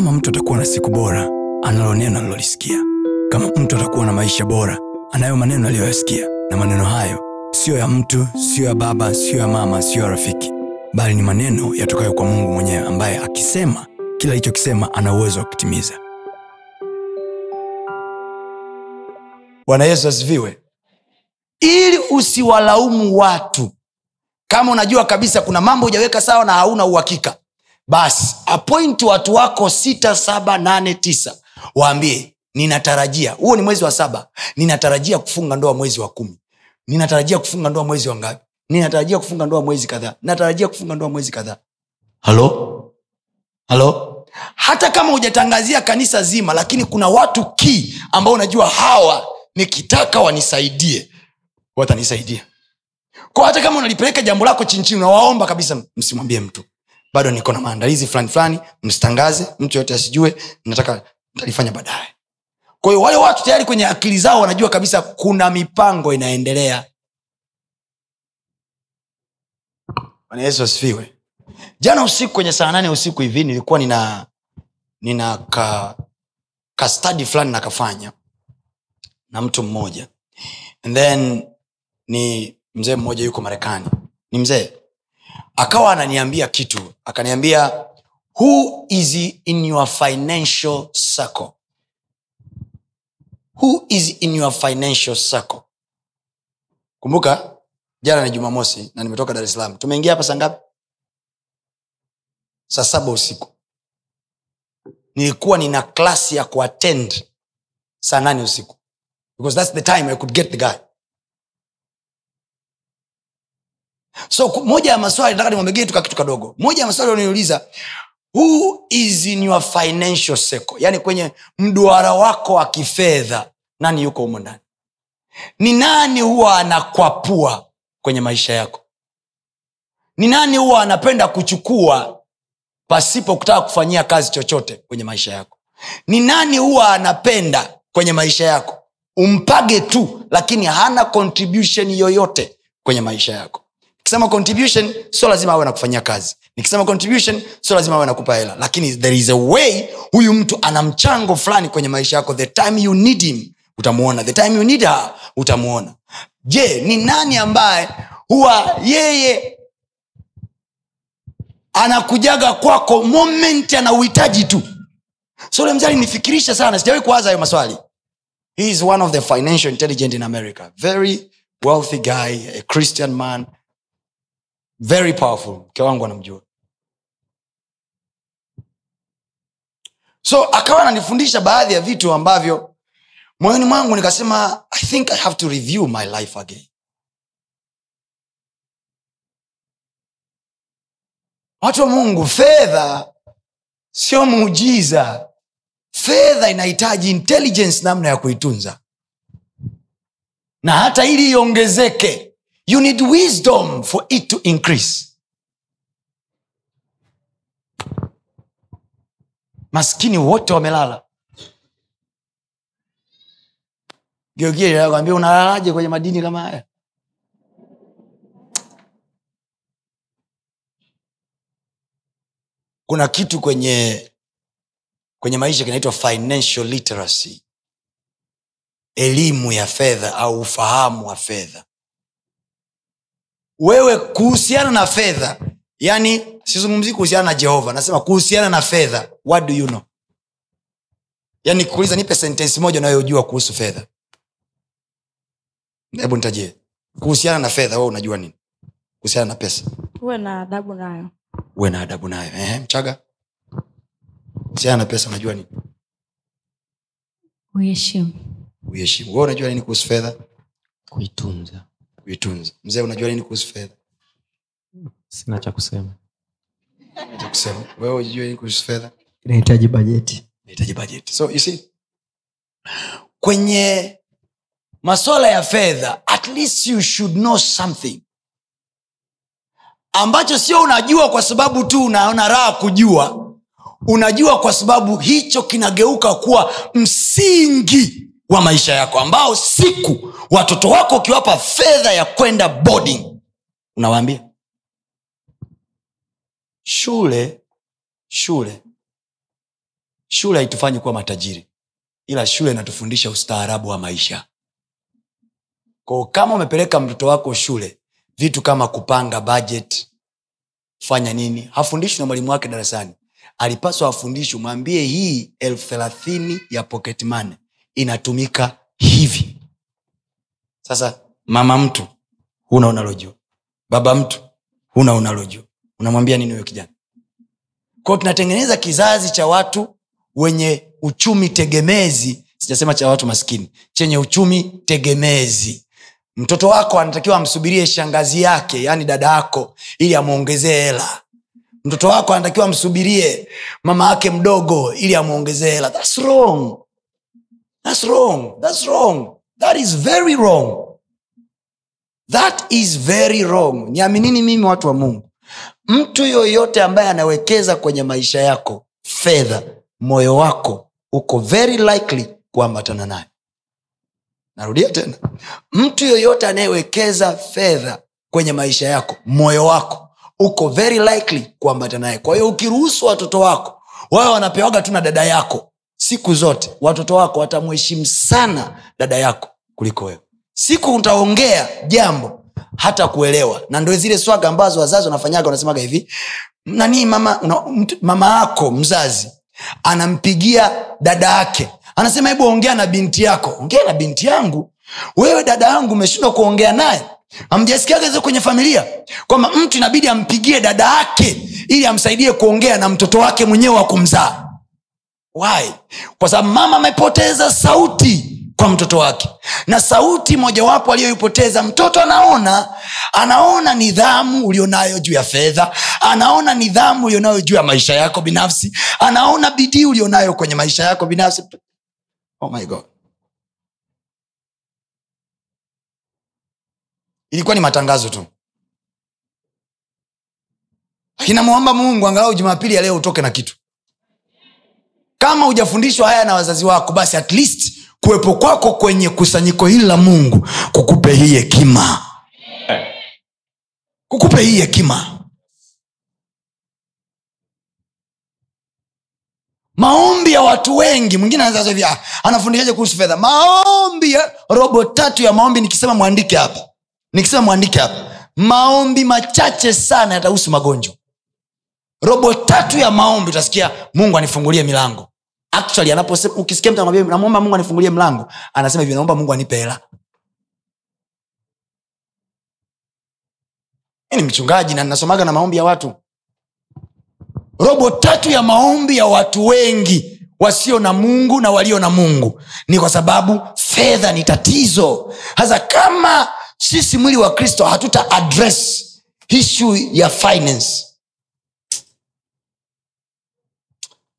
kama mtu atakuwa na siku bora analo neno alilolisikia kama mtu atakuwa na maisha bora anayo maneno aliyoyasikia. Na maneno hayo siyo ya mtu siyo ya baba siyo ya mama siyo ya rafiki. Bali ni maneno yatokayo kwa mungu mwenyewe ambaye akisema kila alichokisema ana uwezo wa kutimiza. Bwana yesu asifiwe. Ili usiwalaumu watu. Kama unajua kabisa kuna mambo hujaweka sawa na hauna uhakika basi apointi watu wako sita saba nane tisa. Waambie ninatarajia huo ni mwezi wa saba. Ninatarajia kufunga ndoa mwezi wa kumi. Ninatarajia kufunga ndoa mwezi wa ngapi? Ninatarajia kufunga ndoa mwezi kadhaa. Ninatarajia kufunga ndoa mwezi kadhaa. Halo? Halo? Hata kama hujatangazia kanisa zima lakini kuna watu kii ambao unajua hawa nikitaka wanisaidie. Watanisaidia kwa hata kama unalipeleka jambo lako chinchini unawaomba kabisa msimwambie mtu bado niko na maandalizi fulani fulani msitangaze mtu yoyote asijue nataka ntalifanya baadaye. Kwa wale watu tayari kwenye akili zao wanajua kabisa kuna mipango inaendelea. Bwana yesu asifiwe. Jana usiku kwenye saa nane usiku hivi nilikuwa nina nina ka, ka study fulani nakafanya na mtu mmoja. And then ni mzee mmoja yuko marekani. Ni mzee akawa ananiambia kitu. Akaniambia who is in your financial circle? Who is in your financial circle? Kumbuka jana ni jumamosi na nimetoka dar es salaam. Tumeingia hapa saa ngapi? Saa saba usiku. Nilikuwa nina klasi ya kuattend saa nane usiku. Because that's the time i could get the guy so moja ya maswali nataka nimwambegee tu kitu kadogo. Moja ya maswali waniuliza who is in your financial circle? Yani kwenye mduara wako wa kifedha nani yuko humo ndani? Ni nani huwa anakwapua kwenye maisha yako? Ni nani huwa anapenda kuchukua pasipo kutaka kufanyia kazi chochote kwenye maisha yako? Ni nani huwa anapenda kwenye maisha yako? Umpage tu lakini hana contribution yoyote kwenye maisha yako nikisema contribution sio lazima awe nakufanyia kazi. Nikisema contribution sio lazima awe nakupa hela. Lakini there is a way huyu mtu ana mchango fulani kwenye maisha yako. The time you need him utamuona. The time you need her utamuona. Je ni nani ambaye huwa yeye anakujaga kwako moment ana uhitaji tu? So ule mzali nifikirisha sana. Sijawahi kuwaza hayo maswali. He is one of the financial intelligent in america. Very wealthy guy a christian man very powerful. Mke wangu anamjua. So akawa ananifundisha baadhi ya vitu ambavyo moyoni mwangu nikasema i think i have to review my life again. Watu wa mungu fedha sio muujiza. Fedha inahitaji intelligence namna ya kuitunza. Na hata ili iongezeke you need wisdom for it to increase. Maskini wote wamelala. Geukie unalalaje kwenye madini kama haya? Kuna kitu kwenye kwenye maisha kinaitwa financial literacy. Elimu ya fedha au ufahamu wa fedha wewe kuhusiana na fedha yani sizungumzii kuhusiana na jehova nasema kuhusiana na fedha what do you know? Yani kuuliza nipe sentensi moja unayojua kuhusu fedha. Hebu nitajie. Kuhusiana na fedha we unajua nini? Kuhusiana na pesa. Uwe na adabu nayo. Uwe na adabu nayo. Ehe, mchaga. Kuhusiana na pesa unajua nini? Uheshimu. Uheshimu. We unajua nini kuhusu fedha? Kuitunza kuitunza mzee unajua nini kuhusu fedha? Sina cha kusema. Kusema. Wewe unajua nini kuhusu fedha? Inahitaji bajeti. Inahitaji bajeti. So you see kwenye maswala ya fedha at least you should know something. Ambacho sio unajua kwa sababu tu unaona raha kujua unajua kwa sababu hicho kinageuka kuwa msingi wa maisha yako ambao siku watoto wako ukiwapa fedha ya kwenda boarding unawaambia shule shule shule haitufanyi kuwa matajiri ila shule inatufundisha ustaarabu wa maisha. Ko kama umepeleka mtoto wako shule vitu kama kupanga budget fanya nini? Hafundishwi na mwalimu wake darasani. Alipaswa afundishwe mwambie hii elfu thelathini ya pocket money inatumika hivi. Sasa mama mtu huna unalojua. Baba mtu huna unalojua. Unamwambia nini huyo kijana? Kwao tunatengeneza kizazi cha watu wenye uchumi tegemezi. Sijasema cha watu maskini. Chenye uchumi tegemezi. Mtoto wako anatakiwa amsubirie shangazi yake yaani dada yako ili amwongezee hela. Mtoto wako anatakiwa amsubirie mama yake mdogo ili amwongezee hela. Thats wrong thats wrong. Thats wrong. That is very wrong. That is very wrong. Niaminini mimi watu wa mungu. Mtu yoyote ambaye anawekeza kwenye maisha yako fedha moyo wako uko very likely kuambatana naye. Narudia tena. Mtu yoyote anayewekeza fedha kwenye maisha yako moyo wako uko very likely kuambatana naye. Kwa hiyo ukiruhusu watoto wako wawe wanapewaga tu na dada yako siku zote watoto wako watamheshimu sana dada yako kuliko wewe. Siku utaongea jambo hata kuelewa. Na ndo zile swaga ambazo wazazi wanafanyaga wanasemaga hivi nanii mama una, mt- mama yako mzazi anampigia dada yake. Anasema hebu ongea na binti yako. Ongea na binti yangu? Wewe dada yangu umeshindwa kuongea naye? Amjasikiaga zo kwenye familia? Kwamba mtu inabidi ampigie dada yake ili amsaidie kuongea na mtoto wake mwenyewe wa kumzaa Why? kwa sababu mama amepoteza sauti kwa mtoto wake. Na sauti mojawapo aliyoipoteza mtoto anaona anaona nidhamu ulionayo juu ya fedha anaona nidhamu ulionayo juu ya maisha yako binafsi anaona bidii ulionayo kwenye maisha yako binafsi. Oh my god. Ilikuwa ni matangazo tu. Lakini namwomba mungu angalau jumapili ya leo utoke na kitu kama hujafundishwa haya na wazazi wako basi at least kuwepo kwako kwenye kusanyiko hili la mungu kukupe hii hekima. Kukupe hii hekima. Maombi ya watu wengi mwingine hivi "Ah, anafundishaje kuhusu fedha? Maombi ya robo tatu ya maombi nikisema mwandike hapa nikisema mwandike hapa maombi machache sana yatahusu magonjwa. Robo tatu ya maombi utasikia mungu anifungulie milango actually anaposema ukisikia mtu anamwambia namwomba mungu anifungulie mlango anasema hivi naomba mungu anipe hela. Ni mchungaji na ninasomaga na maombi ya watu. Robo tatu ya maombi ya watu wengi wasio na mungu na walio na mungu ni kwa sababu fedha ni tatizo. Hasa kama sisi mwili wa kristo hatuta address issue ya finance.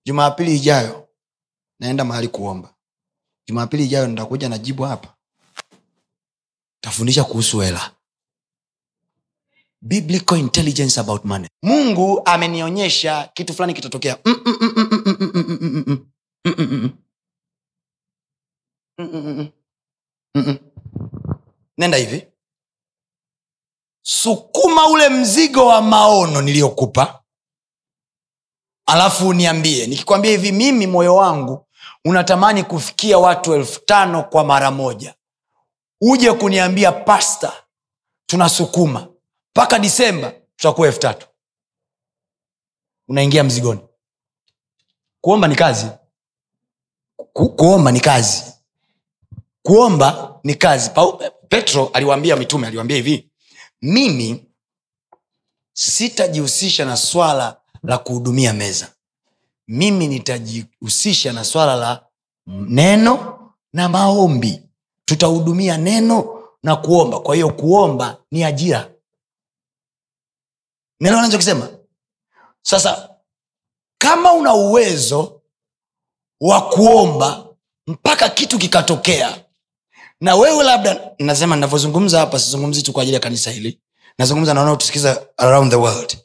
Jumapili ijayo naenda mahali kuomba jumapili ijayo nitakuja na hapa tafundisha kuhusu hela biblical intelligence about money mungu amenionyesha kitu fulani kitatokea nenda hivi sukuma ule mzigo wa maono niliyokupa alafu niambie nikikwambia hivi mimi moyo wangu unatamani kufikia watu elfu tano kwa mara moja. Uje kuniambia pasta tunasukuma. Mpaka disemba tutakuwa elfu tatu. Unaingia mzigoni. Kuomba ni kazi. Ku, kuomba ni kazi. Kuomba ni kazi. Pa, petro aliwaambia mitume aliwaambia hivi mimi sitajihusisha na swala la kuhudumia meza mimi nitajihusisha na swala la neno na maombi. Tutahudumia neno na kuomba. Kwa hiyo kuomba ni ajira. Neno anachokisema? Sasa kama una uwezo wa kuomba mpaka kitu kikatokea na wewe labda nasema navyozungumza hapa sizungumzi tu kwa ajili ya kanisa hili nazungumza na around the world.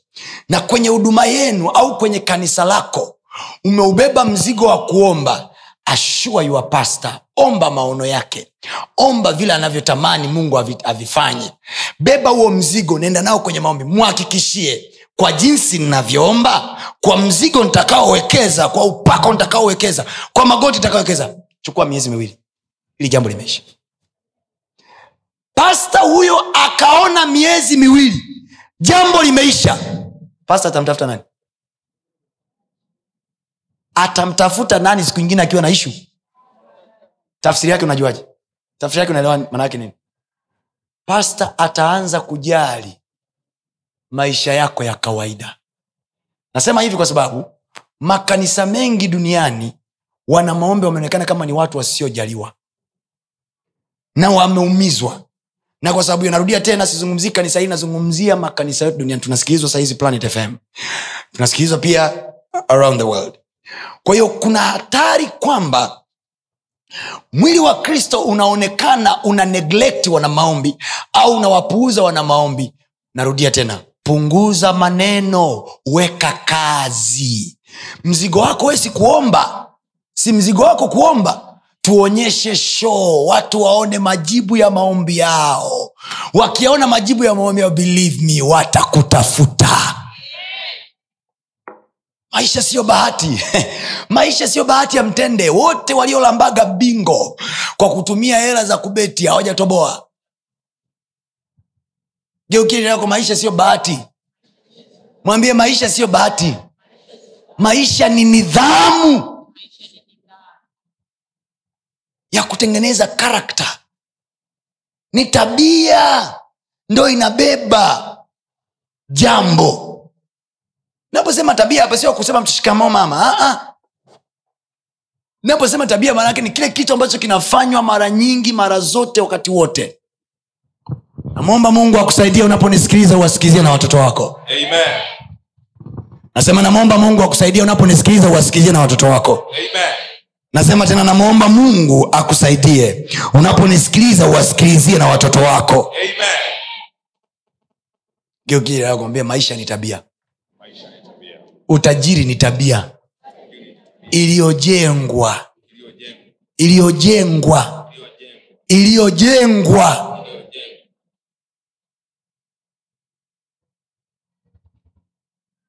Na kwenye huduma yenu au kwenye kanisa lako umeubeba mzigo wa kuomba. Ashua yua pasta omba maono yake. Omba vile anavyotamani mungu avifanye beba huo mzigo nenda nao kwenye maombi. Mwhakikishie kwa jinsi ninavyoomba kwa mzigo nitakaowekeza kwa upako nitakaowekeza kwa magoti nitakaowekeza. Chukua miezi miwili. Ili jambo limeisha. Pasta huyo akaona miezi miwili. Jambo limeisha. Pasta atamtafuta nani atamtafuta nani siku ingine akiwa na ishu tafsiri yake unajuaje? Tafsiri yake unaelewa maanayake nini? Pasta ataanza kujali maisha yako ya kawaida. Nasema hivi kwa sababu makanisa mengi duniani wana maombi wameonekana kama ni watu wasiojaliwa na wameumizwa. Na kwa sababu narudia tena sizungumzii kanisa hili nazungumzia makanisa yote duniani. Tunasikilizwa sahizi planet fm tunasikilizwa pia around the world kwa hiyo kuna hatari kwamba mwili wa kristo unaonekana una neglekti wana maombi au unawapuuza wana maombi. Narudia tena punguza maneno weka kazi. Mzigo wako wesi kuomba si mzigo wako kuomba. Tuonyeshe shoo watu waone majibu ya maombi yao. Wakiona majibu ya maombi yao believe me watakutafuta maisha siyo bahati. Maisha siyo bahati ya mtende. Wote waliolambaga bingo kwa kutumia hela za kubeti hawajatoboa. Geukiao maisha siyo bahati. Mwambie maisha siyo bahati. Maisha ni nidhamu ya kutengeneza karakta ni tabia. Ndo inabeba jambo naposema tabia hapa sio kusema mtushikamo mama Ah-ah. naposema tabia maanaake ni kile kitu ambacho kinafanywa mara nyingi mara zote wakati wote namwomba mungu akusaidie unaponisikiliza uwasikilizie na watoto wako Amen. nasema namwomba mungu akusaidie unaponisikiliza uwasikilizie na watoto wako Amen. nasema tena namwomba mungu akusaidie unaponisikiliza uwasikilizie na watoto wako maisha Maisha ni tabia utajiri ni tabia. Iliyojengwa. Iliyojengwa, iliyojengwa.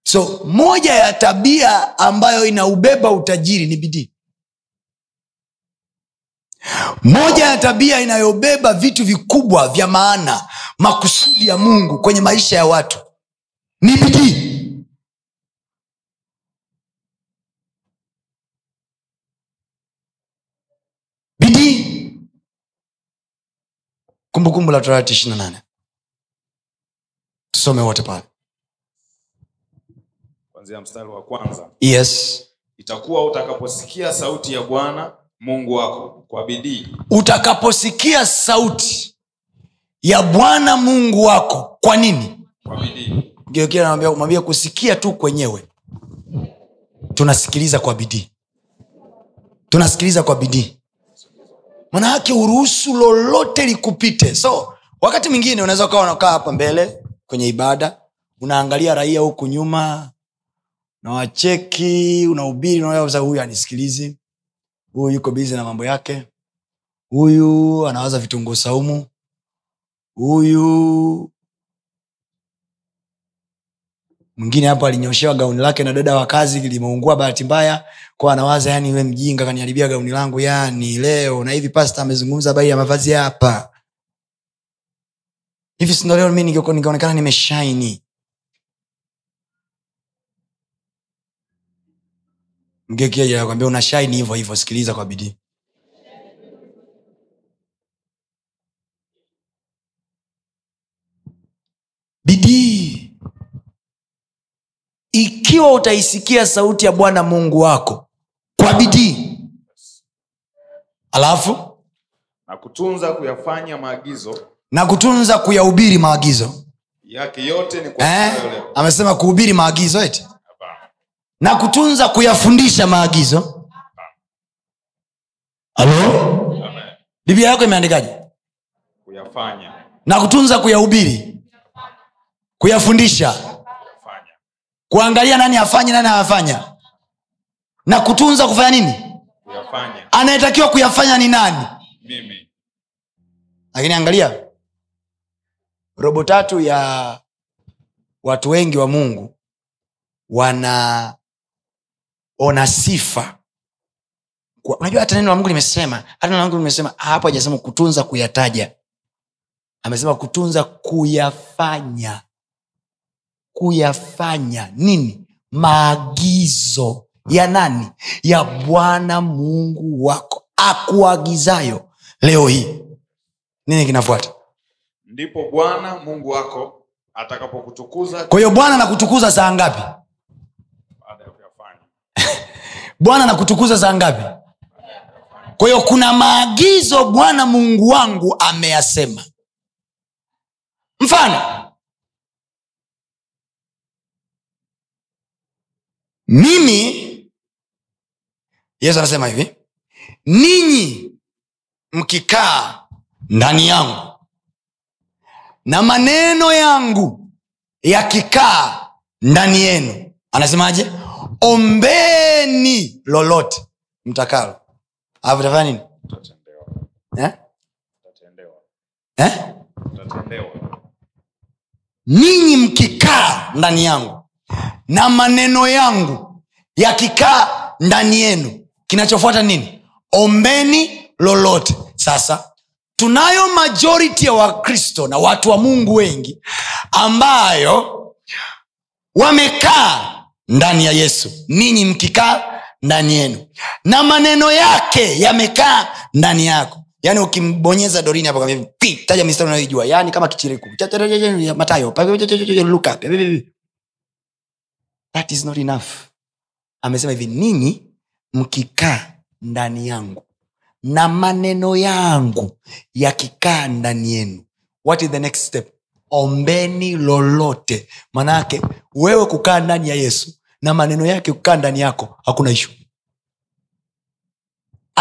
So moja ya tabia ambayo inaubeba utajiri ni bidii. Moja ya tabia inayobeba vitu vikubwa vya maana makusudi ya mungu kwenye maisha ya watu ni bidii kumbukumbu la torati ishiri na nane. Tusome wote pale. Kwanzia mstari wa kwanza. Yes. Itakuwa utakaposikia sauti ya bwana mungu wako kwa bidii. Utakaposikia sauti ya bwana mungu wako kwa nini? Kwa bidii. Geukia kusikia tu kwenyewe. Tunasikiliza kwa bidii. Tunasikiliza kwa bidii manayake uruhusu lolote likupite. So wakati mwingine unaweza ukawa unakaa hapa mbele kwenye ibada unaangalia raia huku nyuma nawacheki unahubiri unaona huyu anisikilizi huyu yuko bizi na mambo yake huyu anawaza vitunguu saumu huyu mwingine hapo alinyoshewa gauni lake na dada wa kazi limeungua bahati mbaya kwa anawaza yani we mjinga kaniharibia gauni langu yani leo. Na hivi pasta amezungumza habari ya mavazi hapa. Hivi sindo leo mi nikaonekana nimeshaini mgekieja kwambia una shaini hivo hivo sikiliza kwa bidii ikiwa utaisikia sauti ya bwana mungu wako kwa bidii. Alafu? Na kutunza kuyafanya maagizo. Na kutunza kuyahubiri maagizo. Yake yote ni kwa eh? amesema kuhubiri maagizo eti? Na kutunza kuyafundisha maagizo. Halo? Biblia yako imeandikaje? Kuyafanya. Na kutunza kuyahubiri. Kuyafundisha kuangalia nani afanye nani ayafanya na kutunza kufanya nini? Anayetakiwa kuyafanya ni nani? Mimi. Lakini angalia robo tatu ya watu wengi wa mungu wanaona sifa. Kwa- unajua hata neno la mungu limesema hata neno la mungu limesema hapo hajasema kutunza kuyataja. Amesema kutunza kuyafanya kuyafanya nini? Maagizo ya nani? Ya bwana mungu wako akuagizayo leo hii. Nini kinafuata? Ndipo bwana mungu wako atakapokutukuza. Kwa hiyo bwana anakutukuza saa ngapi? Bwana anakutukuza saa ngapi? Kwa hiyo kuna maagizo bwana mungu wangu ameyasema. Mfano mimi yesu anasema hivi ninyi mkikaa ndani yangu na maneno yangu yakikaa ndani yenu anasemaje? Ombeni lolote mtakalo. Alafu tafanya nini? Eh? Eh? ninyi mkikaa ndani yangu na maneno yangu yakikaa ndani yenu kinachofuata nini ombeni lolote sasa tunayo majority ya wakristo na watu wa mungu wengi ambayo wamekaa ndani ya yesu ninyi mkikaa ndani yenu na maneno yake yamekaa ndani yako yaani ukimbonyeza dorini hapo taja mistari unayoijua yaani kama kichiriku matayo that is not enough. Amesema hivi ninyi mkikaa ndani yangu na maneno yangu yakikaa ndani yenu. What is the next step? Ombeni lolote. Manayake wewe kukaa ndani ya yesu na maneno yake kukaa ndani yako hakuna ishu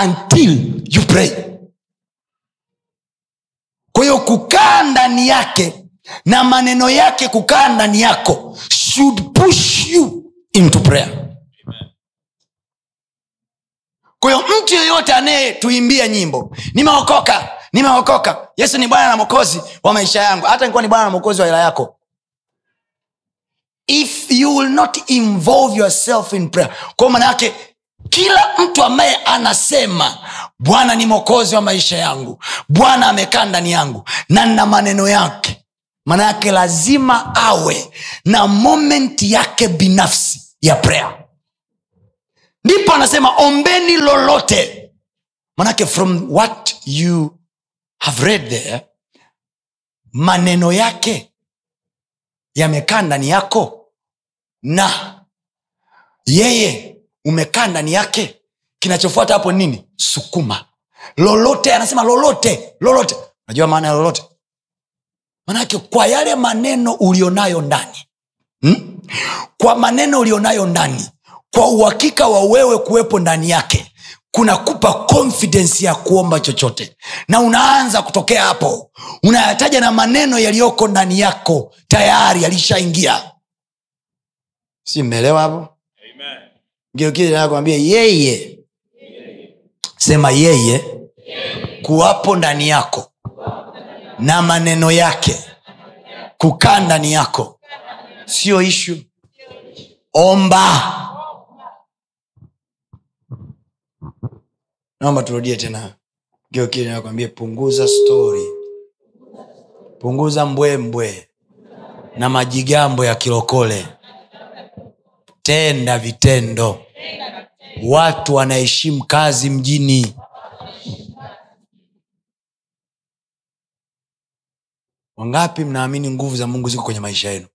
until you pray. Kwa hiyo kukaa ndani yake na maneno yake kukaa ndani yako should push you into prayer. Kwa mtu yeyote anayetuimbia nyimbo nimeokoka nimeokoka. Yesu ni bwana na mokozi wa maisha yangu. Hata nikuwa ni bwana na mokozi wa hela yako. If you will not involve yourself in prayer. Kwao maana yake kila mtu ambaye anasema bwana ni mokozi wa maisha yangu bwana amekaa ndani yangu na na maneno yake maana yake lazima awe na moment yake binafsi ya prayer. Ndipo anasema ombeni lolote. Manake from what you have read there maneno yake yamekaa ndani yako na yeye umekaa ndani yake. Kinachofuata hapo nini? Sukuma. Lolote anasema lolote lolote. Unajua maana ya lolote manake kwa yale maneno ulionayo ndani hmm? kwa maneno ulionayo ndani kwa uhakika wa wewe kuwepo ndani yake kunakupa konfidensi ya kuomba chochote. Na unaanza kutokea hapo unayataja na maneno yaliyoko ndani yako tayari yalishaingia. Si mmeelewa hapo? Amen. yeye. Sema yeye. kuwapo ndani yako na maneno yake. Kukaa ndani yako. Sio ishu omba. Naomba turudie tena. Geukinakwambia punguza stori punguza mbwembwe na majigambo ya kilokole. Tenda vitendo. Watu wanaheshimu kazi mjini wangapi mnaamini nguvu za mungu ziko kwenye maisha yenu?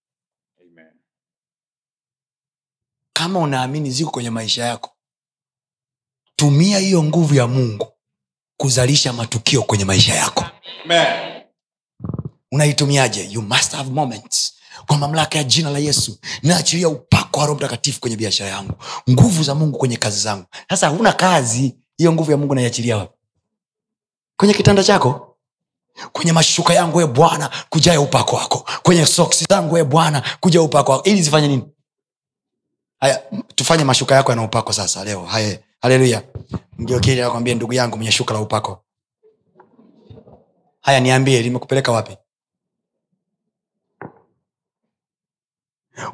Amen. kama unaamini ziko kwenye maisha yako tumia hiyo nguvu ya mungu kuzalisha matukio kwenye maisha yako. Amen. unaitumiaje? You must have moments kwa mamlaka ya jina la yesu. Naachilia upako wa roho mtakatifu kwenye biashara yangu. Nguvu za mungu kwenye kazi zangu. Sasa huna kazi hiyo nguvu ya mungu naiachilia wapi? Kwenye kitanda chako kwenye mashuka yangu e bwana kujae upako wako. Kwenye soksi zangu e bwana kuja upako wako. Ili zifanye nini? Haya tufanye mashuka yako yana upako sasa leo. Haya haleluya. Mgeokili akwambie ndugu yangu mwenye shuka la upako. Haya niambie limekupeleka wapi?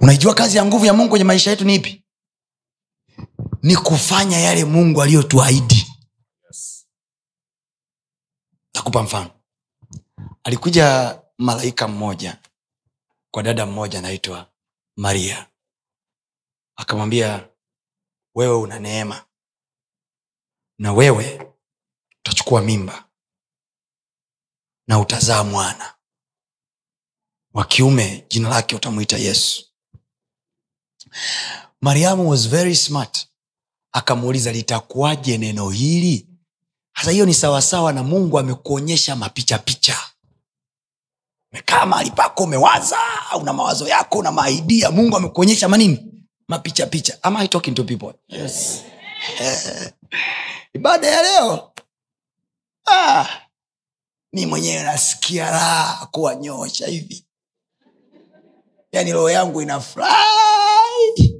Unaijua kazi ya nguvu ya mungu kwenye maisha yetu ni ipi? Ni kufanya yale mungu aliyotuahidi. Takupa mfano alikuja malaika mmoja kwa dada mmoja anaitwa maria. Akamwambia wewe una neema na wewe utachukua mimba na utazaa mwana. Wa kiume jina lake utamwita yesu. Mariamu was very smart. Akamuuliza litakuwaje neno hili? Hasa hiyo ni sawasawa na mungu amekuonyesha mapichapicha mekaa mahali pako umewaza una mawazo yako una maaidia mungu amekuonyesha manini? Mapichapicha am I talking to people? Yes. ibada ya leo. Ah, mi mwenyewe nasikia raha kuwanyosha hivi. Yaani roho yangu inafurahi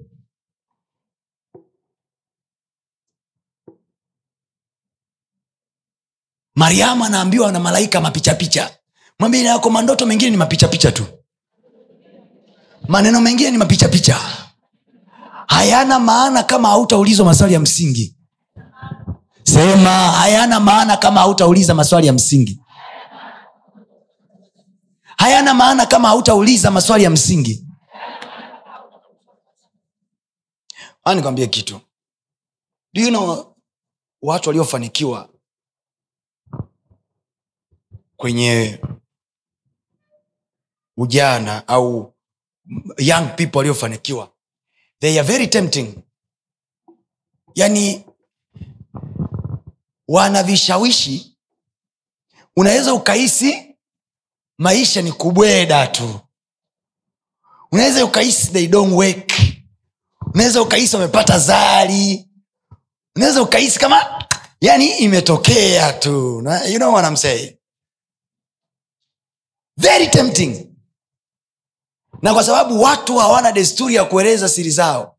mariamu anaambiwa na malaika mapichapicha mwambie yako mandoto mengine ni mapichapicha tu. Maneno mengine ni mapichapicha hayana maana kama hautaulizwa maswali ya msingi. Sema hayana maana kama hautauliza maswali ya msingi. Hayana maana kama hautauliza maswali ya msingi. Nikwambie kitu. Do you know watu waliofanikiwa kwenye ujana au young people waliofanikiwa. They are very tempting. Yani wanavishawishi unaweza ukahisi maisha ni kubweda tu. Unaweza ukahisi they don't work. Unaweza ukahisi wamepata zari unaweza ukahisi kama yani imetokea tu. You know what I'm saying? very tempting na kwa sababu watu hawana desturi ya kueleza siri zao.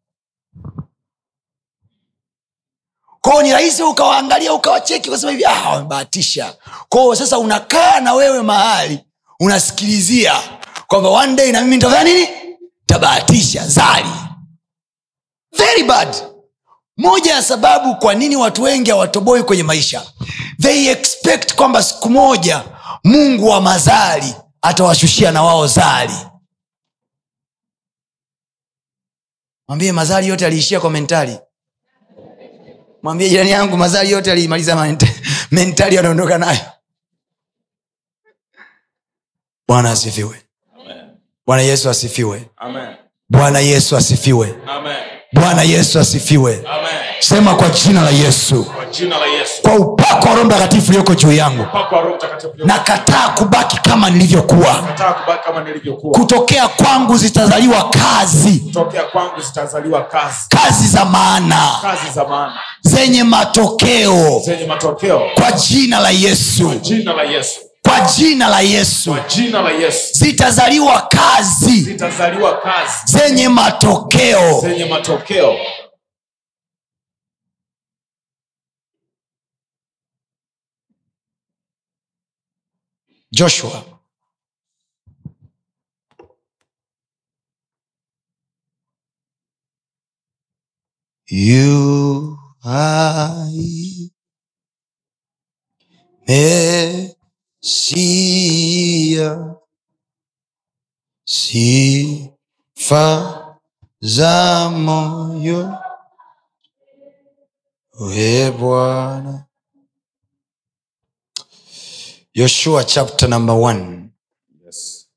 Kwao ni rahisi ukawaangalia ukawacheki ukasema hivi ah, wamebahatisha. Kwao sasa unakaa na wewe mahali unasikilizia kwamba one day na mimi nitafanya nini? Tabahatisha zari very bad. Moja ya sababu kwa nini watu wengi hawatoboi kwenye maisha. They expect kwamba siku moja mungu wa mazari atawashushia na wao zari mwambie mazari yote aliishia kwa mentali. Mwambie jirani yangu mazari yote aliimaliza ment- mentali anaondoka nayo. Bwana asifiwe. Bwana yesu asifiwe. Bwana yesu asifiwe. Bwana yesu asifiwe. Amen. Sema kwa jina la yesu. Kwa jina la Yesu. kwa upako wa roho mtakatifu ulioko juu yangu. Nakataa kubaki kama nilivyokuwa. Kutokea kwangu zitazaliwa kazi. Kwangu zitazaliwa kazi. kazi za maana. Zenye matokeo. Zenye matokeo. kwa jina la yesu. Jina la Yesu. kwa jina la yesu. Jina la Yesu. zitazaliwa kazi. Zitazaliwa kazi. Zenye matokeo. Zenye matokeo. Joshua. Yu hai mesia sifa za moyo we bwana yoshua chapter number one. Yes.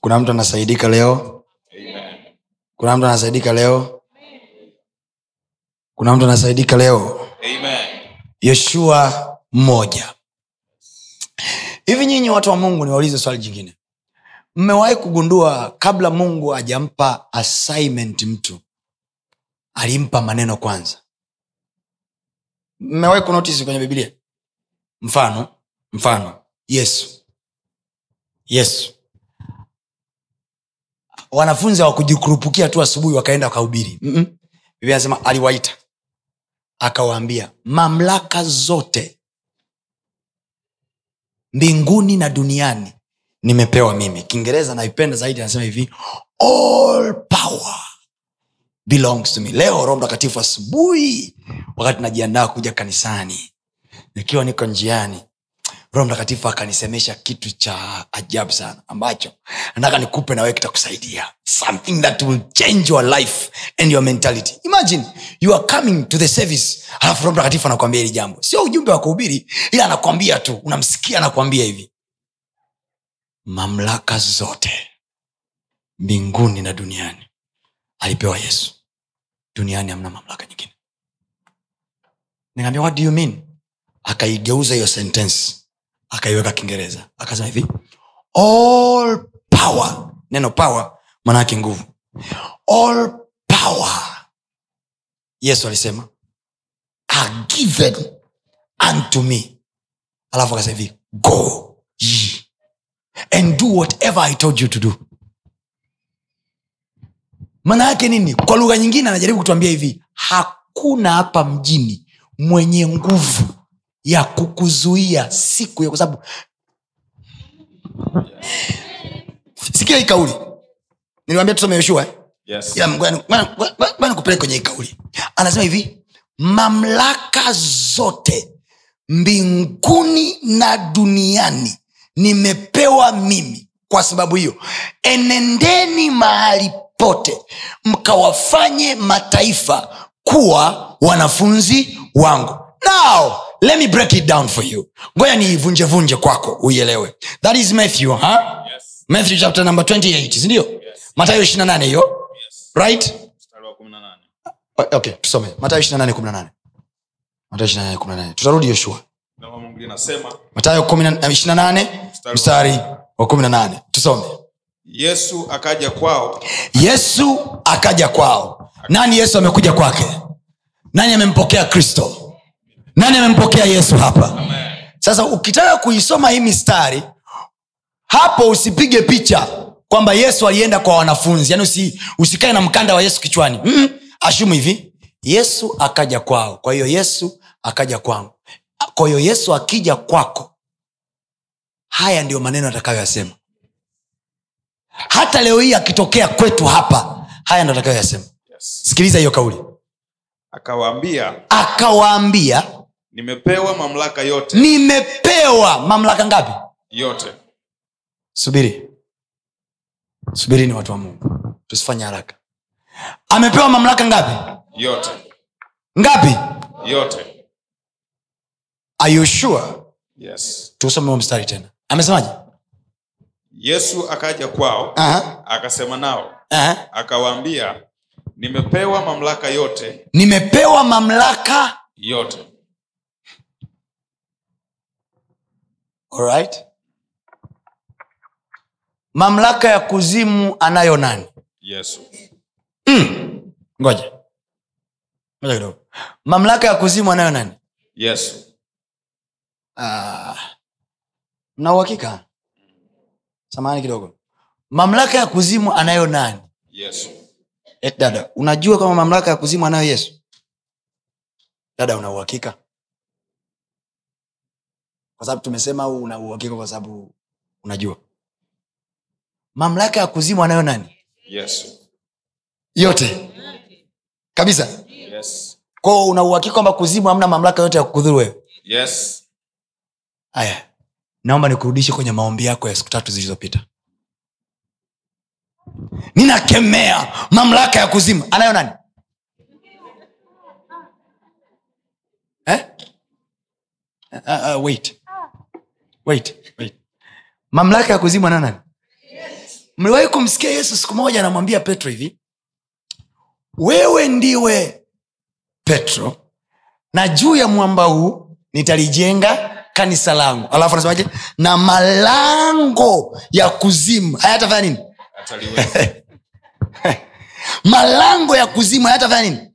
kuna mtu anasaidika leo? Amen. kuna mtu anasaidika leo? Kuna mtu anasaidika leo? Amen. yoshua mmoja. Hivi nyinyi watu wa mungu niwaulize swali jingine. Mmewahi kugundua kabla mungu hajampa assignment mtu alimpa maneno kwanza mmewahi kunotisi kwenye bibilia mfano mfano. Yesu. Yesu. Wanafunzi hawakujikurupukia tu asubuhi wakaenda wakahubiri. Biblia anasema aliwaita. Akawaambia mamlaka zote mbinguni na duniani nimepewa mimi. Kiingereza naipenda zaidi anasema hivi all power belongs to me. Leo roho mtakatifu asubuhi wakati najiandaa kuja kanisani nikiwa niko njiani roho mtakatifu akanisemesha kitu cha ajabu sana ambacho nataka nikupe nawe kitakusaidia. Something that will change your life and your mentality. Imagine you are coming to the service alafu roho mtakatifu anakuambia hili jambo. Sio ujumbe wa kuhubiri ila anakwambia tu unamsikia anakwambia hivi. Mamlaka zote mbinguni na duniani alipewa yesu duniani hamna mamlaka nyingine. What do you mean? Akaigeuza hiyo sentence akaiweka kiingereza. Akasema hivi all power neno power manaake nguvu. All power yesu alisema are given unto me. Alafu akasema hivi go ye and do whatever i told you to do maana yake nini kwa lugha nyingine anajaribu kutuambia hivi hakuna hapa mjini mwenye nguvu ya kukuzuia siku ya kwa sababu sikia hii kauli niliwambia tusome yoshua eh? Yes. Ngoja nikupeleke kwenye hii kauli anasema hivi mamlaka zote mbinguni na duniani nimepewa mimi kwa sababu hiyo enendeni mahali pote mkawafanye mataifa kuwa wanafunzi wangu. Now let me break it down for you. Ngoya niivunjevunje kwako uielewe. That is matthew huh? Yes. matthew chapter number 28 sindio Yes. matayo 28 hiyo? Yes. right? Mstari wa 18. O- okay tusome. Matayo 28 18 matayo 28 18 tutarudi yoshua. Matayo 28 mstari wa 18 tusome yesu akaja kwao. Yesu akaja kwao. Nani yesu amekuja kwake? Nani amempokea kristo? Nani amempokea yesu hapa? Sasa ukitaka kuisoma hii mistari hapo usipige picha kwamba yesu alienda kwa wanafunzi. Yani usi, usikae na mkanda wa yesu kichwani. Mm, ashumu hivi. Yesu akaja kwao. Kwa hiyo yesu akaja kwangu. Kwa hiyo yesu akija kwako haya ndiyo maneno atakayoyasema hata leo hii akitokea kwetu hapa haya ndo atakayoyasema yes. sikiliza hiyo kauli. Akawaambia akawaambia nimepewa mamlaka yote. Nimepewa mamlaka ngapi? Yote. Subiri. Subiri ni watu wa mungu. Tusifanye haraka. Amepewa mamlaka ngapi? Yote. Ngapi? Yote. Are you sure? Yes. Tusome mstari tena. Amesemaje yesu akaja kwao Aha, akasema nao akawaambia nimepewa mamlaka yote. Nimepewa mamlaka yote. Alright mamlaka ya kuzimu anayo nani? Yesu. Ngoja. Ngoja kidogo. Mamlaka ya kuzimu anayo nani? Yesu. Ah, na uhakika samahani kidogo. Mamlaka ya kuzimu anayo nani? Yesu. Et dada unajua kama mamlaka ya kuzimu anayo yesu? Dada una uhakika? Kwa sababu tumesema au una uhakika kwa sababu unajua. Mamlaka ya kuzimu anayo nani? Yesu. Yote. Kabisa? Yes. Kwao una uhakika kwamba kuzimu hamna mamlaka yote ya kukudhuru wewe? Yes. Haya naomba nikurudishe kwenye maombi yako ya siku tatu zilizopita ninakemea mamlaka ya kuzimu anayo nani eh? uh, uh, wait. Wait, wait. mamlaka ya kuzima anayo nani mliwahi kumsikia yesu siku moja anamwambia petro hivi wewe ndiwe petro na juu ya mwamba huu nitalijenga kanisa langu. Alafu anasemaje na malango ya kuzimu hayatafanya nini? Malango ya kuzimu hayatafanya nini?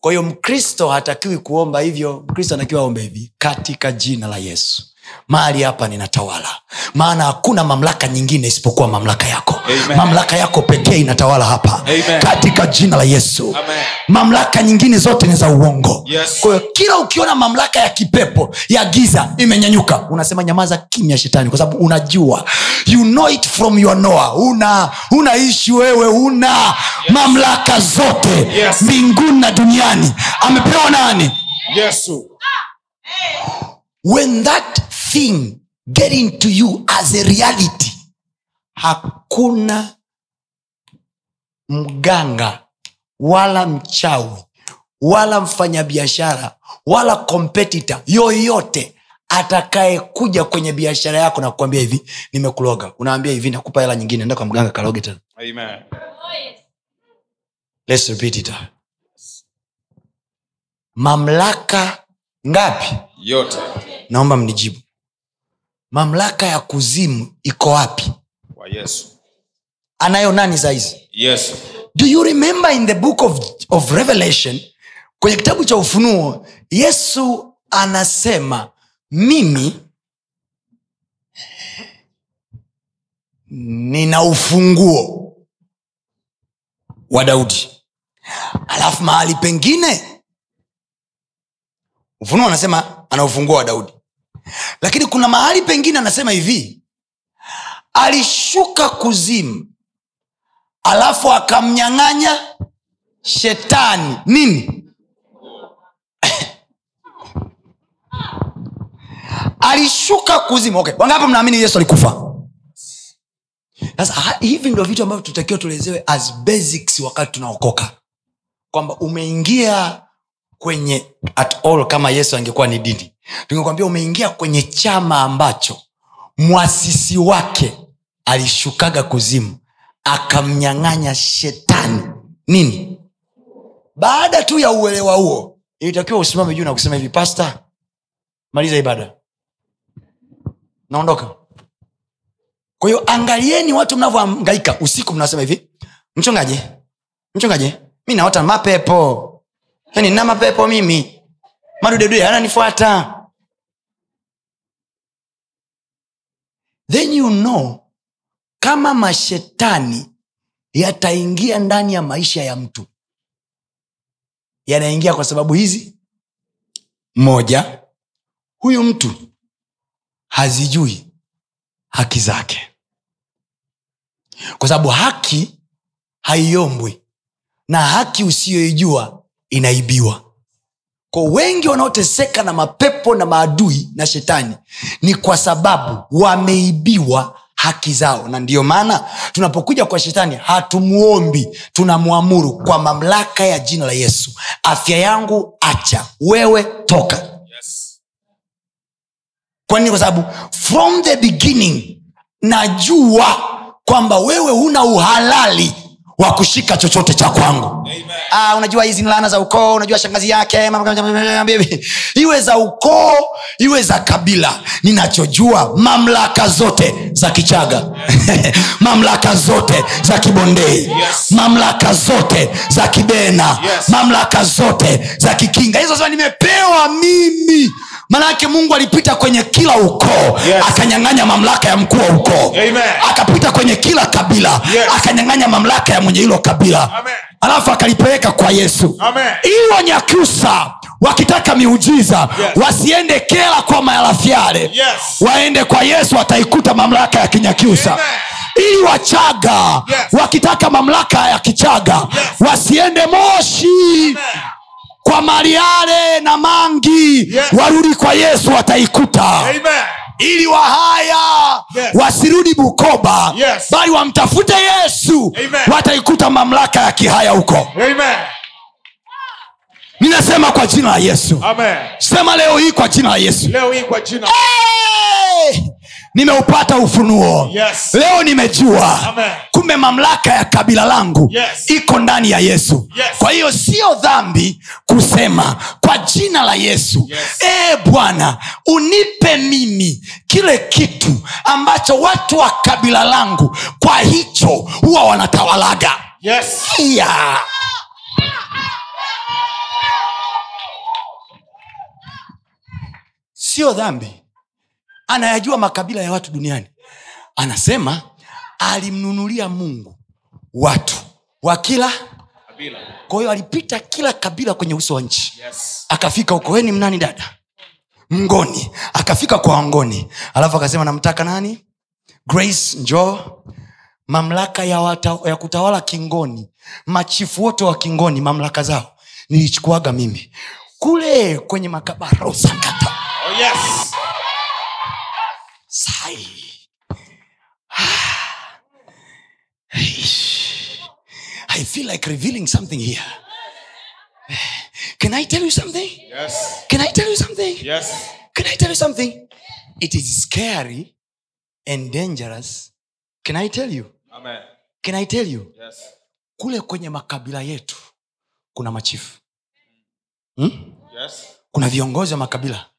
Kwa hiyo mkristo hatakiwi kuomba hivyo. Mkristo anatakiwa aombe hivi katika jina la yesu mahali hapa ninatawala. Maana hakuna mamlaka nyingine isipokuwa mamlaka yako. Amen. mamlaka yako pekee inatawala hapa. Amen. katika jina la yesu. Amen. mamlaka nyingine zote ni za uongo. Yes. kwahiyo kila ukiona mamlaka ya kipepo ya giza imenyanyuka unasema nyamaza kimya shetani kwa sababu unajua. You know it from your noa una unaishi wewe una mamlaka zote Yes. mbinguni na duniani. Amepewa nani? Yesu. When that thing getting to you as a reality. Hakuna mganga wala mchawi wala mfanyabiashara wala kompetita yoyote atakayekuja kwenye biashara yako na kukwambia hivi nimekuloga. Unaambia hivi nakupa hela nyingine enda kwa mganga kaloge tena. Amen. Let's repeat it. mamlaka ngapi? Yote. Naomba mnijibu mamlaka ya kuzimu iko wapi? Kwa yesu. Anayo nani saizi yesu. Do you remember in the book of, of revelation kwenye kitabu cha ufunuo yesu anasema mimi nina ufunguo wa daudi. Alafu mahali pengine ufunuo anasema ana ufunguo wa daudi lakini kuna mahali pengine anasema hivi alishuka kuzimu alafu akamnyang'anya shetani. Nini? Alishuka kuzimu. Okay. wangapi mnaamini yesu alikufa? Sasa hivi ndio vitu ambavyo tutakiwa tuelezewe as basics wakati tunaokoka. Kwamba umeingia kwenye at all kama yesu angekuwa ni dini tungekwambia umeingia kwenye chama ambacho mwasisi wake alishukaga kuzimu akamnyang'anya shetani. Nini? Baada tu ya uelewa huo ilitakiwa usimame juu na kusema hivi pasta maliza ibada. Naondoka. Kwa hiyo angalieni watu mnavyoangaika usiku mnasema hivi mchungaji mchungaji mi naota mapepo. Yani na mapepo mimi madudedude ananifuata then you know kama mashetani yataingia ndani ya maisha ya mtu. Yanaingia kwa sababu hizi. Moja huyu mtu hazijui haki zake. Kwa sababu haki haiombwi na haki usiyoijua inaibiwa kwa wengi wanaoteseka na mapepo na maadui na shetani ni kwa sababu wameibiwa haki zao. Na ndiyo maana tunapokuja kwa shetani hatumuombi tunamwamuru kwa mamlaka ya jina la yesu. Afya yangu acha. Wewe toka. Yes. kwa kwa sababu from the beginning najua kwamba wewe huna uhalali wa kushika chochote cha kwangu. Ah, unajua hizi ni laana za ukoo unajua shangazi yake iwe za ukoo iwe za kabila ninachojua mamlaka zote za kichaga mamlaka zote za kibondei Yes. mamlaka zote za kibena Yes. mamlaka zote za kikinga hizo sema nimepewa mimi manake mungu alipita kwenye kila ukoo Yes. akanyang'anya mamlaka ya mkuu wa ukoo akapita kwenye kila kabila Yes. akanyang'anya mamlaka ya mwenye hilo kabila Amen. Alafu akalipeleka kwa yesu Amen. ili wanyakyusa wakitaka miujiza Yes. wasiende kela kwa mayalafyale Yes. waende kwa yesu wataikuta mamlaka ya kinyakyusa ili wachaga Yes. wakitaka mamlaka ya kichaga Yes. wasiende moshi kwa mariale na mangi Yes. warudi kwa yesu wataikuta Amen. Ili wahaya Yes. wasirudi bukoba Yes. bali wamtafute yesu Amen. wataikuta mamlaka ya kihaya huko Amen. ninasema kwa jina la yesu Amen. sema leo hii kwa jina la yesu leo hii kwa jina hey! Nimeupata ufunuo Yes. leo nimejua Amen. kumbe mamlaka ya kabila langu Yes. iko ndani ya yesu Yes. kwa hiyo sio dhambi kusema kwa jina la yesu Yes. e bwana unipe mimi kile kitu ambacho watu wa kabila langu kwa hicho huwa wanatawalaga yes. yeah. sio dhambi anayajua makabila ya watu duniani. Anasema alimnunulia mungu watu wa kila Kabila. kwa hiyo alipita kila kabila kwenye uso wa nchi. Yes. akafika huko weni mnani dada? Mngoni. Akafika kwa wangoni. Alafu akasema namtaka nani? Grace njoo mamlaka ya, wata, ya kutawala kingoni. Machifu wote wa kingoni mamlaka zao. Nilichukuaga mimi. Kule kwenye makabarosakata Oh, yes. Sai Ah. I feel like revealing something here can i tell you something Yes. can i tell you something Yes. Can I tell you something? It is scary and dangerous. Can I tell you? Amen. Can I tell you? Yes. Kule kwenye makabila yetu kuna machifu hmm? Yes. kuna viongozi wa makabila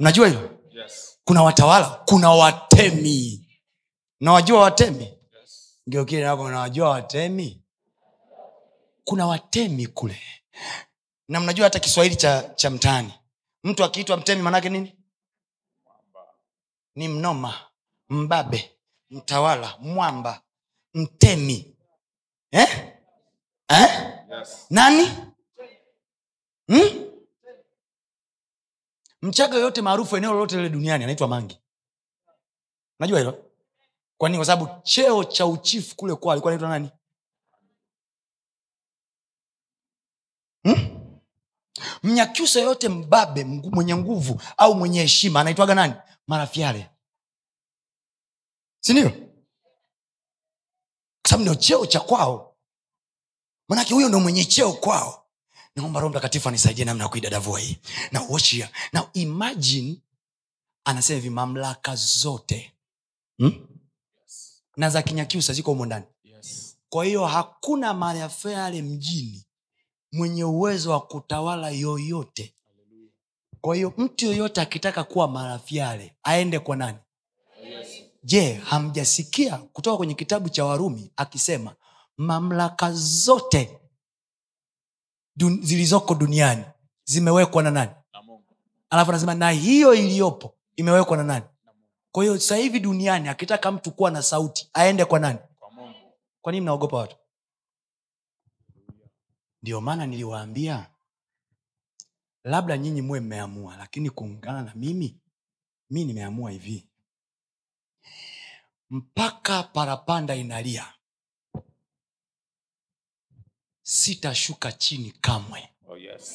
mnajua hilo Yes. Kuna watawala kuna watemi nawajua watemi Yes. ngeukile nako nawajua watemi kuna watemi kule na mnajua hata kiswahili cha, cha mtaani mtu akiitwa mtemi manake nini ni mnoma mbabe mtawala mwamba mtemi eh? Eh? Yes. nani hmm? Mchaga yoyote maarufu eneo lolote lile duniani anaitwa mangi najua hilo? Kwa nini? Kwa sababu cheo cha uchifu kule kwa alikuwa anaitwa nani? Hmm? mnyakyusa yoyote mbabe mwenye nguvu au mwenye heshima anaitwaga nani? Marafyale sindio kwa sababu ndio cheo cha kwao. Manake huyo ndo mwenye cheo kwao naomba roho mtakatifu anisaidie namna ya kuidadavua hii. Na wachia na imagine anasema hivi mamlaka zote hmm? na za kinyakiusa ziko humo ndani. Yes. kwa hiyo hakuna marafale mjini mwenye uwezo wa kutawala yoyote. Kwa hiyo mtu yoyote akitaka kuwa marafyale aende kwa nani? Je hamjasikia kutoka kwenye kitabu cha warumi akisema mamlaka zote dun, zilizoko duniani zimewekwa na nani? Alafu anasema na hiyo iliyopo imewekwa na nani? Kwa hiyo sasa hivi duniani akitaka mtu kuwa na sauti aende kwa nani? Kwa nini mnaogopa watu? Ndio maana niliwaambia labda nyinyi muwe mmeamua lakini kuungana na mimi mi nimeamua hivi. Mpaka parapanda inalia sitashuka chini kamwe Oh, yes.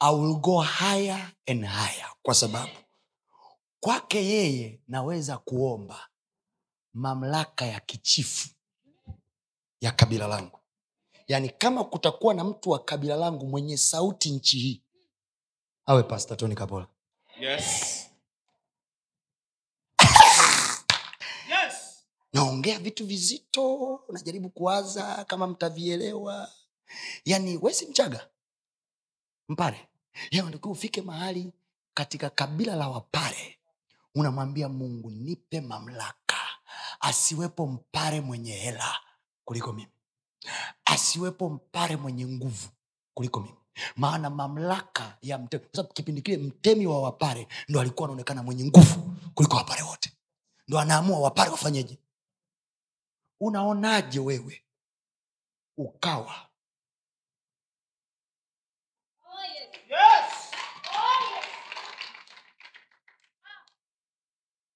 I will go higher and higher kwa sababu kwake yeye naweza kuomba mamlaka ya kichifu ya kabila langu yaani kama kutakuwa na mtu wa kabila langu mwenye sauti nchi hii awe pasta tony kabola Yes. Yes. naongea vitu vizito najaribu kuwaza kama mtavielewa yaani wesi mchaga mpare. Yanatakiwa ufike mahali katika kabila la wapare unamwambia mungu nipe mamlaka. Asiwepo mpare mwenye hela kuliko mimi. Asiwepo mpare mwenye nguvu kuliko mimi. Maana mamlaka ya mtemi kwa sababu kipindi kile mtemi wa wapare ndo alikuwa anaonekana mwenye nguvu kuliko wapare wote. Ndo anaamua wapare wafanyeje. Unaonaje wewe ukawa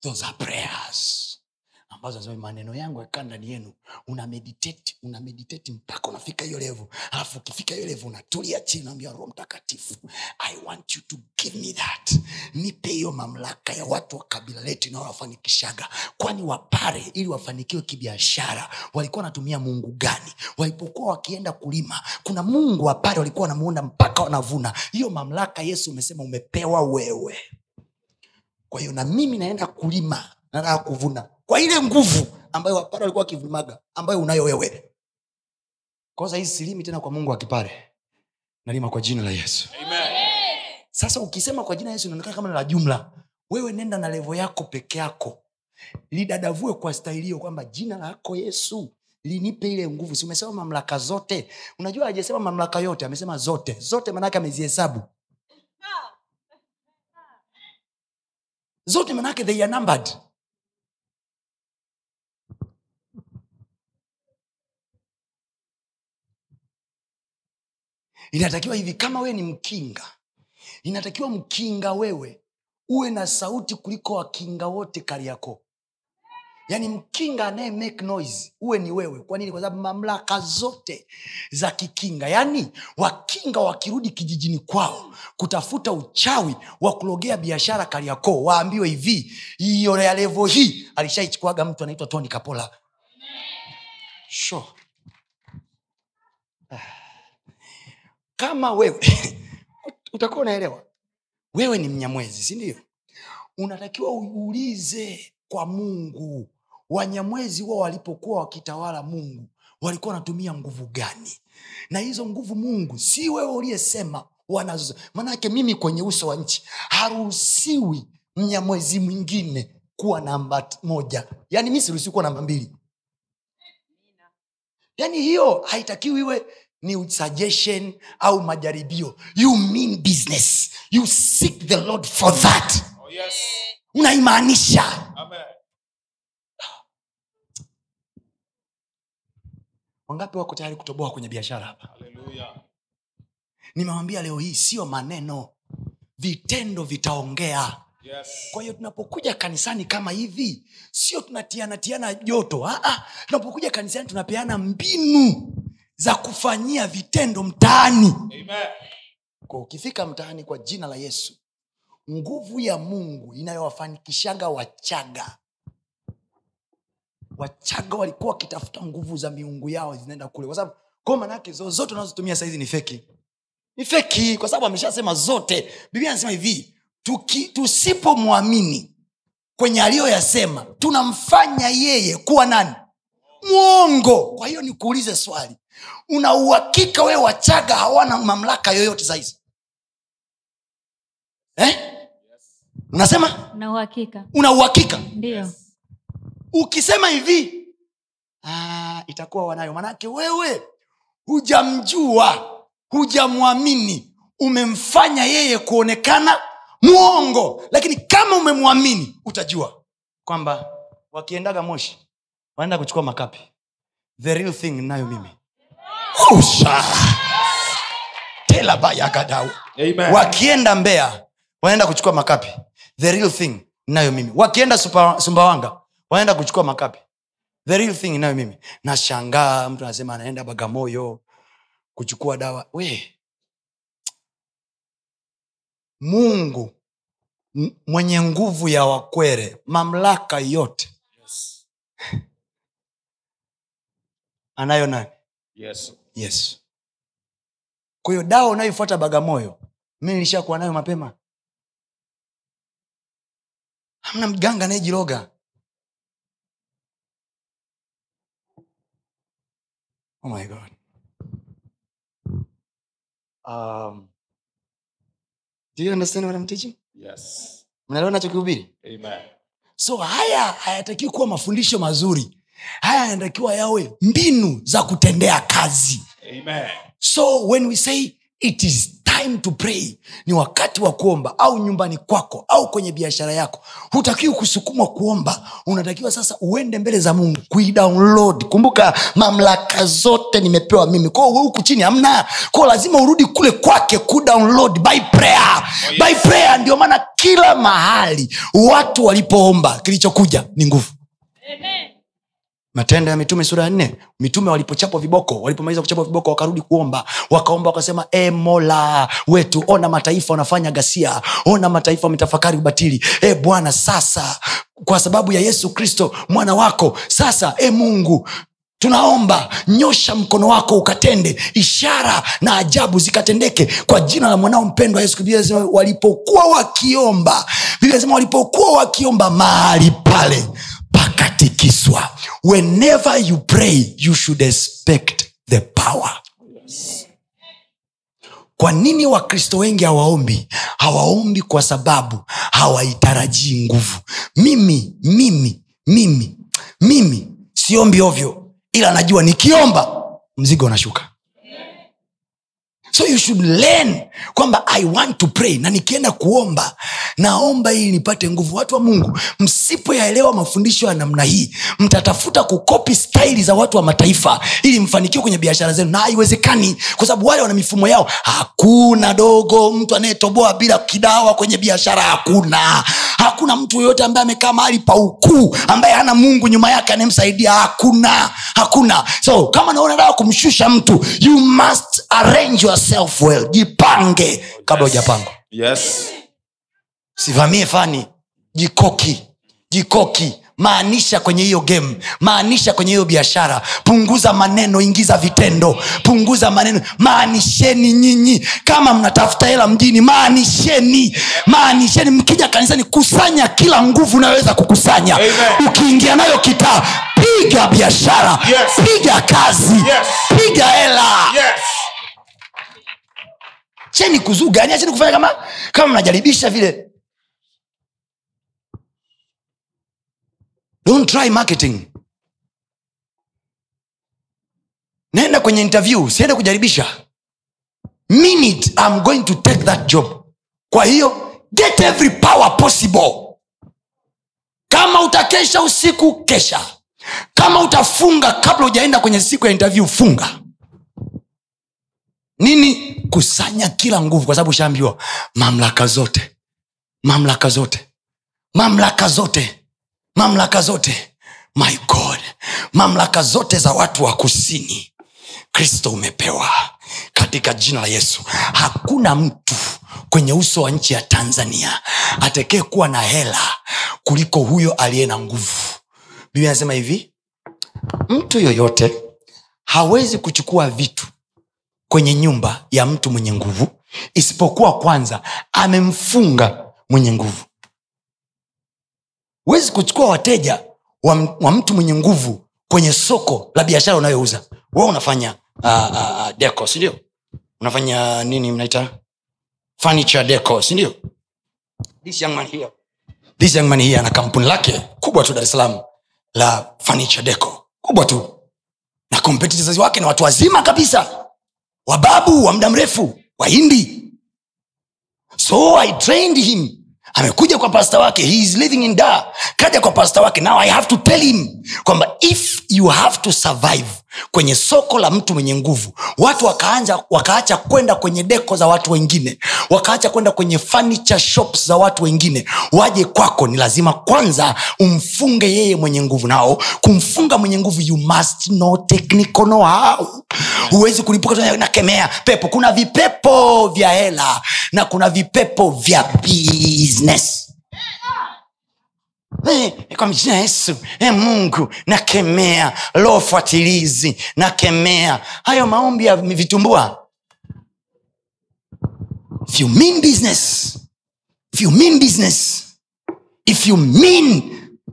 those are prayers ambazo nasema maneno yangu yakaa ndani yenu una meditate una meditate mpaka unafika hiyo levu alafu ukifika hiyo levu unatulia chini naambia roho mtakatifu i want you to give me that. Nipe hiyo mamlaka ya watu wa kabila letu inayowafanikishaga kwani wapare ili wafanikiwe kibiashara walikuwa wanatumia mungu gani? Walipokuwa wakienda kulima kuna mungu wapare walikuwa wanamuunda mpaka wanavuna. Hiyo mamlaka yesu umesema umepewa wewe kwa hiyo na mimi naenda kulima nataka kuvuna. Kwa ile nguvu ambayo wapare walikuwa wakivumaga ambayo unayo wewe. Kosa hizi silimi tena kwa mungu akipare nalima kwa jina la yesu. Amen. sasa ukisema kwa jina la yesu inaonekana kama la jumla. Wewe nenda na levo yako peke yako. Lidadavue kwa staili hiyo kwamba jina lako yesu linipe ile nguvu. Si umesema mamlaka zote? Unajua hajasema mamlaka yote amesema zote. Zote maanake amezihesabu zote manake they are numbered. Inatakiwa hivi kama wewe ni mkinga inatakiwa mkinga wewe uwe na sauti kuliko wakinga wote kariako yaani mkinga anaye make noise uwe ni wewe. Kwa nini? Kwa sababu mamlaka zote za kikinga. Yaani wakinga wakirudi kijijini kwao kutafuta uchawi wa kulogea biashara kariakoo. Waambiwe hivi hiyo ya levo hii alishaichukuaga mtu anaitwa tony kapola. Sure. kama wewe utakuwa unaelewa. Wewe ni mnyamwezi sindio unatakiwa uulize kwa mungu wanyamwezi wao walipokuwa wakitawala mungu walikuwa wanatumia nguvu gani? Na hizo nguvu mungu si wewe uliyesema wanazo. Manake mimi kwenye uso wa nchi haruhusiwi mnyamwezi mwingine kuwa namba moja. Yaani mi siruhusiwi kuwa namba mbili. Yaani hiyo haitakiwi iwe ni suggestion au majaribio. You mean business. You seek the lord for that. Oh, yes. unaimaanisha. Amen. Wangapi wako tayari kutoboa kwenye biashara hapa? Nimewambia leo hii sio maneno. Vitendo vitaongea. Yes. kwa hiyo tunapokuja kanisani kama hivi sio tunatianatiana joto. Ah, ah, tunapokuja kanisani tunapeana mbinu za kufanyia vitendo mtaani. Amen. kwa ukifika mtaani kwa jina la yesu nguvu ya mungu inayowafanikishaga wachaga wachaga walikuwa wakitafuta nguvu za miungu yao zinaenda kule. Kwa sababu kwa manake zozote unazotumia sahizi ni feki. Ni feki kwa sababu ameshasema zote. Biblia anasema hivi tusipomwamini kwenye aliyoyasema tunamfanya yeye kuwa nani? Mwongo. Kwa hiyo nikuulize swali una uhakika wewe wachaga hawana mamlaka yoyote sahizi eh? unasema? Uhakika? Una uhakika? Ndio ukisema hivi ah, itakuwa wanayo. Manake wewe hujamjua hujamwamini. Umemfanya yeye kuonekana mwongo lakini kama umemwamini utajua kwamba wakiendaga moshi wanaenda kuchukua makapi. The real thing nayo mimi. Usha wakienda mbea wanaenda kuchukua makapi. The real thing nayo mimi. Wakienda sumbawanga wanaenda kuchukua makapi. The real thing nayo mimi. Nashangaa mtu anasema anaenda bagamoyo kuchukua dawa. We. Mungu mwenye nguvu ya wakwere mamlaka yote. Anayo nani? Yes. yesu kwa hiyo dawa unayoifuata bagamoyo mi nilishakuwa nayo mapema. Hamna mganga anayejiroga oh my god um, do you understand what I'm teaching Yes. mnaelewa nachokihubiri Amen. so haya hayatakiwi kuwa mafundisho mazuri haya yanatakiwa yawe mbinu za kutendea kazi Amen. so when we say it is time to pray ni wakati wa kuomba au nyumbani kwako au kwenye biashara yako. Hutakiwi kusukumwa kuomba. Unatakiwa sasa uende mbele za mungu kuidownload. Kumbuka mamlaka zote nimepewa mimi. Kwao we huku chini hamna. Kwao lazima urudi kule kwake kudownload by prayer. Oh, yes. by prayer ndio maana kila mahali watu walipoomba kilichokuja ni nguvu matendo ya mitume sura ya nne. Mitume walipochapwa viboko walipomaliza kuchapwa viboko wakarudi kuomba. Wakaomba wakasema e mola wetu ona mataifa wanafanya gasia ona mataifa wametafakari ubatili. E bwana sasa kwa sababu ya yesu kristo mwana wako sasa e mungu tunaomba nyosha mkono wako ukatende. Ishara na ajabu zikatendeke. Kwa jina la mwanao mpendwa yesu walipokuwa wakiomba biblia walipokuwa wakiomba mahali pale pakatikiswa whenever you pray you should expect the power. Kwa nini wakristo wengi hawaombi? Hawaombi kwa sababu hawaitarajii nguvu. Mimi mimi mimi mimi siombi ovyo ila najua nikiomba mzigo unashuka. So you should learn kwamba i want to pray. Na nikienda kuomba naomba ili nipate nguvu. Watu wa mungu msipoyaelewa mafundisho ya namna hii mtatafuta kukopi staili za watu wa mataifa ili mfanikiwe kwenye biashara zenu. Na haiwezekani kwa sababu wale wana mifumo yao hakuna dogo mtu anayetoboa bila kidawa kwenye biashara hakuna. Hakuna mtu yoyote ambaye amekaa mahali pa ukuu ambaye hana mungu nyuma yake anayemsaidia hakuna. Hakuna. So kama naona dawa kumshusha mtu you must arrange yourself well jipange kabla hujapangwa. Yes. sivamie fani. Jikoki. Jikoki. Maanisha kwenye hiyo game. Maanisha kwenye hiyo biashara. Punguza maneno ingiza vitendo. Punguza maneno. Maanisheni nyinyi. Kama mnatafuta hela mjini maanisheni. Maanisheni. Mkija kanisani kusanya kila nguvu unayoweza kukusanya. Amen. ukiingia nayo kitaa piga biashara. Yes. piga kazi. Yes. piga hela. Yes. Cheni kuzuga yani acheni kufanya kama kama mnajaribisha vile. Don't try marketing. Naenda kwenye interview siende kujaribisha. Minute I'm going to take that job. Kwa hiyo get every power possible. Kama utakesha usiku kesha. Kama utafunga kabla ujaenda kwenye siku ya interview funga nini? Kusanya kila nguvu kwa sababu ushaambiwa mamlaka zote mamlaka zote mamlaka zote mamlaka zote. My god mamlaka zote za watu wa kusini. Kristo umepewa. Katika jina la yesu hakuna mtu kwenye uso wa nchi ya tanzania atekee kuwa na hela kuliko huyo aliye na nguvu. Bibi anasema hivi mtu yoyote hawezi kuchukua vitu kwenye nyumba ya mtu mwenye nguvu isipokuwa kwanza amemfunga mwenye nguvu. Huwezi kuchukua wateja wa, wa mtu mwenye nguvu kwenye soko la biashara unayouza. We unafanya uh, uh, deco sindio unafanya nini mnaita? Furniture deco sindio this young man here. This young man here ana kampuni lake kubwa tu dar es la furniture deco. Kubwa tu. Na competitors wake ni watu wazima kabisa wababu wa muda mrefu wahindi. So i trained him. Amekuja kwa pasta wake. He is living in da kaja kwa pasta wake. Now i have to tell him kwamba if you have to survive kwenye soko la mtu mwenye nguvu. Watu wakaanja wakaacha kwenda kwenye deko za watu wengine. Wakaacha kwenda kwenye furniture shops za watu wengine. Waje kwako ni lazima kwanza umfunge yeye mwenye nguvu. Nao kumfunga mwenye nguvu you must know technical know how huwezi kulipuka nakemea pepo. Kuna vipepo vya hela na kuna vipepo vya business kwa jina yesu. E mungu nakemea. Roho fuatilizi nakemea. Hayo maombi ya vitumbua. If you mean business if you mean business if you mean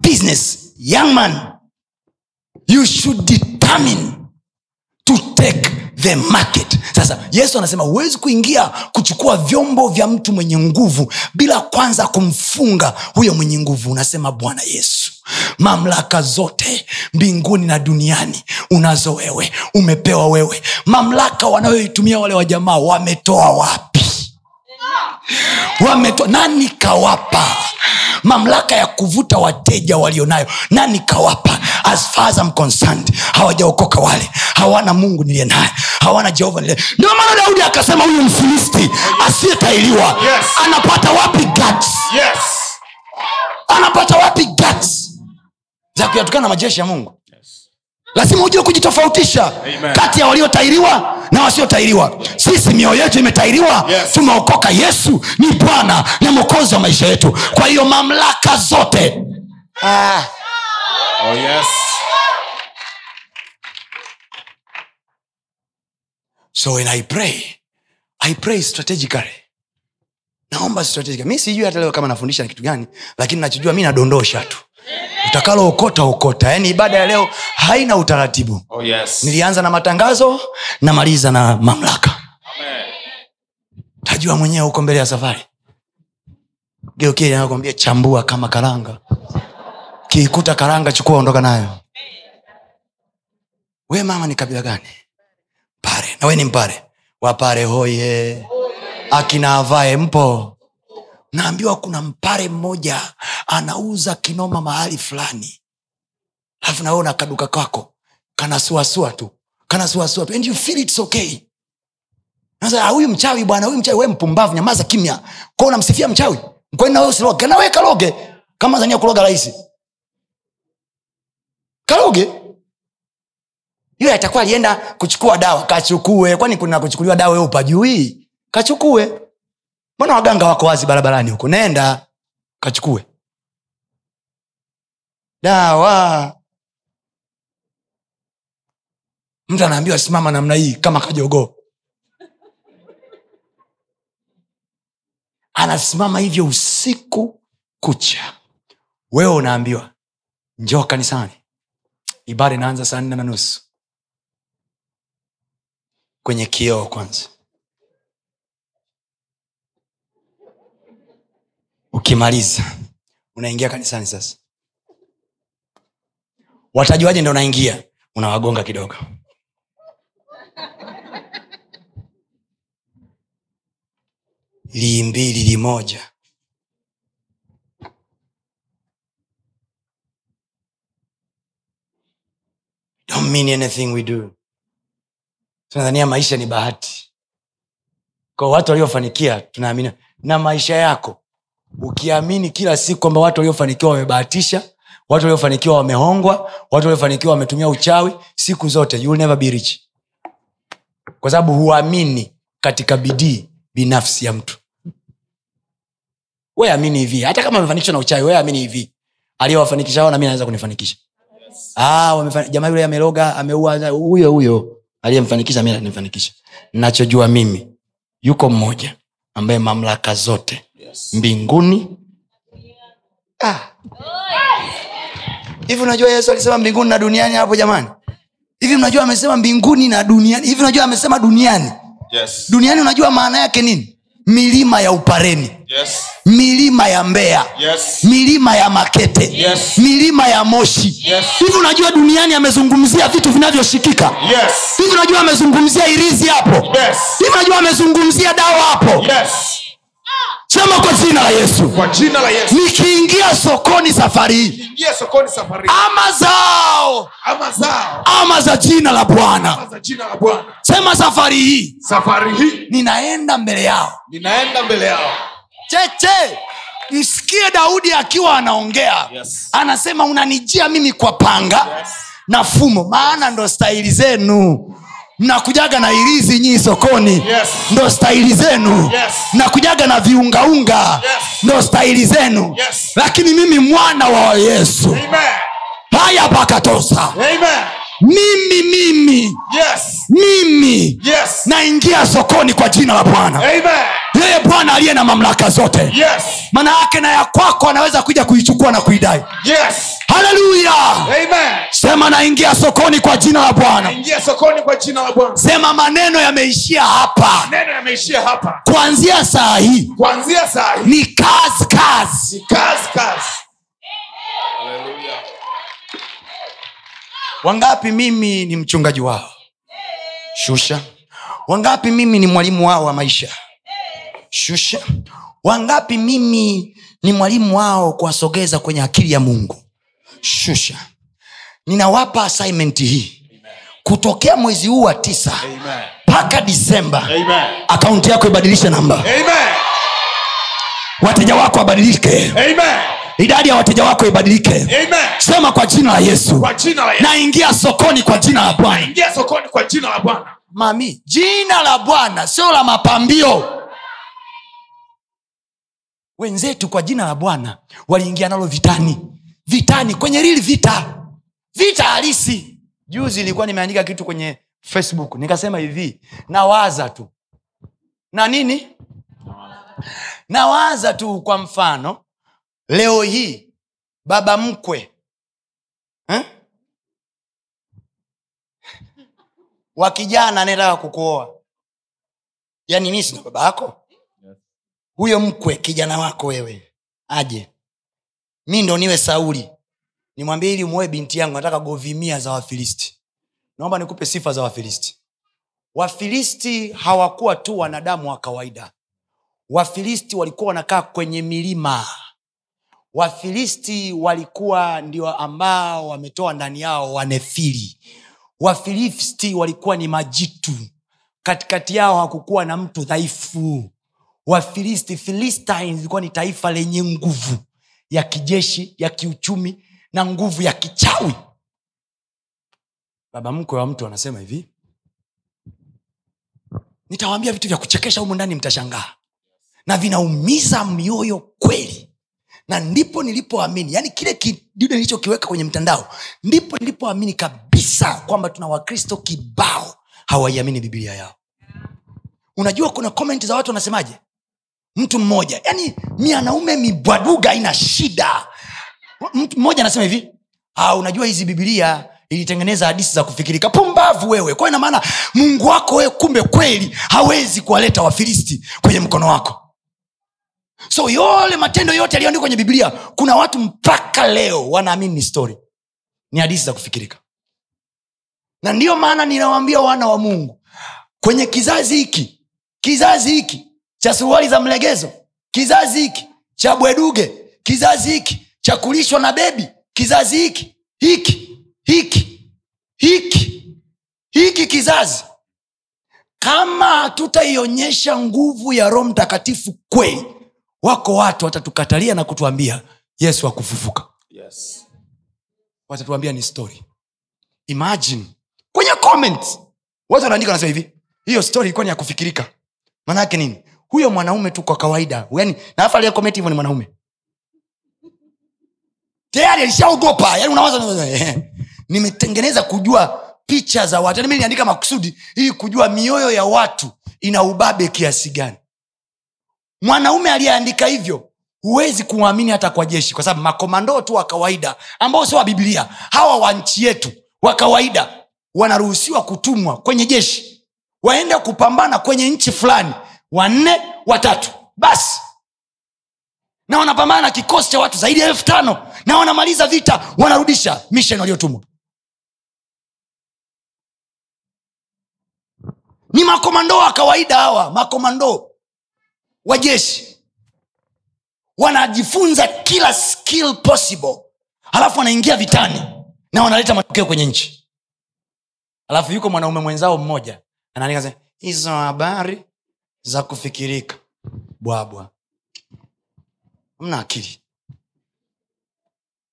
business young man you should determine to take the market. Sasa yesu anasema huwezi kuingia kuchukua vyombo vya mtu mwenye nguvu bila kwanza kumfunga huyo mwenye nguvu. Unasema bwana yesu mamlaka zote mbinguni na duniani unazo wewe umepewa wewe. Mamlaka wanayoitumia wale wajamaa wametoa wapi? Wametoa nani kawapa mamlaka ya kuvuta wateja walionayo. Nani kawapa? As far as I'm concerned hawajaokoka wale. Hawana mungu niliye naye. Hawana jehova niliye. Ndio maana daudi akasema huyu mfilisti asiyetailiwa Yes. anapata wapi guts? Yes. anapata wapi guts? Za kuyatukana na majeshi ya mungu lazima ujue kujitofautisha Amen. kati ya waliotairiwa na wasiotairiwa. Sisi mioyo yetu imetairiwa. Yes. tumeokoka yesu ni bwana na mwokozi wa maisha yetu. Kwa hiyo mamlaka zote. Ah, Oh, yes. so when i pray i pray strategically. Naomba strategically. Mi sijui hata leo kama nafundisha na kitu gani lakini nachojua mi nadondosha tu utakalo okota. Okota yaani ibada ya leo haina utaratibu. Oh, yes. nilianza na matangazo namaliza na mamlaka. Amen. tajua mwenyewe huko mbele ya safari. Geukie anakwambia chambua kama karanga. Kiikuta karanga chukua ondoka nayo. We mama ni kabila gani? Pare na we ni mpare. Wapare hoye. Akina avae mpo naambiwa kuna mpare mmoja anauza kinoma mahali fulani. Alafu nawe na kaduka kwako. Kanasuasua tu. Kanasuasua tu. And you feel it's okay. "Ah, huyu mchawi bwana huyu mchawi we mpumbavu nyamaza kimya. Kwao unamsifia mchawi? Kwani nawe usiloge. Nawe kaloge. Kama zania kuloga rahisi. Kaloge. Yule atakuwa alienda kuchukua dawa. Kachukue. Kwani kuna kuchukuliwa dawa we upajui kachukue mbona waganga wako wazi barabarani huko? Nenda kachukue. Dawa. Mtu anaambiwa simama namna hii kama kajogoo. Anasimama hivyo usiku kucha. Wewe unaambiwa njoo kanisani. Ibada inaanza saa nne na nusu. Kwenye kioo kwanza ukimaliza unaingia kanisani sasa. Watajuaje ndo unaingia? Unawagonga kidogo. Limbili limoja don't mean anything we do. Tunadhania maisha ni bahati. Kwa watu waliofanikia tunaamini na maisha yako ukiamini kila siku kwamba watu waliofanikiwa wamebahatisha watu waliofanikiwa wamehongwa watu waliofanikiwa wametumia uchawi siku zote you will never be rich. Kwa sababu huamini katika bidii binafsi ya mtu. We amini hivi. Hata kama amefanikishwa na uchawi we amini hivi. Aliyowafanikisha ao nami naweza kunifanikisha. Ah, jamaa yule ameroga ameua huyo huyo. Aliyemfanikisha mi ananifanikisha. Nachojua mimi yuko mmoja ambaye mamlaka zote mbinguni. Ah. hivi unajua yesu alisema mbinguni na duniani hapo jamani? Hivi unajua amesema mbinguni na duniani? Hivi unajua amesema duniani? Yes. duniani unajua maana yake nini milima ya upareni Yes. milima ya mbeya Yes. milima ya makete Yes. milima ya moshi Yes. unajua duniani amezungumzia vitu vinavyoshikika Yes. unajua amezungumzia irizi hapo Yes. hivi unajua amezungumzia dawa hapo Yes. Sema kwa jina la yesu Kwa jina la Yesu. nikiingia sokoni safari hii ama zao Ama zao. ama za jina la bwana Ama za jina la Bwana. sema safari hii Safari hii ninaenda mbele yao ninaenda mbele yao. cheche msikie daudi akiwa anaongea Yes. anasema unanijia mimi kwa panga Yes. na fumo maana ndo stahili zenu mnakujaga na irizi nyii sokoni Yes. ndo stahili zenu Yes. mnakujaga na viungaunga Yes. ndo stahili zenu Yes. lakini mimi mwana wa yesu Amen. haya pakatosa Amen. mimi mimi Yes. mimi Yes. naingia sokoni kwa jina la bwana yeye bwana aliye na mamlaka zote Yes. maana yake na ya kwako anaweza kuja kuichukua na kuidai Yes. Haleluya sema naingia sokoni kwa jina la bwana. Ingia sokoni kwa jina la Bwana. sema maneno yameishia hapa. Yameishia hapa. kuanzia saa hii Kuanzia saa hii. ni kazi kazi. Ni kazi kazi. Wangapi mimi ni mchungaji wao? Shusha. Wangapi mimi ni mwalimu wao wa maisha? Shusha. Wangapi mimi ni mwalimu wao kuwasogeza kwenye akili ya mungu shusha. Ninawapa assignment hii. Kutokea mwezi huu wa tisa mpaka disemba akaunti yako ibadilishe namba. Amen. wateja wako wabadilike. Amen. idadi ya wateja wako ibadilike. Amen. sema kwa jina la yesu. Jina la Yesu. naingia sokoni kwa jina la bwana. Ingia sokoni kwa jina la Bwana. mami jina la bwana sio la mapambio. Wenzetu kwa jina la bwana waliingia nalo vitani vitani kwenye rili vita. Vita halisi. Juzi ilikuwa nimeandika kitu kwenye facebook nikasema hivi nawaza tu. Na nini? Nawaza tu kwa mfano leo hii baba mkwe. Eh? wa kijana anayetaka kukuoa. Yaani mi sina baba yako? Huyo mkwe kijana wako wewe. Aje mi ndo niwe sauli. Nimwambie ili muoe binti yangu nataka govimia za wafilisti. Naomba nikupe sifa za wafilisti. Wafilisti hawakuwa tu wanadamu wa kawaida. Wafilisti walikuwa wanakaa kwenye milima. Wafilisti walikuwa ndio ambao wametoa ndani yao wanefili. Wafilisti walikuwa ni majitu. Katikati yao hakukuwa na mtu dhaifu. Wafilisti philistines ilikuwa ni taifa lenye nguvu ya kijeshi ya kiuchumi na nguvu ya kichawi. Baba mkwe wa mtu anasema hivi nitawaambia vitu vya kuchekesha humu ndani mtashangaa. Na vinaumiza mioyo kweli. Na ndipo nilipoamini yaani kile kidude nilichokiweka kwenye mtandao ndipo nilipoamini kabisa kwamba tuna wakristo kibao hawaiamini bibilia yao. Unajua kuna comment za watu wanasemaje mtu mmoja. Yani mianaume mibwaduga ina shida. Mtu mmoja anasema hivi ah, unajua hizi bibilia ilitengeneza hadisi za kufikirika. Pumbavu wewe. Kwao inamaana mungu wako wewe kumbe kweli hawezi kuwaleta wafilisti kwenye mkono wako. So yole matendo yote yaliyoandikwa kwenye biblia kuna watu mpaka leo wanaamini ni story. Ni hadisi za kufikirika. Na ndiyo maana ninawaambia wana wa mungu kwenye kizazi hiki kizazi hiki cha suruali za mlegezo kizazi hiki cha bweduge kizazi hiki cha kulishwa na bebi kizazi hiki hiki hiki hiki hiki kizazi. Kama hatutaionyesha nguvu ya roho mtakatifu kweli wako watu watatukatalia na kutuambia yesu akufufuka Yes. watatuambia ni story. Imagine. Kwenye comment watu wanaandika nasema hivi hiyo story ilikuwa ni ya kufikirika. Maanaake nini huyo mwanaume tu kwa kawaida. Yani na aliyekometi hivyo ni mwanaume. Tayari alishaogopa. Yani unawaza nimetengeneza kujua picha za watu. Yani mi niandika makusudi ili kujua mioyo ya watu ina ubabe kiasi gani. Mwanaume aliyeandika hivyo huwezi kumwamini hata kwa jeshi. Kwa sababu makomandoo tu wa kawaida ambao sio wa bibilia hawa wa nchi yetu wa kawaida wanaruhusiwa kutumwa kwenye jeshi. Waende kupambana kwenye nchi fulani wanne watatu. Basi na wanapambana na kikosi cha watu zaidi ya elfu tano. Na wanamaliza vita wanarudisha mission waliotumwa. Ni makomando wa kawaida hawa makomando wa jeshi. Wanajifunza kila skill possible. Halafu wanaingia vitani na wanaleta matokeo kwenye nchi. Alafu yuko mwanaume mwenzao mmoja anaandika hizo habari za kufikirika. Bwabwa. Mna akili.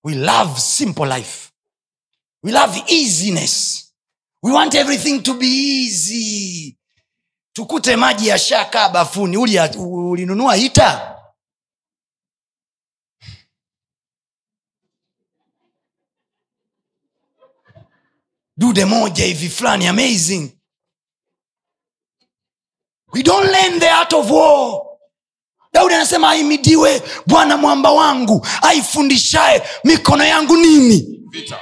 We love simple life. We love easiness. We want everything to be easy. Tukute maji yashakaa bafuni. Uli- ulinunua hita? Dude moja hivi fulani amazing we don't learn the art of war. Daudi anasema aimidiwe bwana mwamba wangu aifundishaye mikono yangu nini? Vita.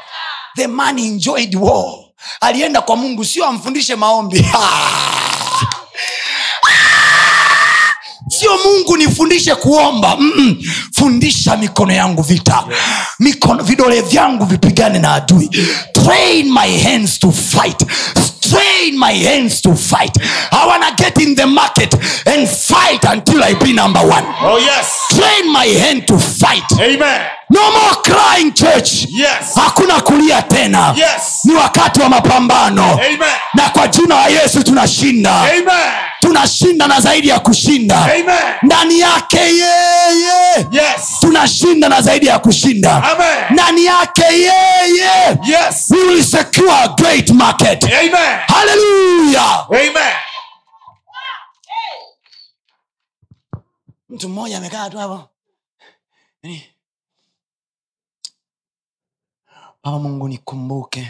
the man enjoyed war. Alienda kwa mungu sio amfundishe maombi. Sio mungu nifundishe kuomba. Mm-mm. fundisha mikono yangu vita. Mikono, vidole vyangu vipigane na adui. Train my hands to fight train my hands to fight i wanna get in the market and fight until i be number one Oh yes. train my hand to fight Amen. no more crying church Yes. hakuna kulia tena Yes. ni wakati wa mapambano Amen. na kwa jina la yesu tunashinda Amen. Tunashinda na zaidi ya kushinda Amen. ndani yake yeye Yes. tunashinda na zaidi ya kushinda Amen. ndani yake yeye Yes. we will secure a great market Amen. haleluya Amen. mtu mmoja amekaa tu hapo baba mungu nikumbuke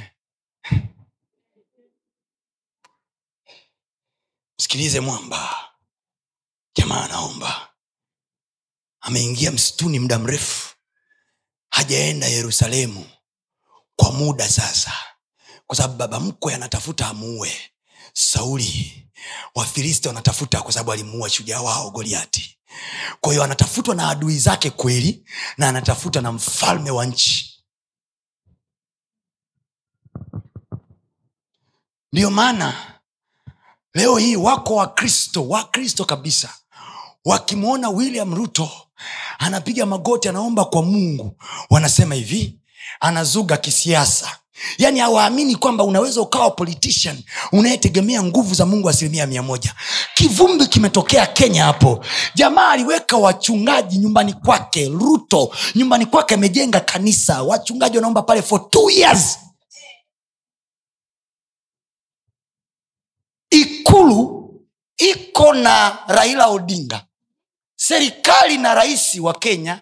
msikilize mwamba. Jamaa anaomba. Ameingia msituni muda mrefu. Hajaenda yerusalemu kwa muda sasa. Kwa sababu baba mkwe anatafuta amuue. Sauli wafilisti wanatafuta kwa sababu alimuua shujaa wao goliati. Kwa hiyo anatafutwa na adui zake kweli na anatafuta na mfalme wa nchi. Ndiyo maana leo hii wako wakristo wakristo kabisa. Wakimwona william ruto anapiga magoti anaomba kwa mungu. Wanasema hivi anazuga kisiasa. Yaani hawaamini kwamba unaweza ukawa politician unayetegemea nguvu za mungu asilimia mia moja. Kivumbi kimetokea kenya hapo. Jamaa aliweka wachungaji nyumbani kwake ruto nyumbani kwake amejenga kanisa. Wachungaji wanaomba pale for two years ikulu iko na raila odinga. Serikali na rais wa kenya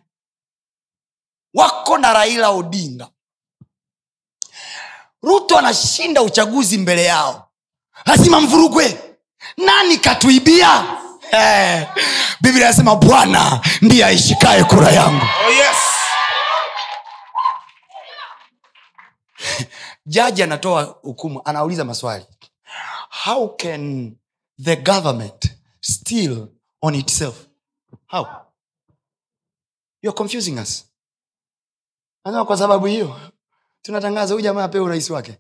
wako na raila odinga. Ruto anashinda uchaguzi mbele yao. Lazima mvurugwe. Nani katuibia? Eh, biblia anasema bwana ndiye aishikaye kura yangu. Oh, yes. jaji anatoa hukumu anauliza maswali how can the government steal on itself? How? You're confusing us. Anasema kwa sababu hiyo tunatangaza huyu jamaa apewe urais wake.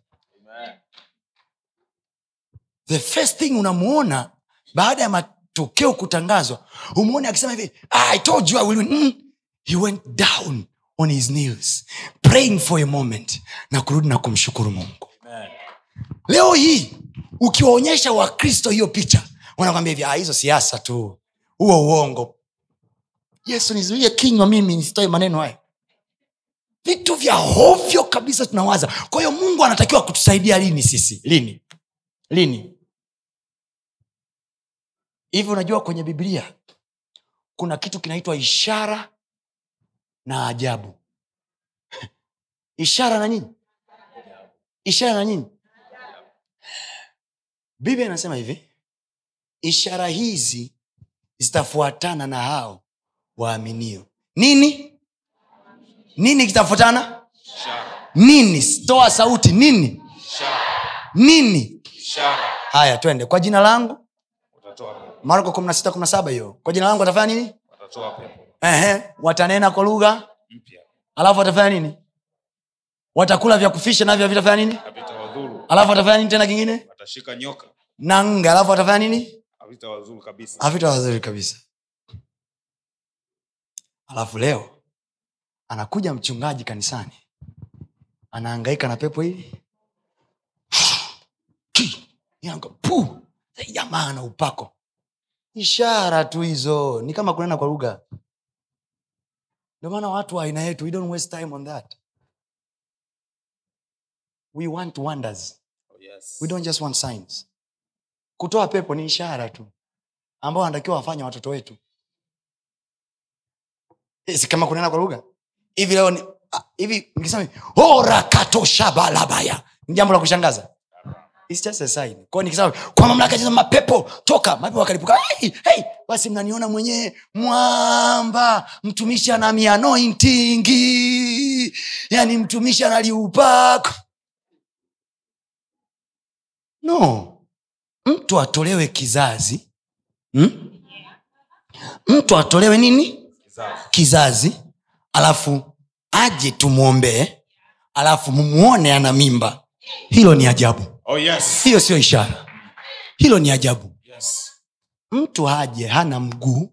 The first thing unamuona baada ya matokeo kutangazwa umuone akisema hivi i told you I will win. Mm. he went down on his knees praying for a moment na kurudi na kumshukuru mungu leo hii ukiwaonyesha wakristo hiyo picha wanakwambia hivi "Ah, hizo siasa tu. Huo uongo. Yesu nizuie kinywa mimi nisitoe maneno haya. Vitu vya hovyo kabisa tunawaza. Kwa hiyo mungu anatakiwa kutusaidia lini sisi? Lini? Lini? Hivi unajua kwenye biblia kuna kitu kinaitwa ishara na ajabu. Ishara na nini? Ishara na nini biblia inasema hivi ishara hizi zitafuatana na hao waaminio. Nini? Nini kitafuatana? Nini? Toa sauti. Nini? Ishara. nini? Ishara. haya twende. Kwa jina langu marko kumi na sita kumi na saba hiyo. Kwa jina langu watafanya nini? Ehe, watanena kwa lugha alafu watafanya nini? Watakula vya kufisha navyo vitafanya nini? Havitawadhuru. Alafu atafanya nini tena kingine? Atashika nyoka. na nge alafu atafanya nini? Kabisa. havita wazuri kabisa. Alafu leo anakuja mchungaji kanisani. Anaangaika na pepo hili. Jamaa na upako. Ishara tu hizo. Ni kama kunena kwa lugha. Ndio maana watu wa aina yetu we don't waste time on that we want wonders. Oh, yes. we don't just want signs. Kutoa pepo ni ishara tu ambao wanatakiwa wafanya watoto wetu. Si kama kunena kwa lugha. Hivi leo ni ah, hivi nikisema hivi, orakatoshabalabaya ni jambo la kushangaza. It's just a sign. Kwa nikisema kwa mamlaka ya mapepo toka. Mapepo wakalipuka hey, hey, basi mnaniona mwenyewe mwamba. Mtumishi ana mianointingi yani mtumishi analiupako no. Mtu atolewe kizazi. Hmm? mtu atolewe nini? Kizazi. kizazi alafu aje tumwombee alafu mumuone ana mimba. Hilo ni ajabu. Oh, yes. hiyo sio ishara. Hilo ni ajabu. Yes. mtu haje hana mguu.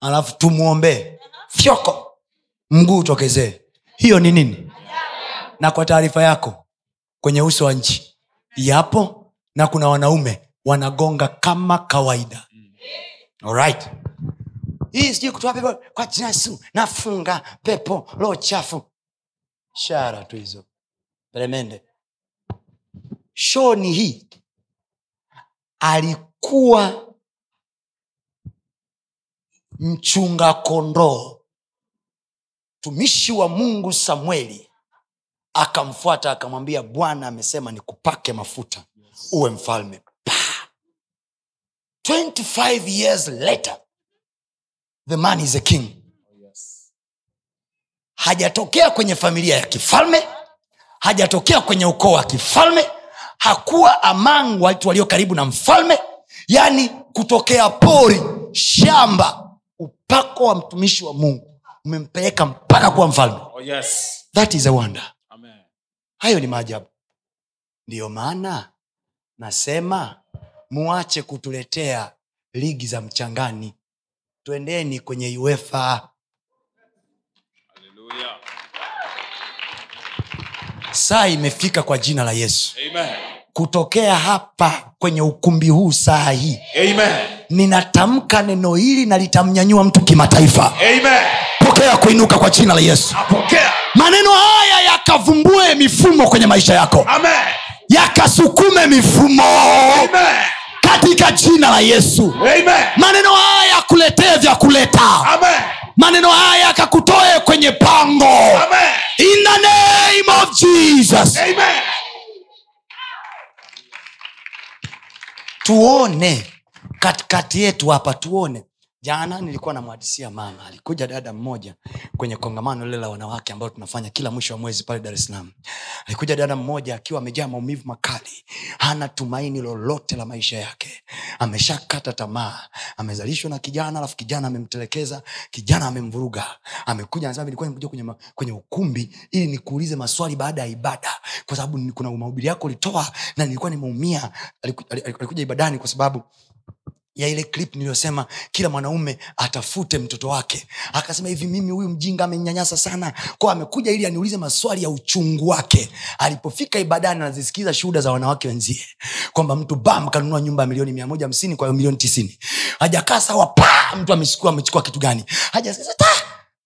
Alafu tumwombee fyoko. Mguu utokezee. Hiyo ni nini? Na kwa taarifa yako kwenye uso wa nchi yapo na kuna wanaume wanagonga kama kawaida. Alright. hii sijui kutoa pepo kwa jina Yesu. Nafunga pepo roho chafu. Shara tu hizo. Peremende. Shoni hii alikuwa mchunga kondoo. Mtumishi wa mungu samueli akamfuata akamwambia bwana amesema nikupake mafuta uwe mfalme Pa! 25 years later the man is a king hajatokea kwenye familia ya kifalme hajatokea kwenye ukoo wa kifalme hakuwa amang watu walio karibu na mfalme yaani kutokea pori shamba upako wa mtumishi wa mungu umempeleka mpaka kuwa mfalme Oh, yes. that is a wonder Amen. hayo ni maajabu ndiyo maana nasema muache kutuletea ligi za mchangani twendeni kwenye uefa saa imefika kwa jina la yesu Amen. kutokea hapa kwenye ukumbi huu saa hii Amen. ninatamka neno hili na litamnyanyua mtu kimataifa Amen. pokea kuinuka kwa jina la yesu Apokea. maneno haya yakavumbue mifumo kwenye maisha yako Amen. Yakasukume mifumo Amen. katika jina la yesu Amen. maneno haya yakuletee vya kuleta Amen. maneno haya yakakutoe kwenye pango Amen. in the name of jesus Amen. tuone katikati yetu hapa tuone jana nilikuwa namwadisia mama alikuja dada mmoja kwenye kongamano lile la wanawake ambayo tunafanya kila mwisho wa mwezi pale dar es alikuja dada mmoja akiwa amejaa maumivu makali hana tumaini lolote la maisha yake. Ameshakata tamaa amezalishwa na kijana alafu kijana amemtelekeza kijana amemvuruga. Amekuja nilikuwa nimekuja kwenye, kwenye ukumbi ili nikuulize maswali baada ya ibada kwa sababu kuna mahubiri yako ulitoa na nilikuwa nimeumia. Aliku- ali- ali- alikuja ibadani kwa sababu ya ile clip niliyosema kila mwanaume atafute mtoto wake. Akasema hivi mimi huyu mjinga amenyanyasa sana. Kwa amekuja ili aniulize maswali ya uchungu wake. Alipofika ibadani anazisikiza shuhuda za wanawake wenzie. Kwamba mtu bam kanunua nyumba ya milioni mia moja hamsini kwa milioni tisini. Hajakaa sawa pa mtu amechukua kitu gani? Hajasikiza ta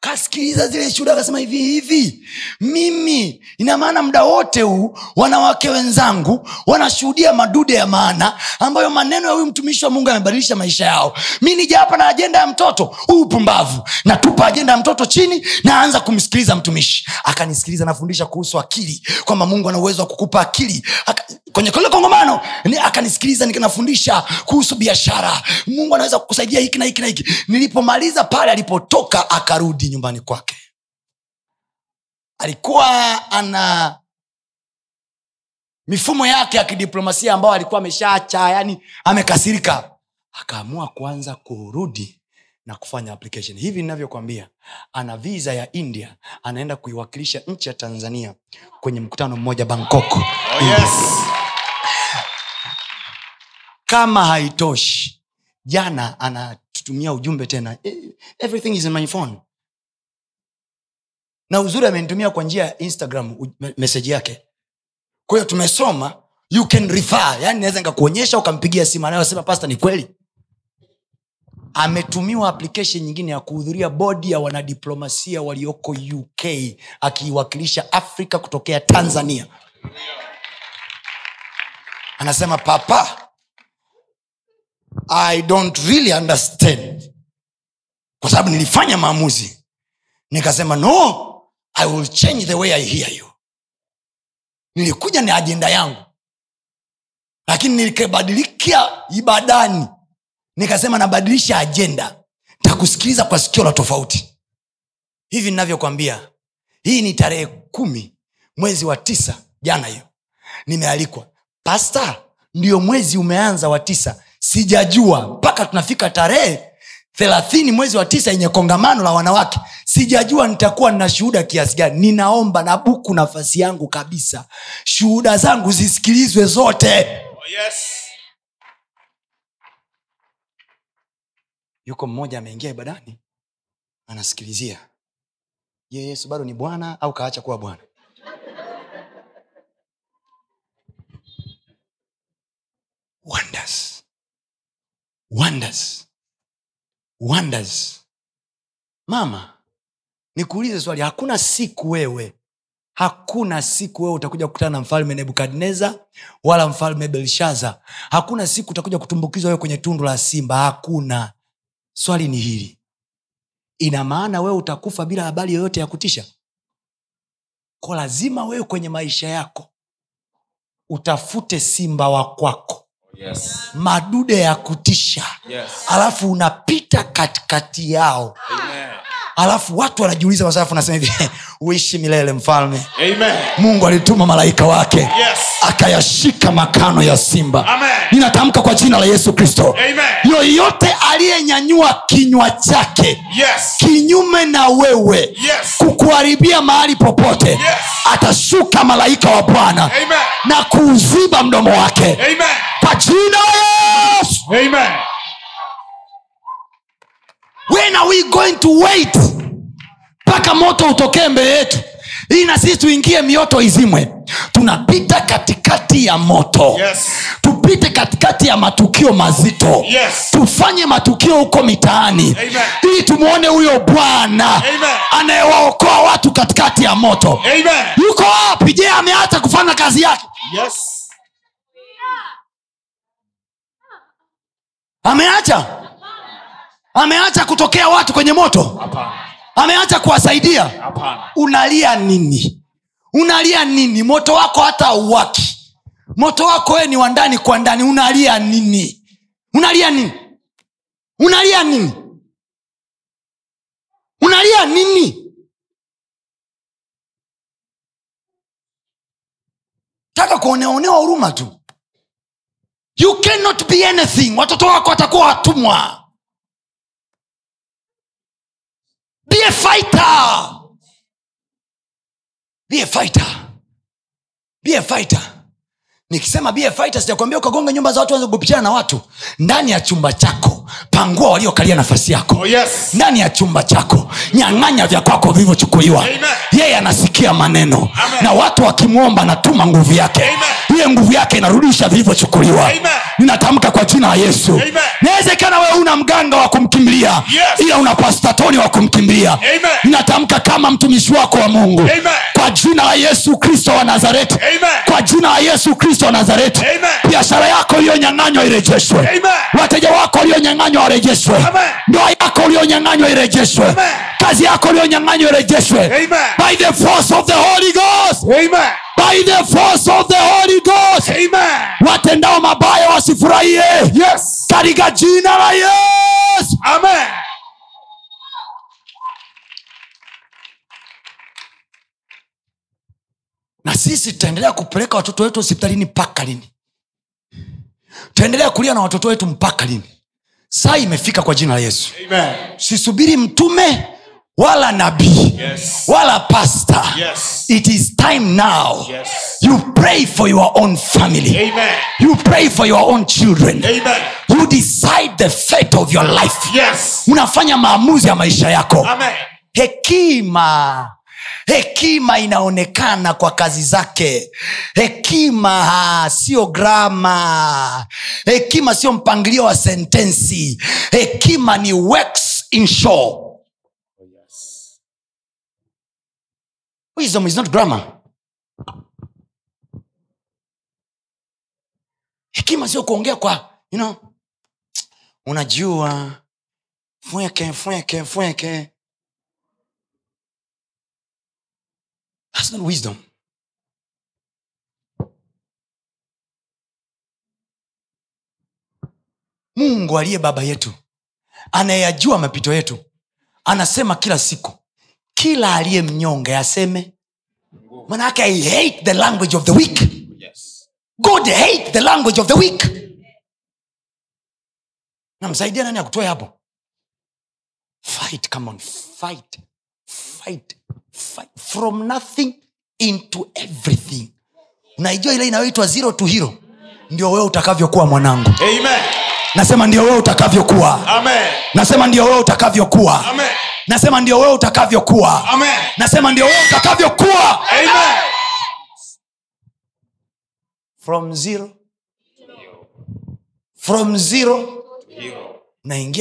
kasikiliza zile shuhuda akasema hivi hivi mimi ina maana muda wote huu wanawake wenzangu wanashuhudia madude ya maana ambayo maneno ya huyu mtumishi wa mungu amebadilisha maisha yao. Mi nija hapa na ajenda ya mtoto huu upumbavu natupa ajenda ya mtoto chini naanza kumsikiliza mtumishi. Akanisikiliza nafundisha kuhusu akili kwamba mungu ana uwezo wa kukupa akili. Aka, kwenye kile kongomano ni- akanisikiliza nikanafundisha kuhusu biashara. Mungu anaweza kukusaidia hiki na hiki na hiki. Nilipomaliza pale alipotoka akarudi nyumbani kwake. Alikuwa ana mifumo yake ya kidiplomasia ambayo alikuwa ameshaacha yani amekasirika. Akaamua kuanza kurudi na kufanya application. Hivi ninavyokwambia ana visa ya india anaenda kuiwakilisha nchi ya tanzania kwenye mkutano mmoja bangkok. Oh, yes. kama haitoshi jana anatutumia ujumbe tena. "Eh, everything is in my phone na uzuri amenitumia kwa njia ya instagram meseji yake. Kwa hiyo tumesoma you can refer. Yani naweza nikakuonyesha ukampigia simu anayosema pasta ni kweli? Ametumiwa application nyingine ya kuhudhuria bodi ya wanadiplomasia walioko uk akiiwakilisha afrika kutokea tanzania. Anasema papa i don't really understand. Kwa sababu nilifanya maamuzi. Nikasema no i will change the way i hear you. Nilikuja na ajenda yangu. Lakini nikabadilikia ibadani. Nikasema nabadilisha ajenda takusikiliza kwa sikio la tofauti. Hivi ninavyokwambia hii ni tarehe kumi mwezi wa tisa jana hiyo. Nimealikwa. Pasta ndio mwezi umeanza wa tisa. Sijajua. Mpaka tunafika tarehe thelathini mwezi wa tisa yenye kongamano la wanawake. Sijajua nitakuwa nina shuhuda kiasi gani. Ninaomba na buku nafasi yangu kabisa. Shuhuda zangu zisikilizwe zote. Oh, yes. yuko mmoja ameingia ibadani anasikilizia. Je yesu bado ni bwana au kaacha kuwa bwana? Wonders. Wonders wonders. Mama nikuulize swali. Hakuna siku wewe hakuna siku wewe utakuja kukutana na mfalme nebukadnezar wala mfalme belshaza hakuna siku utakuja kutumbukizwa wewe kwenye tundu la simba. Hakuna. Swali ni hili. Ina maana wewe utakufa bila habari yoyote ya kutisha? Ko lazima wewe kwenye maisha yako utafute simba wa kwako yes. madude ya kutisha Yes. alafu unapita katikati yao Amen. Alafu watu wanajiuliza masafu nasema hivi uishi milele mfalme Amen. mungu alituma malaika wake Yes. akayashika makano ya simba Amen. ninatamka kwa jina la yesu kristo yoyote aliyenyanyua kinywa chake Yes. kinyume na wewe Yes. kukuharibia mahali popote Yes. atashuka malaika wa bwana na kuuziba mdomo wake Amen. kwa jina la yesu Amen. When are we going to wait? Mpaka moto utokee mbele yetu. Ili na sisi tuingie mioto izimwe. Tunapita katikati ya moto. Yes. tupite katikati ya matukio mazito. Yes. tufanye matukio huko mitaani. Amen. ili tumwone huyo bwana anayewaokoa watu katikati ya moto. Amen. yuko wapi? Je ameacha kufanya kazi yake? Yes. ameacha ameacha kutokea watu kwenye moto? Hapana. ameacha kuwasaidia? Hapana. unalia nini? Unalia nini? Moto wako hata auwaki moto wako wee ni wa ndani kwa ndani. Unalia nini? Unalia nini? Unalia nini? Unalia nini? Taka kuoneaonewa huruma tu. You cannot be anything. Watoto wako watakuwa watumwa be a fighter. Be a fighter. Be a fighter. Nikisema be a fighter sijakwambia ukagonga nyumba za watu anze kupichana na watu. Ndani ya chumba chako pangua waliokalia nafasi yako. Oh, yes. ndani ya chumba chako nyang'anya vya kwako vilivyochukuliwa. Yeye anasikia maneno. Amen. na watu wakimwomba anatuma nguvu yake. Amen. Ile nguvu yake inarudisha vilivyochukuliwa ninatamka kwa jina la yesu. Nawezekana wewe una mganga wa kumkimbilia Yes. ila una pastatoni wa kumkimbilia. Ninatamka kama mtumishi wako wa mungu. Amen. kwa jina la yesu kristo wa nazareti. Amen. kwa jina la yesu kristo wa nazareti. Biashara yako iliyonyang'anywa irejeshwe. Wateja wako walionyang'anywa warejeshwe. Ndoa yako ulionyang'anywa irejeshwe. Kazi yako ulionyang'anywa irejeshwe. By the force of the holy ghost. Amen. By the force of the holy ghost Amen. watendao mabaya wasifurahie Yes. katika jina la yesu Amen. na sisi tutaendelea kupeleka watoto wetu hospitalini mpaka lini tutaendelea kulia na watoto wetu mpaka lini saa imefika kwa jina la yesu Amen. sisubiri mtume wala nabii Yes. wala pasta Yes. it is time now Yes. you pray for your own family Amen. you pray for your own children Amen. you decide the fate of your life Yes. unafanya maamuzi ya maisha yako Amen. hekima hekima inaonekana kwa kazi zake hekima sio grama hekima sio mpangilio wa sentensi hekima ni works in show wisdom is not grammar hekima sio kuongea kwa you know, unajua fweke fweke fweke That's not wisdom. mungu aliye baba yetu anayeyajua mapito yetu anasema kila siku kila aliye mnyonge aseme. Manake i hate the language of the weak. Yes. god hate the language of the weak. Namsaidia nani akutoe hapo? Fight come on fight fight fight from nothing into everything. Unaijua ile inayoitwa zero to hero. Ndio wewe utakavyokuwa mwanangu. Amen. Nasema ndio wewe utakavyokuwa. Nasema ndio wewe utakavyokuwa. Nasema ndio wewe utakavyokuwa. Nasema ndio wewe utakavyokuwa. From zero. From zero. Hero.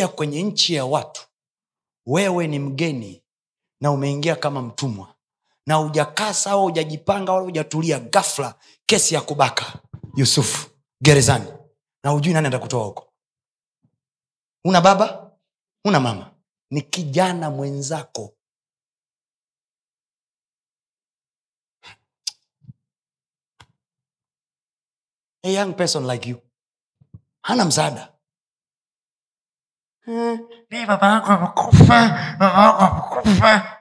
kwenye nchi ya watu. Wewe ni mgeni na umeingia kama mtumwa. Na ujakaa sawa ujajipanga wala ujatulia gafla kesi ya kubaka yusufu gerezani. Na ujui nani atakutoa huko una baba una mama. Ni kijana mwenzako. A young person like you. Hana msaada. Eh, baba amekufa yangu amekufa.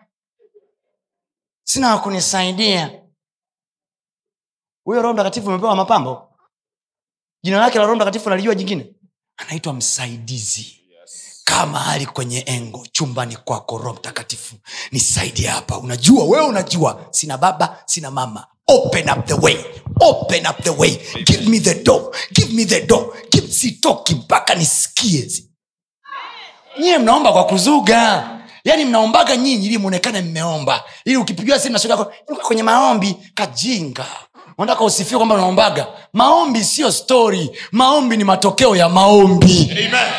Sina wakunisaidia huyo roho mtakatifu umepewa mapambo? Jina lake la roho mtakatifu nalijua jingine anaitwa msaidizi. Kama hali kwenye engo chumbani kwako roho mtakatifu nisaidie hapa. Unajua wewe unajua sina baba sina mama. Open up the way. Open up the way. Give me the door. Give me the door. Give sitoki mpaka nisikie. Nyie mnaomba kwa kuzuga. Yaani mnaombaga nyinyi ili mwonekane mmeomba. Ili ukipigiwa simu nasogea kwenye maombi. Kajinga unataka usifiwe kwamba unaombaga maombi sio stori maombi ni matokeo ya maombi. Amen.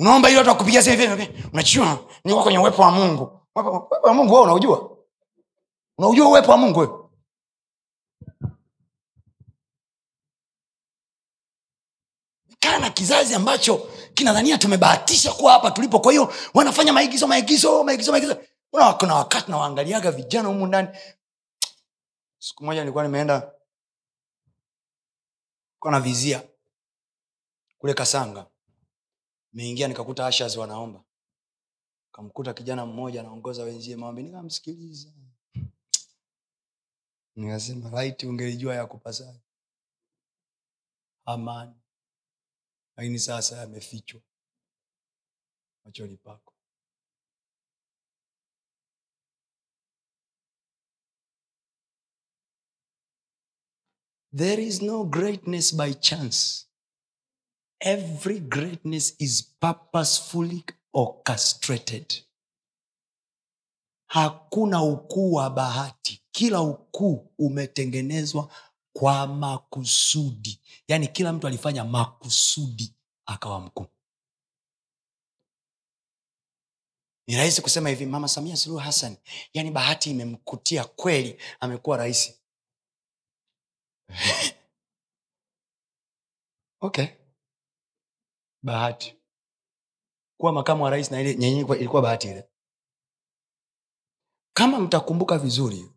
unaomba ili watu wakupigia sehemu unajua niko kwenye uwepo wa mungu. Uwepo uwepo wa mungu wewe unaujua? Unaujua uwepo wa mungu wewe kaa na kizazi ambacho kinadhania tumebahatisha kuwa hapa tulipo. Kwa hiyo wanafanya maigizo maigizo maigizo maigizo. Kuna, wakati nawaangaliaga vijana humu ndani. Siku moja nilikuwa nimeenda na vizia kule kasanga. Meingia nikakuta ashas wanaomba. Kamkuta kijana mmoja anaongoza wenzie maombi. Nikamsikiliza. Nikasema laiti ungelijua ya kupasaji amani lakini sasa yamefichwa machoni pako. There is no greatness by chance. Every greatness is purposefully orchestrated. Hakuna ukuu wa bahati. Kila ukuu umetengenezwa kwa makusudi. Yaani kila mtu alifanya makusudi akawa mkuu. Ni rahisi kusema hivi mama samia suluhu hassan yaani bahati imemkutia kweli amekuwa rahisi okay. Bahati. Kuwa makamu wa rais na ile nyenye ilikuwa- ilikuwa bahati ile. Kama mtakumbuka vizuri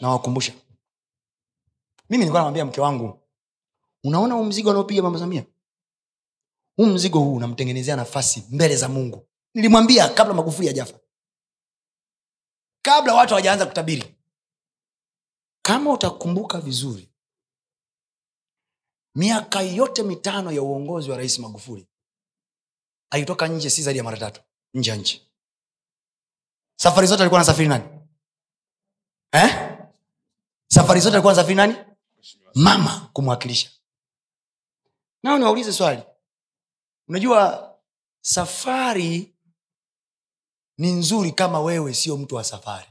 nawakumbusha mimi nilikuwa namwambia mke wangu unaona huu mzigo anaopiga mama samia? Huu mzigo huu unamtengenezea nafasi mbele za mungu. Nilimwambia kabla magufuli ajafa kabla watu hawajaanza kutabiri. Kama utakumbuka vizuri miaka yote mitano ya uongozi wa rais magufuli alitoka nje si zaidi ya mara tatu nje ya nchi. Safari zote alikuwa anasafiri nani? Eh? safari zote alikuwa anasafiri nani mama kumwakilisha. Nao niwaulize swali. Unajua safari ni nzuri kama wewe sio mtu wa safari.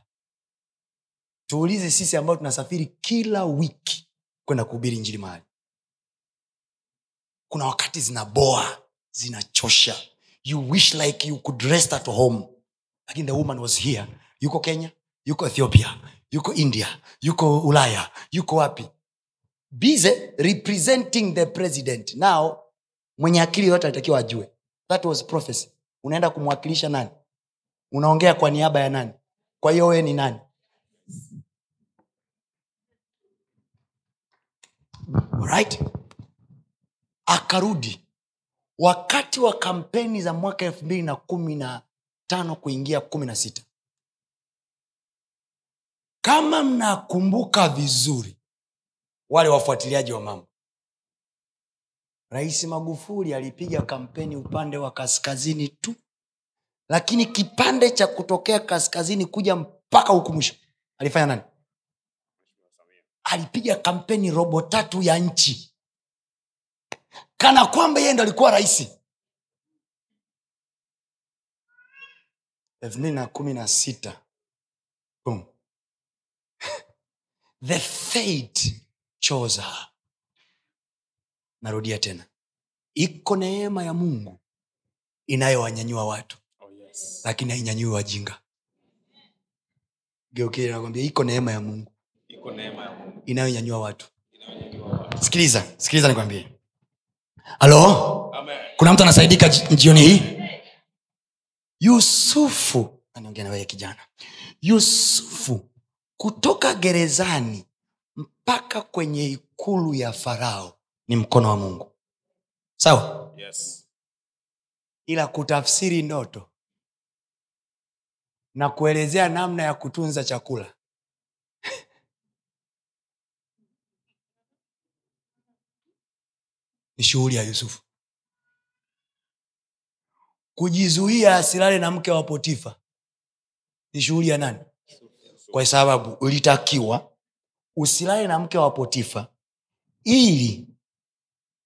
Tuulize sisi ambao tunasafiri kila wiki kwenda kuhubiri njili mahali. Kuna wakati zinaboa zinachosha. You wish like you could rest at home. Lakini the woman was here. Yuko kenya yuko ethiopia yuko india yuko ulaya yuko wapi bize representing the president. Now mwenye akili yote alitakiwa ajue. That was prophecy. Unaenda kumwakilisha nani? Unaongea kwa niaba ya nani? Kwa hiyo wewe ni nani? Right akarudi. Wakati wa kampeni za mwaka elfu mbili na kumi na tano kuingia kumi na sita. Kama mnakumbuka vizuri wale wafuatiliaji wa mambo. Rais magufuli alipiga kampeni upande wa kaskazini tu lakini kipande cha kutokea kaskazini kuja mpaka huku mwisho. Alifanya nani? Alipiga kampeni robo tatu ya nchi. Kana kwamba yeye ndo alikuwa rahisi elfu mbili na kumi na sita. The fate her narudia tena. Iko neema ya mungu inayowanyanyua watu Oh, yes. lakini hainyanyui wajinga. Nakwambia iko neema ya mungu mungu inayonyanyua watu. watu. sikiliza sikiliza nikwambie. Halo? Kuna mtu anasaidika ji- jioni hii? Yusufu anaongea nawewe kijana. Yusufu kutoka gerezani mpaka kwenye ikulu ya farao ni mkono wa mungu. Sawa? Yes. ila kutafsiri ndoto na kuelezea namna ya kutunza chakula. Ni shughuli ya yusufu. Kujizuia asilale na mke wa potifa ni shughuli ya nani? Kwa sababu ulitakiwa usilale na mke wa potifa ili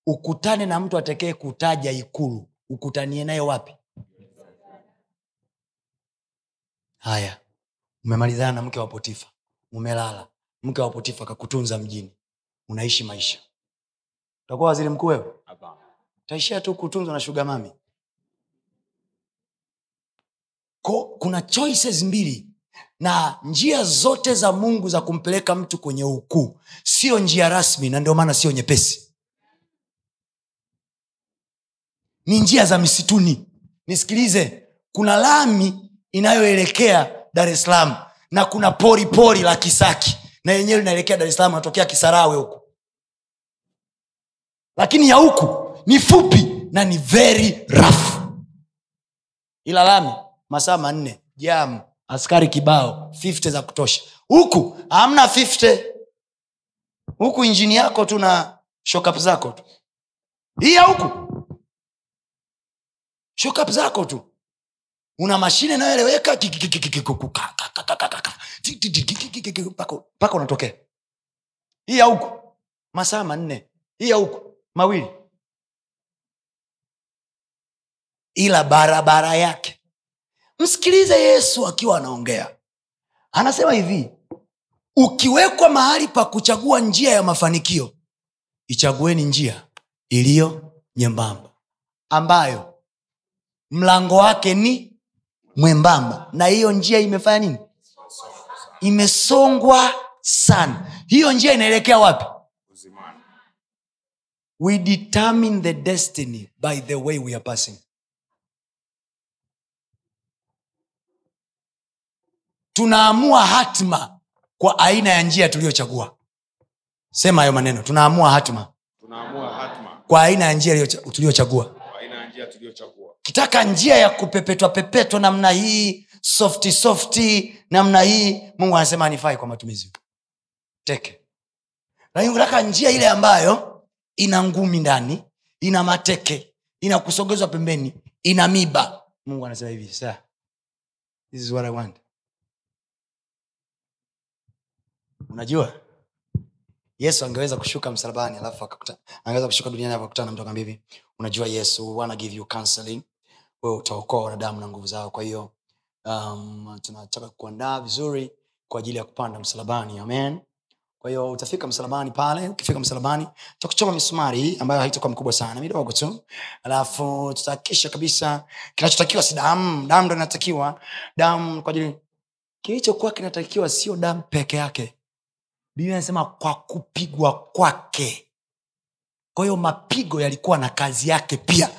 ukutane na mtu atekee kutaja ikulu. Ukutanie naye wapi? Haya umemalizana na mke wa potifa umelala. Mke wa potifa kakutunza mjini unaishi maisha. Utakuwa waziri mkuu wewe? Taishia tu kutunzwa na shuga mami ko kuna choices mbili na njia zote za mungu za kumpeleka mtu kwenye ukuu sio njia rasmi na ndio maana sio nyepesi. Ni njia za misituni. Nisikilize kuna lami inayoelekea dar es salaam na kuna pori pori la kisaki na yenyewe linaelekea dar es salaam natokea kisarawe huku. Lakini ya huku ni fupi na ni very rafu ila lami masaa manne jam askari kibao 50 za kutosha. Huku hamna 50 huku injini yako tu na shokap zako tu. Hiya huku. Shokap zako tu. Una mashine inayoeleweka mpaka unatokea. Hii huku. Masaa manne. Hii huku. Mawili. Ila barabara yake msikilize yesu akiwa anaongea. Anasema hivi ukiwekwa mahali pa kuchagua njia ya mafanikio ichagueni njia iliyo nyembamba ambayo mlango wake ni mwembamba. Na hiyo njia imefanya nini? Imesongwa sana. Hiyo njia inaelekea wapi? We determine the destiny by the way we are passing tunaamua hatima kwa aina ya njia tuliyochagua sema hayo maneno. Tunaamua hatima. Tunaamua hatma kwa aina ya njia tuliyochagua kitaka njia ya kupepetwa pepetwa namna hii softi softi namna hii mungu anasema anifai kwa matumizi. Teke lakini njia ile ambayo ina ngumi ndani ina mateke ina kusogezwa pembeni ina miba mungu anasema hivi sa this is what I want unajua yesu angeweza kushuka msalabani alafu angeweza kushuka duniani akakutana na mtu akaambia hivi unajua yesu wana give you counseling. Wewe utaokoa wanadamu na nguvu zao. Kwa hiyo um, tunataka kuandaa vizuri kwa ajili ya kupanda msalabani. Amen. Kwa hiyo utafika msalabani pale ukifika msalabani tutakuchoma misumari ambayo haitakuwa mkubwa sana midogo tu. Alafu tutahakikisha kabisa kinachotakiwa si damu damu ndo inatakiwa. Damu kwa ajili kilichokuwa kinatakiwa sio damu peke yake biblia inasema kwa kupigwa kwake. Kwa hiyo mapigo yalikuwa na kazi yake pia.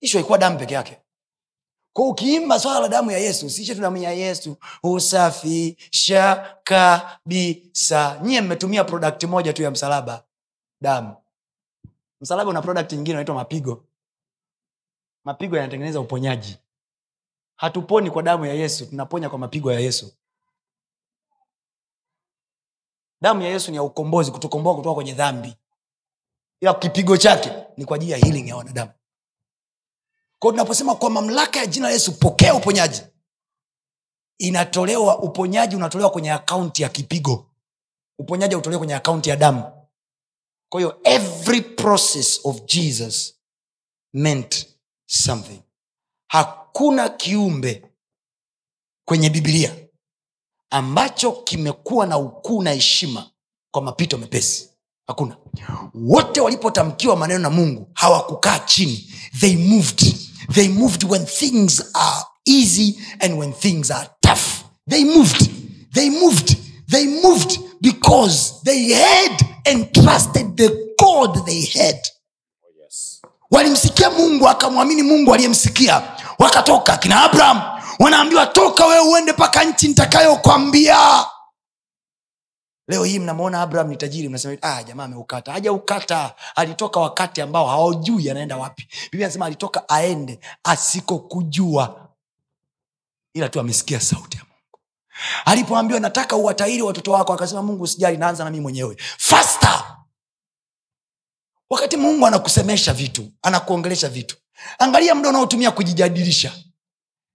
Ishu haikuwa damu peke yake. Kwa ukiimba swala la damu ya yesu siishe tu damu ya yesu. Husafisha kabisa nyiye mmetumia product moja tu ya msalaba. Damu. Msalaba una product nyingine unaitwa mapigo. Mapigo yanatengeneza uponyaji. Hatuponi kwa damu ya yesu tunaponya kwa mapigo ya yesu damu ya yesu ni ya ukombozi kutukomboa kutoka kwenye dhambi. Ila kipigo chake ni kwa ajili ya healing ya wanadamu. Kwao tunaposema kwa mamlaka ya jina la yesu pokea uponyaji. Inatolewa uponyaji unatolewa kwenye akaunti ya kipigo. Uponyaji hautolewa kwenye akaunti ya damu. Kwa hiyo every process of jesus meant something. Hakuna kiumbe kwenye bibilia ambacho kimekuwa na ukuu na heshima kwa mapito mepesi. Hakuna. Wote walipotamkiwa maneno na mungu hawakukaa chini. They moved. They moved when things are easy and when things are tough. They moved. They moved. They moved because they had and trusted the god they had. Walimsikia mungu akamwamini mungu aliyemsikia. Wakatoka kina abraham wanaambiwa toka wewe uende mpaka nchi nitakayokwambia. Leo hii mnamwona abraham ni tajiri mnasema ah, jamaa ameukata. Hajaukata. Alitoka wakati ambao hawajui anaenda wapi. Biblia anasema alitoka aende asikokujua. Ila tu amesikia sauti ya mungu. Alipoambiwa nataka uwatairi watoto wako akasema mungu sijali naanza na mii mwenyewe. Fasta wakati mungu anakusemesha vitu anakuongelesha vitu angalia muda unaotumia kujijadilisha.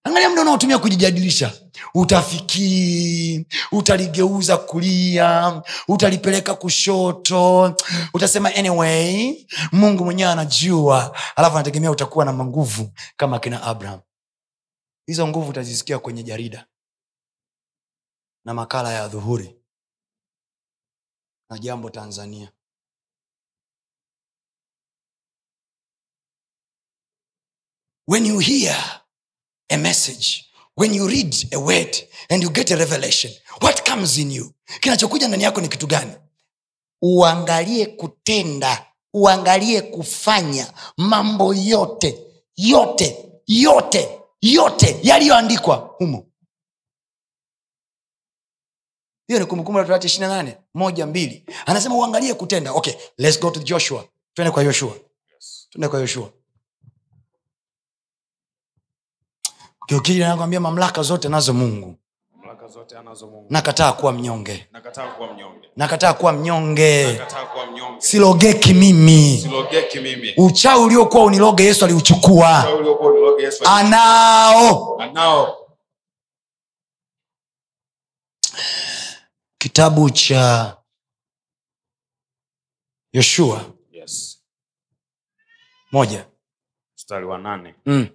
Angalia muda unaotumia kujijadilisha. Utafikiri utaligeuza kulia utalipeleka kushoto. Utasema anyway mungu mwenyewe anajua. Alafu anategemea utakuwa na manguvu kama kina abraham. Hizo nguvu utazisikia kwenye jarida na makala ya dhuhuri na jambo tanzania when you hear a message when you read a word and you get a revelation what comes in you? Kinachokuja ndani yako ni kitu gani? Uangalie kutenda uangalie kufanya mambo yote yote yote yote yaliyoandikwa humo. Hiyo ni kumbukumbu la torati ishirina nane moja mbili. Anasema uangalie kutenda. Okay let's go to joshua. Twende kwa yoshua twende kwa yoshua kiukili anakwambia mamlaka zote nazo mungu. Nakataa kuwa mnyonge. Nakataa kuwa mnyonge. Nakataa kuwa mnyonge. Nakataa kuwa mnyonge. Silogeki mimi. Silogeki mimi. Uchawi uliokuwa uniloge yesu aliuchukua. Anao. Anao. Kitabu cha yoshua. Yes. Moja. Mstari wa nane. Mm.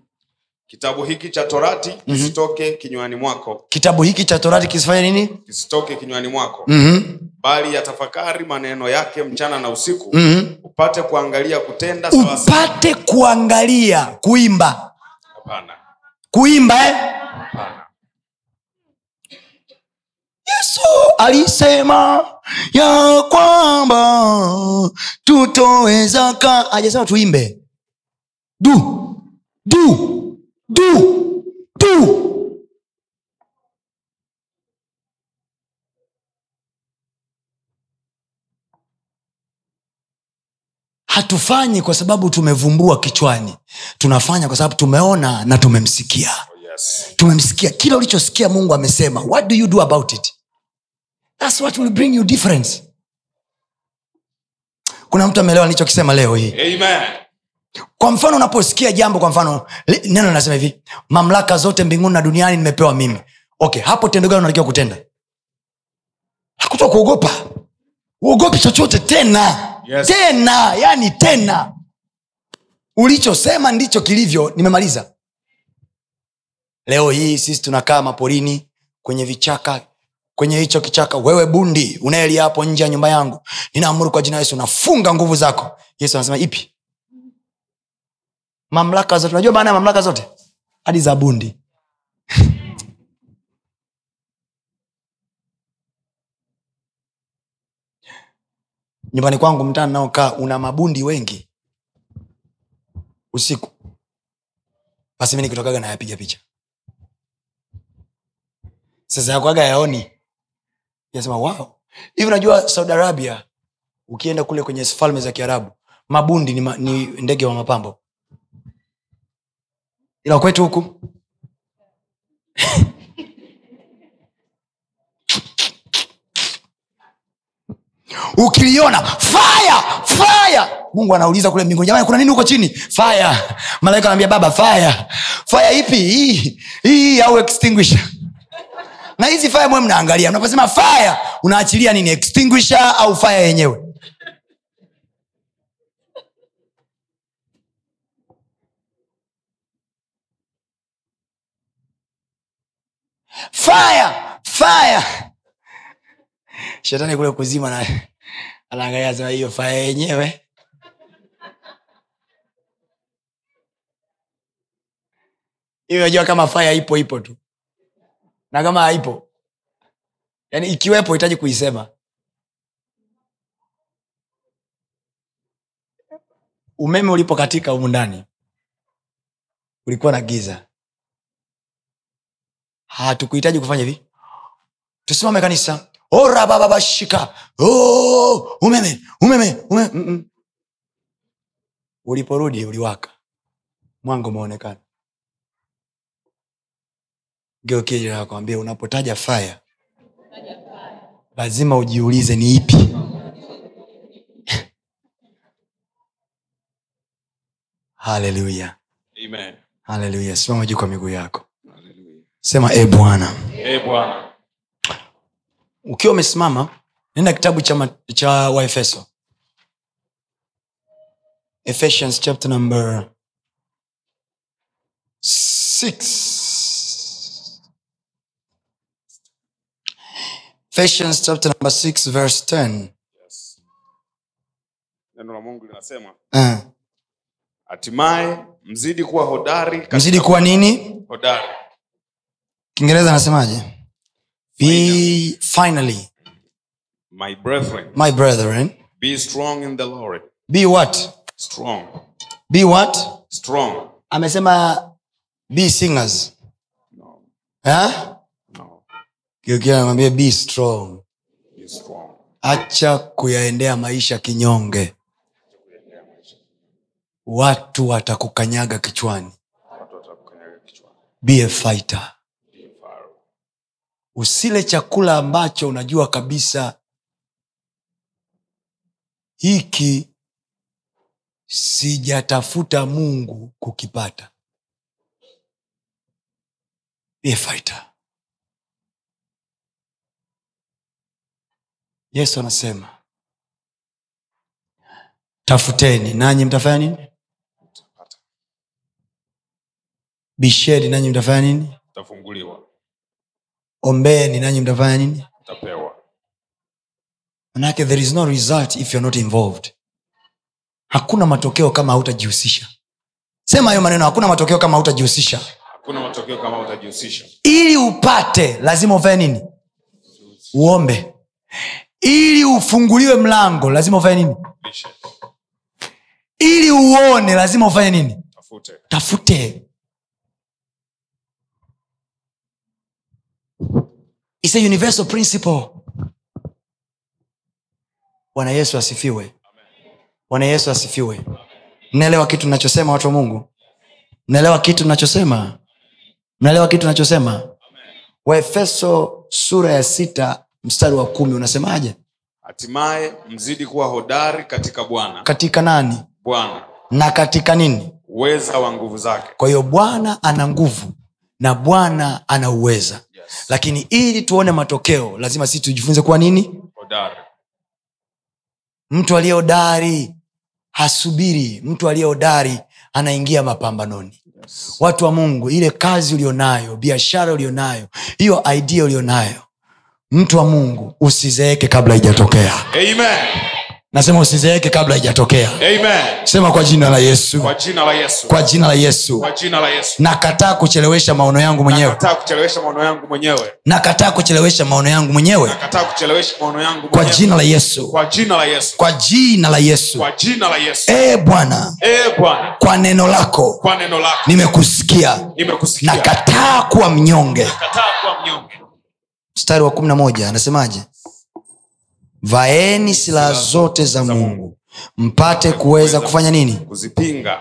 Kitabu hiki cha torati kisitoke kinywani mwako. Kitabu hiki cha torati kisifanye nini? Kisitoke kinywani mwako. Mm-hmm. bali yatafakari maneno yake mchana na usiku. Mm-hmm. upate kuangalia kutenda upate sawasa. kuangalia kuimba. Hapana. Kuimba eh? hapana. Yesu alisema ya kwamba tutoweza ka ajasema tuimbe. Du. Du du du hatufanyi kwa sababu tumevumbua kichwani. Tunafanya kwa sababu tumeona na tumemsikia. Oh, yes. Tumemsikia. Kile ulichosikia mungu amesema. What do you do about it? Thats what will bring you difference. Kuna mtu ameelewa nilichokisema leo hii? Amen kwa mfano unaposikia jambo kwa mfano neno linasema hivi mamlaka zote mbinguni na duniani nimepewa mimi. Okay hapo tendo gani unatakiwa kutenda? Hakuta kuogopa. Uogopi chochote tena. Yes. tena yani tena. Ulichosema ndicho kilivyo nimemaliza. Leo hii sisi tunakaa maporini kwenye vichaka kwenye hicho kichaka. Wewe bundi unaelia hapo nje ya nyumba yangu ninaamuru kwa jina yesu nafunga nguvu zako. Yesu anasema ipi mamlaka zote. Unajua maana ya mamlaka zote? Hadi za bundi. Nyumbani kwangu mtaa naokaa una mabundi wengi. Usiku. Basi mi nikitokaga nayapiga picha. Sasa yakwaga yaoni. Yasema wow. Hivi unajua saudi arabia ukienda kule kwenye falme za kiarabu mabundi ni, ma, ni ndege wa mapambo ila kwetu huku. Ukiliona fire fire. Mungu anauliza kule mbinguni jamani kuna nini huko chini? Fire. Malaika anaambia baba fire. Fire ipi? Hii au extinguisher? Na hizi fire mwe mnaangalia. Mnaposema fire unaachilia nini? Extinguisher au fire yenyewe fire! Fire! Shetani kule kuzima na anaangalia sema hiyo faya yenyewe. Hiyo najua kama faya ipo ipo tu. Na kama haipo yaani ikiwepo hitaji kuisema. Umeme ulipokatika humu ndani ulikuwa na giza hatukuhitaji kufanya hivi. Tusimame kanisa. Orabababashika oh, umeme umeme umeme. Mm-mm. uliporudi uliwaka. Mwanga umeonekana. Geukija akwambia unapotaja faya lazima ujiulize ni ipi. Haleluya Amen. haleluya simama juu kwa miguu yako sema e bwana. Ukiwa umesimama nenda kitabu cha, ma- cha waefeso. Ephesians chapter number 6 ephesians chapter number 6 verse 10 neno la Mungu linasema uh, mzidi kuwa hodari mzidi kuwa nini? Hodari kiingereza anasemaje? Be finally. my brethren. My brethren. Be strong in the Lord. Be what? Strong. Be what? Strong. Amesema be singers. No. Eh? no. Geukia be strong. Be strong. Acha kuyaendea maisha kinyonge. Watu watakukanyaga kichwani. Watu watakukanyaga kichwani. Be a fighter. Usile chakula ambacho unajua kabisa. Hiki sijatafuta mungu kukipata. Be fighter. Yesu anasema tafuteni nanyi mtafanya nini? Bisheni nanyi mtafanya nini? Utafunguliwa ombeeni nanyi mtafanya nini? Manake there is no result if you're not involved. Hakuna matokeo kama hautajihusisha sema hayo maneno hakuna matokeo kama hautajihusisha hakuna matokeo kama utajihusisha ili upate lazima ufanye nini? Uombe. Ili ufunguliwe mlango lazima ufanye nini? Lishe. Ili uone lazima ufanye nini? Tafute. Tafute It's a universal principle. Bwana yesu asifiwe. Bwana yesu asifiwe. Mnaelewa kitu nachosema watu wa mungu? Mnaelewa kitu nachosema mnaelewa kitu nachosema waefeso sura ya sita mstari wa kumi unasemaje? Hatimaye mzidi kuwa hodari katika bwana. Katika nani? Bwana. Na katika nini? Uweza wa nguvu zake. Kwa hiyo bwana ana nguvu na bwana ana uweza yes. lakini ili tuone matokeo lazima sisi tujifunze kuwa nini hodari mtu aliyehodari hasubiri mtu aliyehodari anaingia mapambanoni yes. watu wa mungu ile kazi ulionayo biashara ulionayo hiyo idea ulionayo mtu wa mungu usizeeke kabla haijatokea Amen. Nasema usizeeke kabla haijatokea. Sema kwa jina la yesu. Kwa jina la yesu. Kwa jina la yesu. Kwa jina la yesu. Nakataa kuchelewesha maono yangu mwenyewe. Nakataa kuchelewesha maono yangu mwenyewe. Kwa jina la yesu. Kwa jina la yesu. Kwa jina la yesu. Yesu. Ee bwana kwa neno lako kwa neno lako. nimekusikia. Nime nakataa kuwa mnyonge. Nakataa kuwa mnyonge. Mstari wa kumi na moja anasemaje vaeni silaha zote za mungu. Mpate kuweza kufanya nini? kuzipinga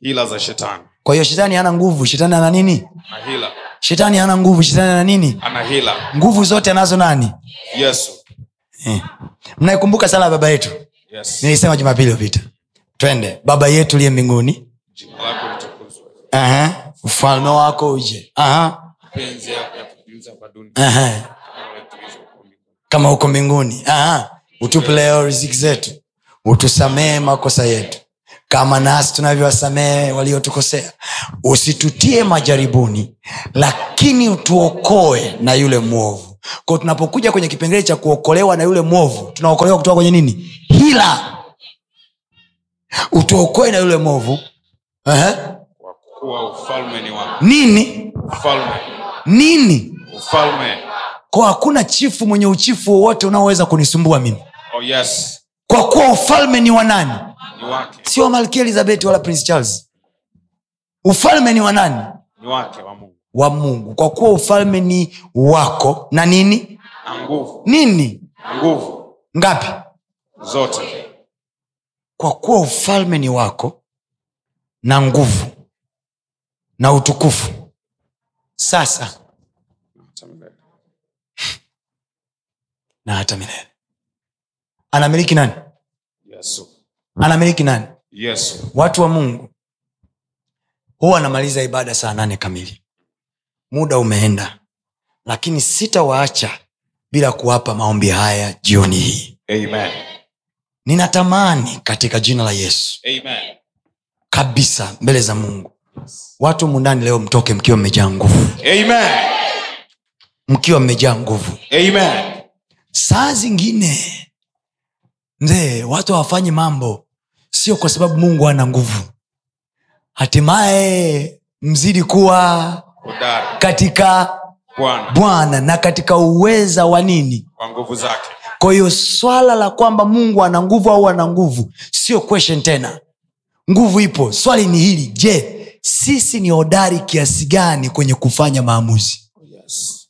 hila za shetani. Kwa hiyo shetani hana nguvu. Shetani ana nini? Ana hila. Shetani hana nguvu. Shetani ana nini? Ana hila. Nguvu zote anazo nani? Yesu. Eh. mnaikumbuka sala ya baba yetu? Yes. Nilisema jumapili iliyopita. Twende. Baba yetu liye mbinguni. Aha. ufalme wako uje. Aha. penzi ya, ya ya, mbinguni. Kama huko mbinguni Aha. utupe leo riziki zetu. Utusamehe makosa yetu. Kama nasi tunavyowasamehe waliotukosea. Usitutie majaribuni lakini utuokoe na yule mwovu. Kwao tunapokuja kwenye kipengele cha kuokolewa na yule mwovu tunaokolewa kutoka kwenye nini? Hila. Utuokoe na yule mwovu. Aha. kwa kuwa ufalme ni wako nini? ufalme. Nini? Ufalme kwa hakuna chifu mwenye uchifu wowote unaoweza kunisumbua mimi. Oh yes. Kwa kuwa ufalme ni wa nani? Ni wake. Sio wa malkia elizabeth wala prince charles. Ufalme ni wa nani? Ni wake wa mungu. Wa mungu. Kwa kuwa ufalme ni wako. Na nini? Na nguvu. Nini? Nguvu. Ngapi? Zote. Kwa kuwa ufalme ni wako na nguvu na utukufu. Sasa na hata milele. Anamiliki nani? Yesu. Anamiliki nani? Yesu. Watu wa mungu. Huwa anamaliza ibada saa nane kamili. Muda umeenda. Lakini sitawaacha bila kuwapa maombi haya jioni hii. Amen. Ninatamani katika jina la yesu. Amen. Kabisa mbele za mungu. Watu mundani leo mtoke mkiwa mmejaa nguvu. Amen. Mkiwa mmejaa nguvu. Amen saa zingine mzee watu hawafanyi mambo sio kwa sababu mungu ana nguvu. Hatimaye mzidi kuwa hodari katika bwana. Bwana na katika uweza wa nini? Kwa nguvu zake. Kwa hiyo swala la kwamba mungu ana nguvu au ana nguvu sio question tena. Nguvu ipo. Swali ni hili je sisi ni hodari kiasi gani kwenye kufanya maamuzi yes.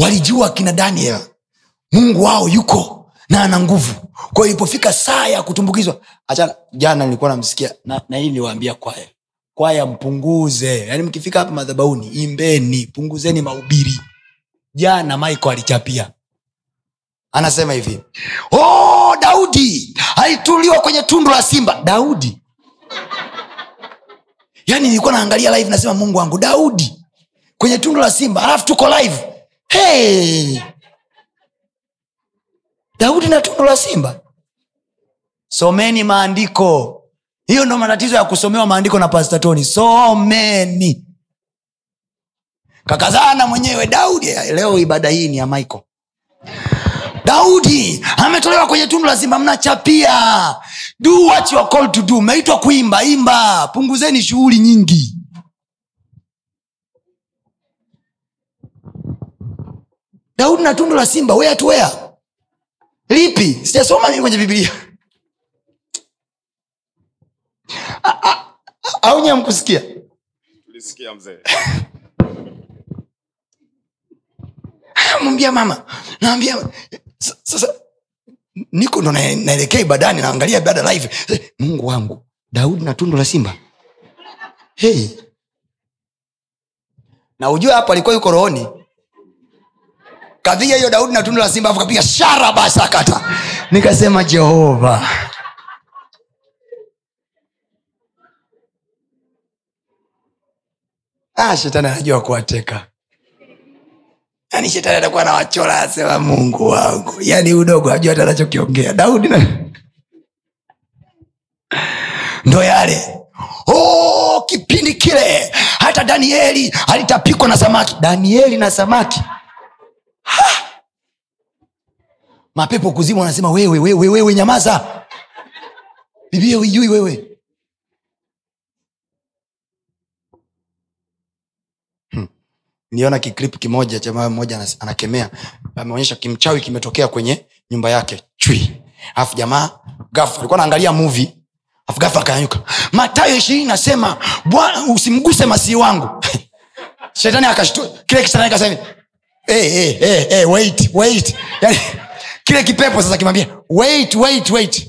Walijua kina daniel. Mungu wao yuko na ana nguvu. Kwao ilipofika saa ya kutumbukizwa achana jana nilikuwa namsikia na, na hii niliwaambia kwaya. Kwaya mpunguze. Yaani mkifika hapa madhabauni imbeni punguzeni mahubiri. Jana michael alichapia. Anasema hivi. Oh, daudi alituliwa kwenye tundu la simba. Daudi. Yaani nilikuwa naangalia live nasema mungu wangu daudi kwenye tundu la simba alafu tuko live hey! daudi na tundu la simba. Someni maandiko. Hiyo ndo matatizo ya kusomewa maandiko na pastatoni someni. Kakazana mwenyewe daudi leo ibada hii ni ya michael. Daudi ametolewa kwenye tundu la simba mnachapia. Do what you are called to do. Meitwa kuimba imba. Punguzeni shughuli nyingi daudi na tundu la simba wea tu wea lipi? Sijasoma mimi kwenye bibilia au nye mkusikia mwambia mama. Nawambia sasa niko ndo naelekea ibadani naangalia ibada live. Mungu wangu daudi na tundu la simba. Hey. na ujue hapo alikuwa yuko rohoni kapiga hiyo daudi na tundu la simba afu kapiga sharabasakata nikasema jehova. Ah, shetani anajua kuwateka. Yaani shetani atakuwa nawachora asema mungu wangu. Yaani udogo ajua hata anachokiongea. Daudi na ndo yale. Oh, kipindi kile hata danieli alitapikwa na samaki. Danieli na samaki Ha! mapepo kuzimu wanasema wewe wewe wewe nyamaza. Bibia uijui wewe. Niliona kiklip kimoja jamaa mmoja anakemea. Ameonyesha kimchawi kimetokea kwenye nyumba yake. Chui. Alafu jamaa gafu alikuwa anaangalia muvi afu gafu akanyanyuka. Matayo ishirini nasema bwana usimguse masii wangu. Shetani akashtua kile kishetani kasema hey, hey, hey, hey, wait wait. Kile kipepo sasa kimwambia wait wait wait.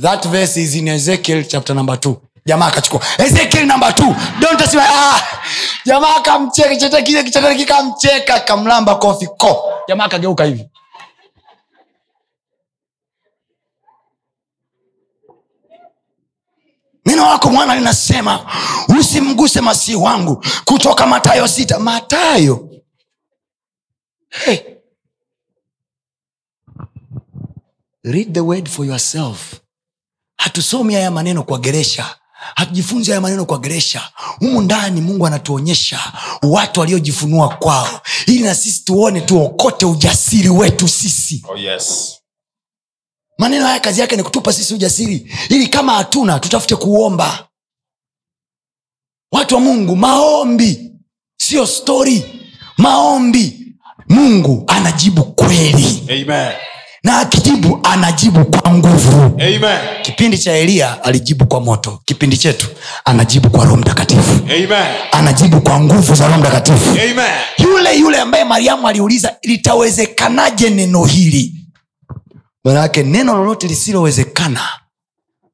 That verse is in ezekiel chapter number two. Jamaa akachukua. Ezekiel number two. Don't asema ah. Jamaa akamcheka chete kile kamlamba kofi ko. Jamaa akageuka hivi. Neno lako mwana linasema usimguse masihi wangu. Kutoka matayo sita. Matayo hey. read the word for yourself. Hatusomi haya maneno kwa geresha. Hatujifunzi haya maneno kwa geresha. Humu ndani mungu anatuonyesha watu waliojifunua kwao. Ili na sisi tuone tuokote ujasiri wetu sisi. Oh yes. Maneno haya kazi yake ni kutupa sisi ujasiri. Ili kama hatuna tutafute kuomba. Watu wa mungu maombi. Sio stori maombi mungu anajibu kweli. Amen. Na akijibu anajibu kwa nguvu. Amen. kipindi cha eliya alijibu kwa moto. Kipindi chetu anajibu kwa roho mtakatifu. Amen. anajibu kwa nguvu za roho mtakatifu. Amen. yule yule ambaye mariamu aliuliza litawezekanaje neno hili? Manake neno lolote lisilowezekana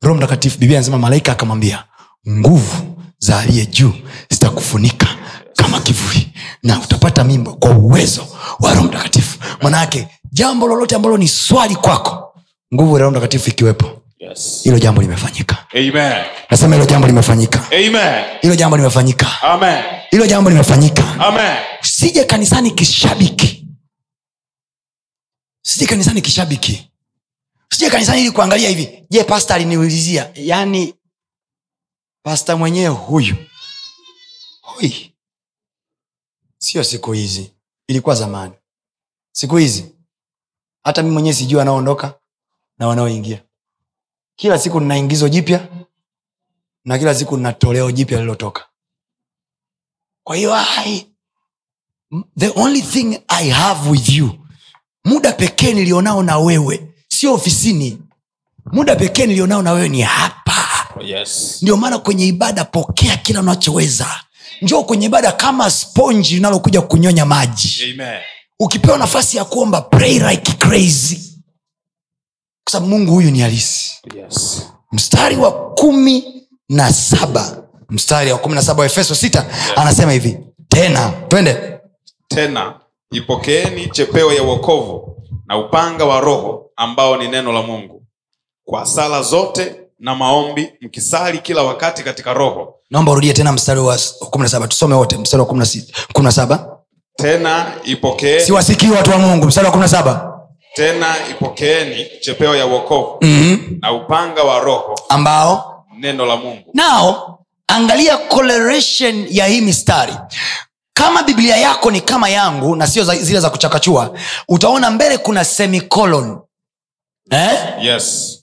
roho mtakatifu biblia anasema malaika akamwambia nguvu za aliye juu zitakufunika kama kivuli na utapata mimba kwa uwezo wa roho mtakatifu. Manaake jambo lolote ambalo ni swali kwako nguvu ya roho mtakatifu ikiwepo Yes. hilo jambo limefanyika. Amen. nasema hilo jambo limefanyika. Hilo jambo limefanyika. Hilo jambo limefanyika. Amen. usije kanisani kishabiki. Usije kanisani kishabiki. Usije kanisani ili kuangalia hivi je pasta aliniulizia? Yaani pasta mwenyewe huyu. Hui sio siku hizi. Ilikuwa zamani. Siku hizi hata mi mwenyewe sijui wanaoondoka na wanaoingia. Kila siku nina ingizo jipya na kila siku nina toleo jipya lililotoka. Kwa hiyo the only thing i have with you muda pekee nilionao na wewe sio ofisini. Muda pekee nilionao na wewe ni hapa. Yes. ndio maana kwenye ibada pokea kila unachoweza njoo kwenye ibada kama sponji linalokuja kunyonya maji Amen. ukipewa nafasi ya kuomba pray like crazy kwa sababu mungu huyu ni halisi Yes. mstari wa kumi na saba mstari wa kumi na saba wa efeso sita anasema hivi tena twende Tena ipokeeni chepeo ya uokovu na upanga wa roho ambao ni neno la Mungu. Kwa sala zote na maombi mkisali kila wakati katika roho. Naomba urudie tena mstari wa kumi na saba tusome wote mstari wa kumi na saba Tena ipokee siwasikii watu wa mungu mstari wa kumi na saba tena ipokeeni chepeo ya uokovu mm-hmm. na upanga wa roho ambao neno la Mungu. nao angalia coloration ya hii mistari kama biblia yako ni kama yangu na sio zile za kuchakachua utaona mbele kuna semicolon eh? Yes.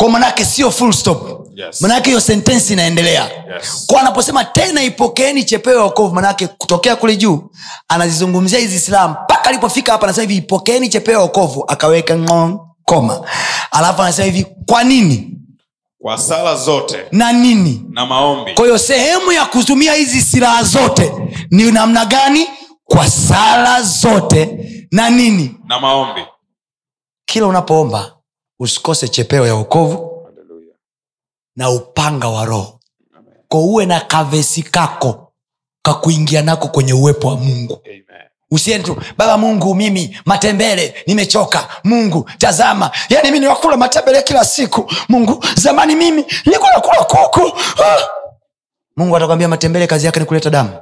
kwa manake sio full stop Yes. manake hiyo sentensi inaendelea Yes. kwa anaposema tena ipokeeni chepeo ya wokovu manake kutokea kule juu anazizungumzia hizi silaha mpaka alipofika hapa anasema hivi ipokeeni chepeo ya wokovu akaweka ng'ong, koma alafu anasema hivi kwa nini Kwa sala zote na nini na maombi kwa hiyo sehemu ya kutumia hizi silaha zote ni namna gani kwa sala zote na nini na maombi. kila unapoomba usikose chepeo ya wokovu Hallelujah. Na upanga wa roho. Ko uwe na kavesi kako kakuingia nako kwenye uwepo wa mungu. Amen. usiende tu baba mungu mimi matembele nimechoka. Mungu tazama. Yani mi niwakula matembele kila siku. Mungu zamani mimi nilikuwa nakula kuku. Ah! mungu atakwambia matembele kazi yake ni kuleta damu.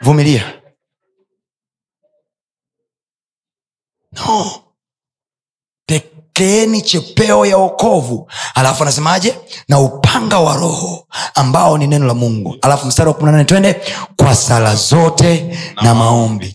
Vumilia. No pekeeni chepeo ya okovu alafu anasemaje? Na upanga wa roho ambao ni neno la mungu. Alafu mstari wa 18 twende. Kwa sala zote na maombi.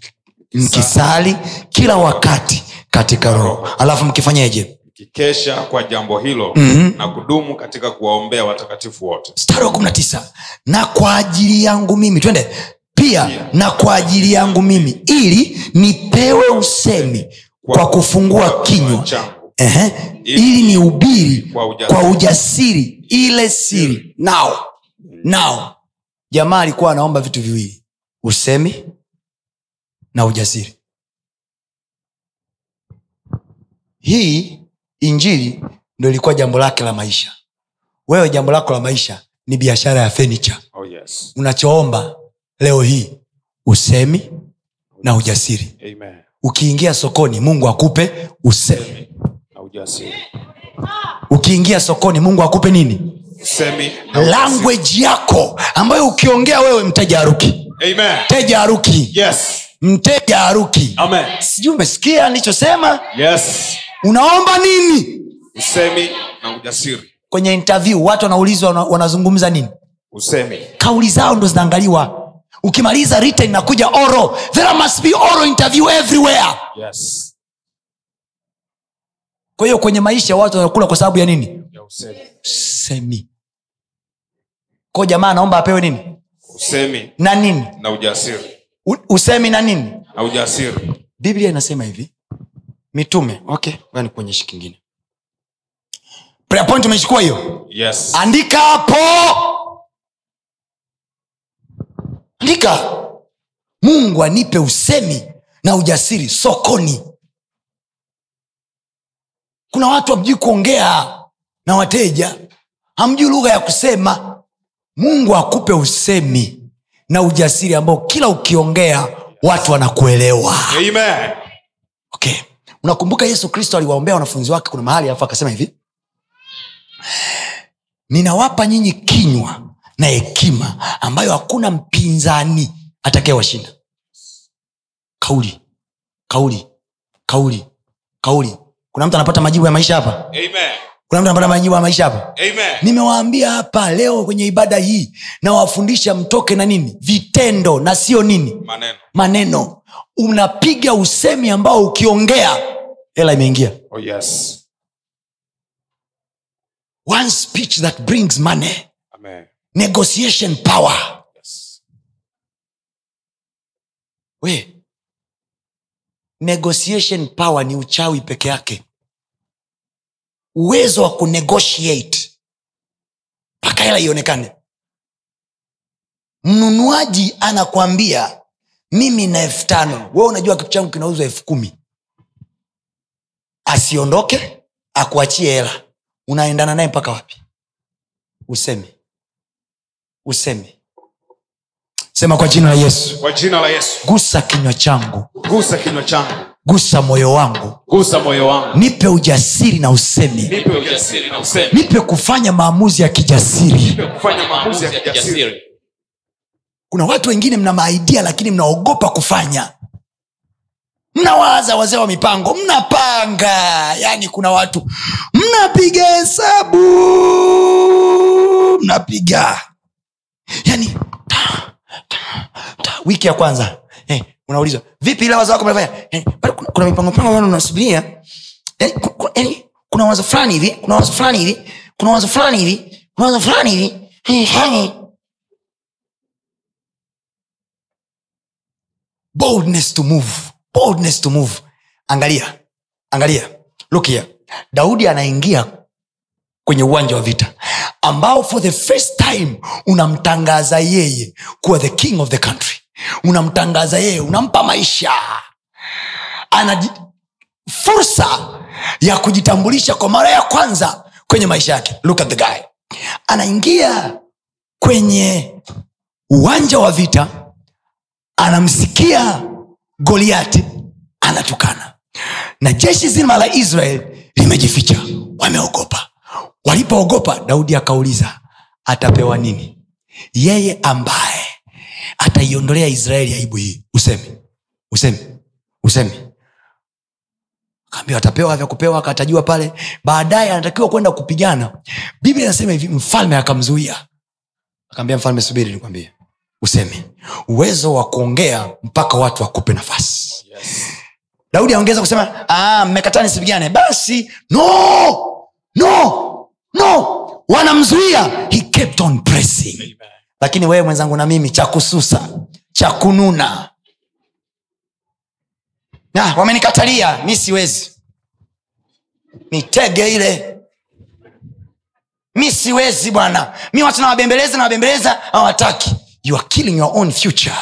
Mkisali kila wakati katika roho. Alafu mkifanyeje? Mkikesha kwa jambo hilo Mhm. na kudumu katika kuwaombea watakatifu wote. mstari wa 19 na kwa ajili yangu mimi. Twende. Pia na kwa ajili yangu mimi. Ili nipewe usemi kwa kufungua kinywa Ehe, ili ni ubiri Kwa ujasiri. kwa ujasiri ile siri. Nao. Nao. Jamaa alikuwa anaomba vitu viwili. Usemi na ujasiri. Hii injili ndo ilikuwa jambo lake la maisha. Wewe jambo lako la maisha ni biashara ya fenicha Oh yes. unachoomba leo hii usemi na ujasiri. Amen. ukiingia sokoni mungu akupe usemi Ukiingia sokoni mungu akupe nini? Language yako ambayo ukiongea wewe mteja aruki mteja aruki Yes. mteja aruki sijui umesikia nilichosema Yes. unaomba nini? Usemi na ujasiri. kwenye interview watu wanaulizwa wanazungumza nini? Usemi. kauli zao ndo zinaangaliwa. Ukimaliza written inakuja oro there must be oro interview everywhere. Yes. Kwa hiyo kwenye maisha watu wanakula kwa sababu ya nini? Ya usemi. semi ko jamaa anaomba apewe nini? Usemi. Na nini? Na ujasiri. U- usemi na nini? Na ujasiri. biblia inasema hivi. Mitume. Okay nikuonyeshe kingine. Prayer hiyo? Yes. andika hapo. Andika. Mungu anipe usemi na ujasiri sokoni kuna watu hamjui kuongea na wateja hamjui lugha ya kusema. Mungu akupe usemi na ujasiri ambao kila ukiongea watu wanakuelewa. Amen. okay. Unakumbuka yesu kristo aliwaombea wanafunzi wake kuna mahali alafu akasema hivi? Ninawapa nyinyi kinywa na hekima ambayo hakuna mpinzani atakayewashinda kauli kauli kauli kauli kuna mtu anapata majibu ya maisha hapa Amen. kuna mtu anapata majibu ya maisha hapa nimewaambia hapa leo kwenye ibada hii nawafundisha mtoke na nini vitendo na sio nini Maneno. maneno unapiga usemi ambao ukiongea hela imeingia Oh yes. one speech that brings money Amen. negotiation power Yes. we negotiation power ni uchawi peke yake. Uwezo wa kunegotiate mpaka hela ionekane. Mnunuaji anakwambia mimi na elfu tano. We unajua kitu changu kinauzwa elfu kumi. Asiondoke akuachie hela. Unaendana naye mpaka wapi? Useme. Useme sema kwa jina la yesu Kwa jina la Yesu. gusa kinywa changu Gusa kinywa changu. gusa moyo wangu Gusa moyo wangu. nipe ujasiri na usemi Nipe ujasiri na usemi. nipe kufanya maamuzi ya kijasiri Nipe kufanya maamuzi ya kijasiri. kuna watu wengine mna maidia lakini mnaogopa kufanya mnawaza wazee wa mipango mnapanga yani kuna watu mnapiga hesabu mnapiga ta. Wiki ya kwanza. Eh, unaulizwa vipi ile wazo wako mnafanya eh, kuna, kuna mipango mipango ambayo ku- eh, kuna wazo fulani hivi kuna wazo fulani hivi kuna wazo fulani hivi kuna wazo fulani hivi. Eh, eh. boldness to move. Boldness to move. Angalia angalia. Look here. Daudi anaingia kwenye uwanja wa vita ambao for the first time unamtangaza yeye kuwa the king of the country. Unamtangaza yeye unampa maisha. Ana fursa ya kujitambulisha kwa mara ya kwanza kwenye maisha yake. Look at the guy. Anaingia kwenye uwanja wa vita anamsikia goliati anatukana. Na jeshi zima la israel limejificha wameogopa walipoogopa daudi akauliza atapewa nini? Yeye ambaye ataiondolea israeli aibu hii usemi usemi usemi. Akaambiwa atapewa vya kupewa akatajua pale. Baadaye anatakiwa kwenda kupigana. Biblia inasema hivi mfalme akamzuia. Akaambia mfalme subiri nikwambie. Useme uwezo wa kuongea mpaka watu wakupe nafasi. Yes. daudi aongeza kusema mmekatani mmekataa nisipigane basi no! No no! Wanamzuia. He kept on pressing. Amen. lakini wewe mwenzangu na mimi cha kususa cha wamenikatalia. Mi siwezi. Mitege ile. Mi siwezi bwana. Mi watu nawabembeleza nawabembeleza hawataki. You are killing your own future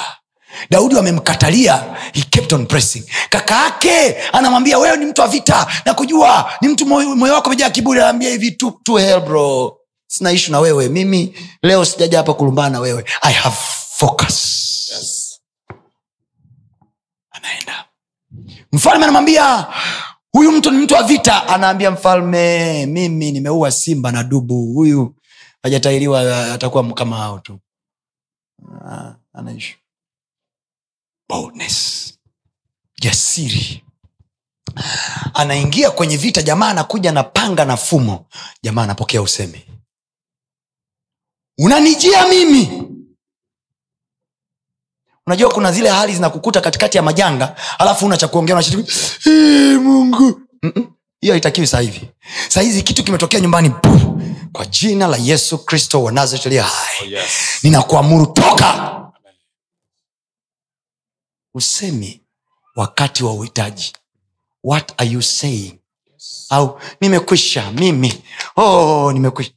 daudi wamemkatalia he kept on pressing. Kaka yake anamwambia wewe ni mtu wa vita na kujua ni mtu moyo wako mejaa kiburi. Anaambia hivi tu, tu hell bro. Sina ishu na wewe. Mimi leo sijaja hapa kulumbana na wewe. I have focus. Yes. anaenda. Mfalme anamwambia huyu mtu ni mtu wa vita. Anaambia mfalme mimi nimeua simba na dubu. Huyu hajatairiwa atakuwa kama hao tu. Ah, anaisha boldness. Jasiri. Anaingia kwenye vita jamaa anakuja na panga na fumo. Jamaa anapokea usemi. Unanijia mimi. Unajua kuna zile hali zinakukuta katikati ya majanga alafu una cha kuongea "Eh, mungu. Hiyo haitakiwi sahivi sahizi kitu kimetokea nyumbani buh, kwa jina la yesu kristo wa nazareti aliye hai. Oh, yes. ninakuamuru toka usemi wakati wa uhitaji. What are you saying? Au nimekwisha mimi. Oh, nimekwisha.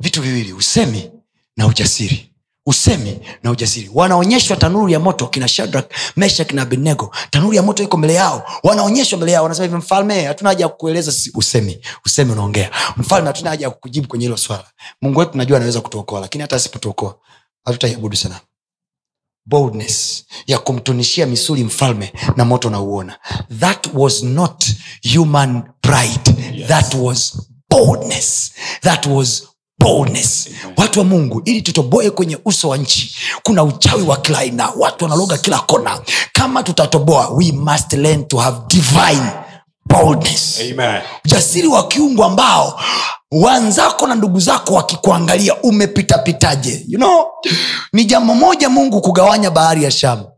Vitu viwili usemi na ujasiri. Usemi na ujasiri. Wanaonyeshwa tanuru ya moto kina shadrak meshak na abednego. Tanuru ya moto iko mbele yao. Wanaonyeshwa mbele yao. Wanasema hivi mfalme hatuna haja ya kukueleza usemi. Usemi unaongea. Mfalme hatuna haja ya kukujibu kwenye hilo swala. Mungu wetu najua anaweza kutuokoa lakini hata asipotuokoa hatutaiabudu sana boldness ya kumtunishia misuli mfalme na moto nauona that was not human pride. Yes. that was boldness. That was boldness. Watu wa mungu ili tutoboe kwenye uso wa nchi kuna uchawi wa kila aina. Watu wanaloga kila kona. Kama tutatoboa we must learn to have divine boldness. Amen. ujasiri wa kiungu ambao wanzako na ndugu zako wakikuangalia umepitapitaje you know, ni jambo moja mungu kugawanya bahari ya shamu.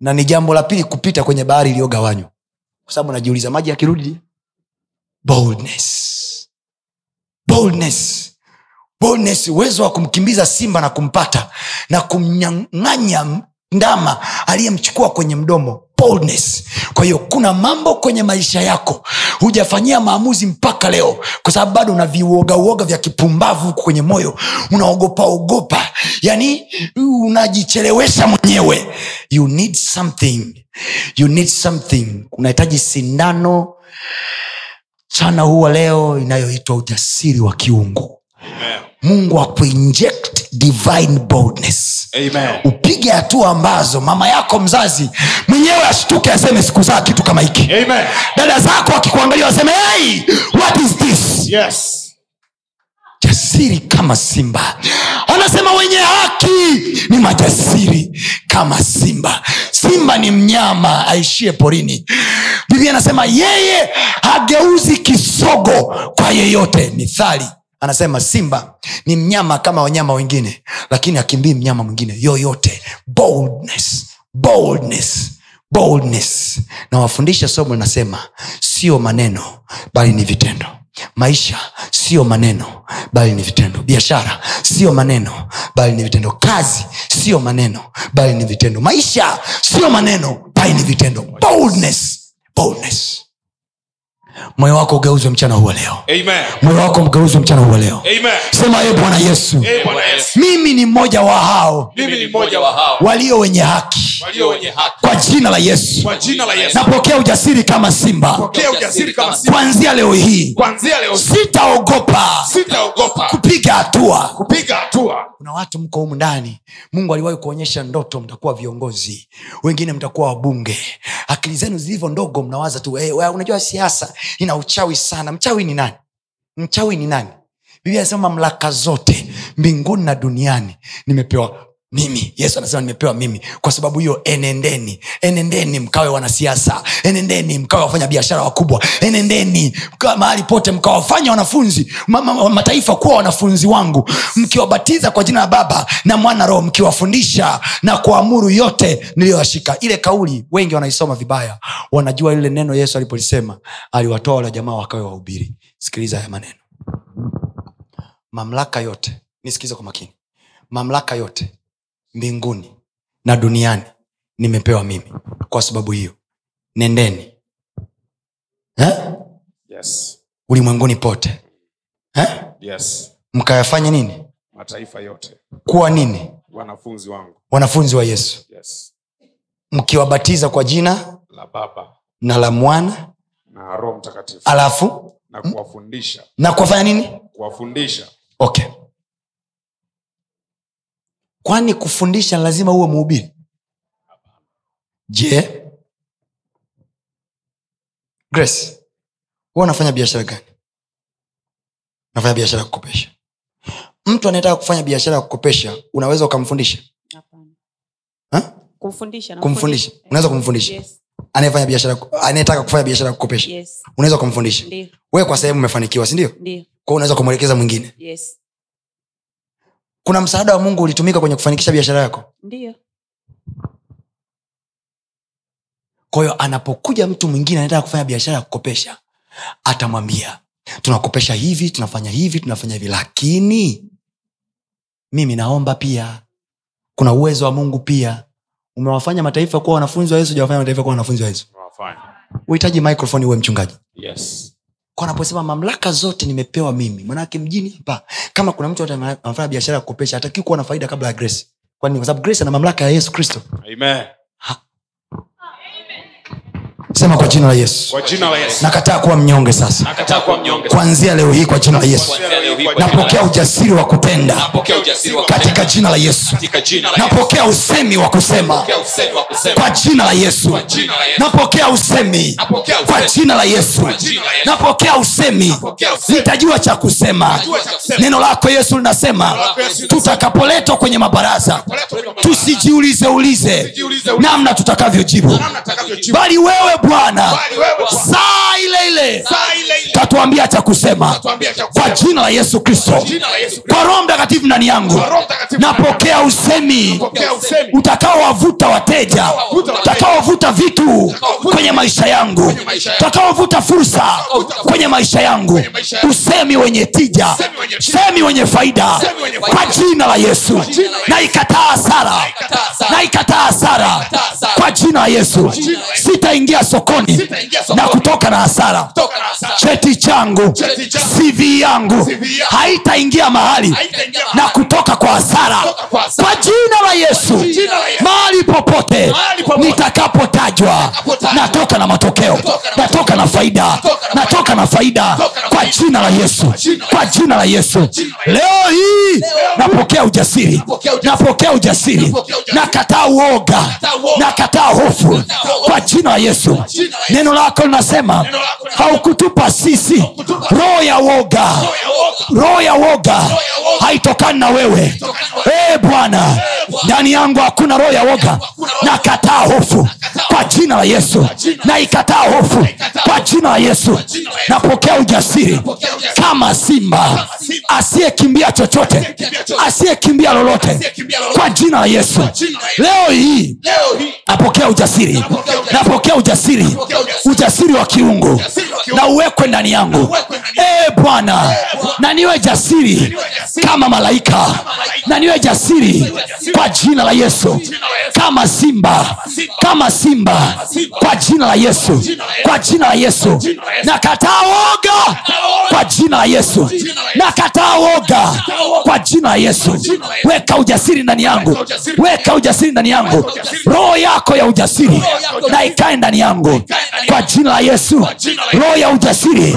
Na ni jambo la pili kupita kwenye bahari iliyogawanywa. Kwa sababu najiuliza maji yakirudi? Boldness. Boldness. Boldness uwezo wa kumkimbiza simba na kumpata na kumnyang'anya ndama aliyemchukua kwenye mdomo boldness. Kwa hiyo kuna mambo kwenye maisha yako hujafanyia maamuzi mpaka leo kwa sababu bado una viuogauoga vya kipumbavu huku kwenye moyo. Unaogopaogopa yani unajichelewesha mwenyewe. You need something. You need something. Unahitaji sindano. Chana huwa leo inayoitwa ujasiri wa kiungu mungu akuinject divine boldness. Amen. upige hatua ambazo mama yako mzazi mwenyewe ashtuke aseme sikuzaa kitu kama hiki. Amen. dada zako akikuangalia waseme hey, what is this? Yes. jasiri kama simba. Anasema wenye haki ni majasiri kama simba. Simba ni mnyama aishie porini. Biblia anasema yeye hageuzi kisogo kwa yeyote mithali anasema simba ni mnyama kama wanyama wengine lakini akimbii mnyama mwingine yoyote. Boldness boldness boldness. Na wafundisha somo linasema sio maneno bali ni vitendo. Maisha sio maneno bali ni vitendo. Biashara sio maneno bali ni vitendo. Kazi sio maneno bali ni vitendo. Maisha sio maneno bali ni vitendo. Boldness boldness moyo wako ugeuzwe mchana huwa leo. Moyo wako mgeuzwe mchana huwa leo. Amen. sema e bwana yesu Ee Bwana Yesu. mimi ni mmoja wa hao hao. walio wenye haki. Kwa jina la yesu. Yesu. napokea ujasiri kama simba. Kuanzia leo hii Kuanzia sitaogopa Sita hatua. Kupiga hatua. kuna watu mko humu ndani. Mungu aliwahi kuonyesha ndoto mtakuwa viongozi. Wengine mtakuwa wabunge. Akili zenu zilivyo ndogo mnawaza tu hey, unajua siasa ina uchawi sana. Mchawi ni nani? Mchawi ni nani? Biblia anasema mamlaka zote mbinguni na duniani nimepewa mimi yesu anasema nimepewa mimi. Kwa sababu hiyo enendeni. Enendeni mkawe wanasiasa. Enendeni mkawe wafanya biashara wakubwa. Enendeni mahali pote mkawafanya wanafunzi ma, ma, ma, mataifa kuwa wanafunzi wangu. Mkiwabatiza kwa jina la baba na mwana roho mkiwafundisha na kuamuru yote niliyoyashika. Ile kauli wengi wanaisoma vibaya. Wanajua lile neno yesu alipolisema aliwatoa wale jamaa wakawe wahubiri. Sikiliza haya maneno. Mamlaka yote nisikize kwa makini. Mamlaka yote mbinguni na duniani nimepewa mimi kwa sababu hiyo nendeni eh? Yes. ulimwenguni pote eh? Yes. mkayafanye nini Mataifa yote kuwa nini wanafunzi wangu. wanafunzi wa yesu Yes. mkiwabatiza kwa jina La Baba na la mwana na Roho Mtakatifu alafu na kuwafundisha na kuwafanya nini kuwafundisha okay kwani kufundisha lazima uwe mhubiri je? Grace huwa unafanya biashara gani? Unafanya biashara ya kukopesha. Mtu anayetaka kufanya biashara ya kukopesha unaweza ukamfundisha. Kumfundisha kumfundisha. unaweza kumfundisha? Yes. anayefanya biashara anayetaka kufanya biashara ya kukopesha. Yes. unaweza kumfundisha? Wewe kwa sehemu umefanikiwa sindio kwao unaweza kumwelekeza mwingine? Yes kuna msaada wa mungu ulitumika kwenye kufanikisha biashara yako? Ndio kwahiyo anapokuja mtu mwingine anataka kufanya biashara ya kukopesha atamwambia tunakopesha hivi tunafanya hivi tunafanya hivi lakini mimi naomba pia. Kuna uwezo wa mungu pia. Umewafanya mataifa kuwa wanafunzi wa yesu ujawafanya mataifa kuwa wanafunzi wa yesu. Uhitaji microphone uwe mchungaji. Yes anaposema mamlaka zote nimepewa mimi manake mjini hapa kama kuna mtu anafanya biashara ya kukopesha hataki kuwa na faida kabla ya grace. Kwani? Kwa sababu grace ana mamlaka ya yesu kristo sema kwa jina la yesu jina la yesu nakataa kuwa mnyonge sasa kuanzia leo hii kwa jina la yesu napokea ujasiri wa kutenda katika jina la yesu napokea usemi wa kusema kwa jina la yesu napokea usemi kwa jina la yesu napokea usemi nitajua cha kusema neno lako yesu linasema tutakapoletwa kwenye mabaraza tusijiulizeulize tusijiulize ulize Namna tutakavyojibu. bali wewe bwana saa ile ile tatuambia cha kusema. Kwa jina la yesu kristo. Kwa roho mtakatifu ndani yangu. Napokea usemi. Utakaowavuta wateja. Utakaovuta vitu kwenye maisha yangu. utakaovuta fursa kwenye maisha yangu. usemi wenye tija. Semi wenye faida. Kwa jina la yesu. Naikataa sara naikataa hasara. kwa jina la Yesu. sitaingia sokoni na kutoka na hasara. Cheti changu cv yangu haitaingia mahali na kutoka kwa hasara. Kwa kwa jina la yesu. Mahali popote nitakapotajwa natoka na matokeo. Natoka na faida. Natoka na faida. Kwa jina la yesu. Kwa jina la yesu. leo hii napokea ujasiri. Napokea ujasiri. nakataa uoga. Nakataa hofu. Hofu. kwa jina la yesu Yesu. neno lako linasema haukutupa sisi. roho ya woga. Roho ya woga. Haitokani na wewe. Eh, bwana Bwana. ndani yangu hakuna roho ya woga. Nakataa hofu kwa jina la yesu. Jina la na ikataa hofu kwa jina la yesu. Napokea ujasiri kama simba. Asiyekimbia chochote. Asiyekimbia lolote. Kwa jina la yesu. Leo hii. napokea ujasiri. Napokea ujasiri. Ujasiri. Ujasiri. wa kiungu. Na uwekwe ndani yangu. Eh, bwana na niwe jasiri kama malaika. Na niwe jasiri kwa jina la yesu. Kama simba kama simba kwa jina la yesu. Kwa jina la yesu. Nakataa woga kwa jina la yesu. Nakataa woga kwa jina la yesu. Weka ujasiri ndani yangu. Weka ujasiri. ndani yangu. Roho yako ya ujasiri. Na ikae ndani yangu yangu. kwa jina la yesu. Roho ya ujasiri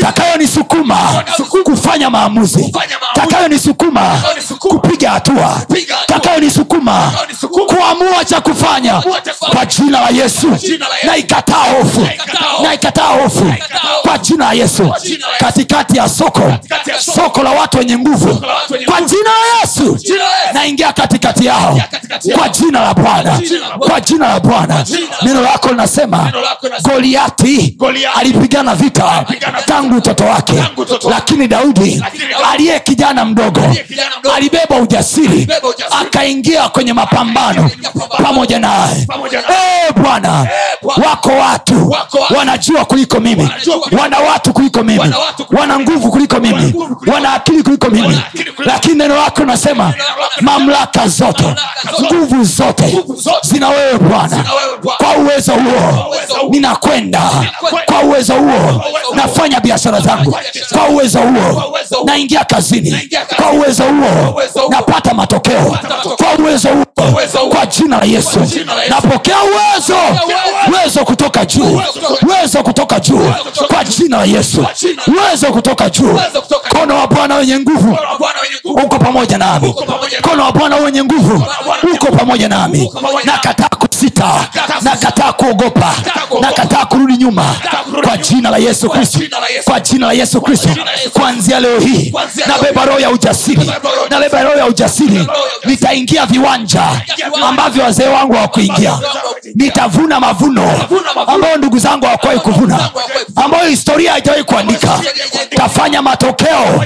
takayonisukuma kufanya maamuzi. Takayonisukuma kupiga hatua. Takayonisukuma kuamua cha kufanya kwa jina la yesu. Jina la Yesu. na ikataa hofu. Naikataa hofu. kwa jina la yesu. Katikati ya soko. Soko. la watu wenye nguvu. Kwa jina la yesu Naingia katikati yao. Kwa jina la bwana. Kwa jina la bwana. Neno lako linasema linasema. goliati alipigana vita tangu utoto wake. lakini daudi aliye kijana mdogo alibeba ujasiri akaingia kwenye mapambano pamoja naye. Eh, bwana Bwana. wako watu wanajua kuliko mimi. Wana watu kuliko mimi. Wana nguvu kuliko mimi. wana akili kuliko mimi. lakini neno lako nasema lako mamlaka zote nguvu zote zina wewe bwana kwa uwezo huo ninakwenda kwa uwezo huo nafanya biashara zangu kwa uwezo huo naingia kazini kwa uwezo huo napata matokeo kwa uwezo huo kwa jina la yesu napokea uwezo uwezo kutoka juu uwezo kutoka juu kwa jina la yesu uwezo kutoka juu Mkono wa Bwana wenye nguvu. Uko pamoja nami. Mkono wa bwana wenye nguvu. Uko pamoja nami. Nakataa Nakataa nakataa kuogopa nakataa kurudi nyuma kwa jina la yesu kristo kwa jina la yesu kristo kuanzia leo hii nabeba roho ya ujasiri Nabeba roho ya ujasiri. nitaingia viwanja. ambavyo wazee wangu hawakuingia nitavuna mavuno ambayo ndugu zangu hawakuwahi kuvuna ambayo historia haijawahi kuandika tafanya matokeo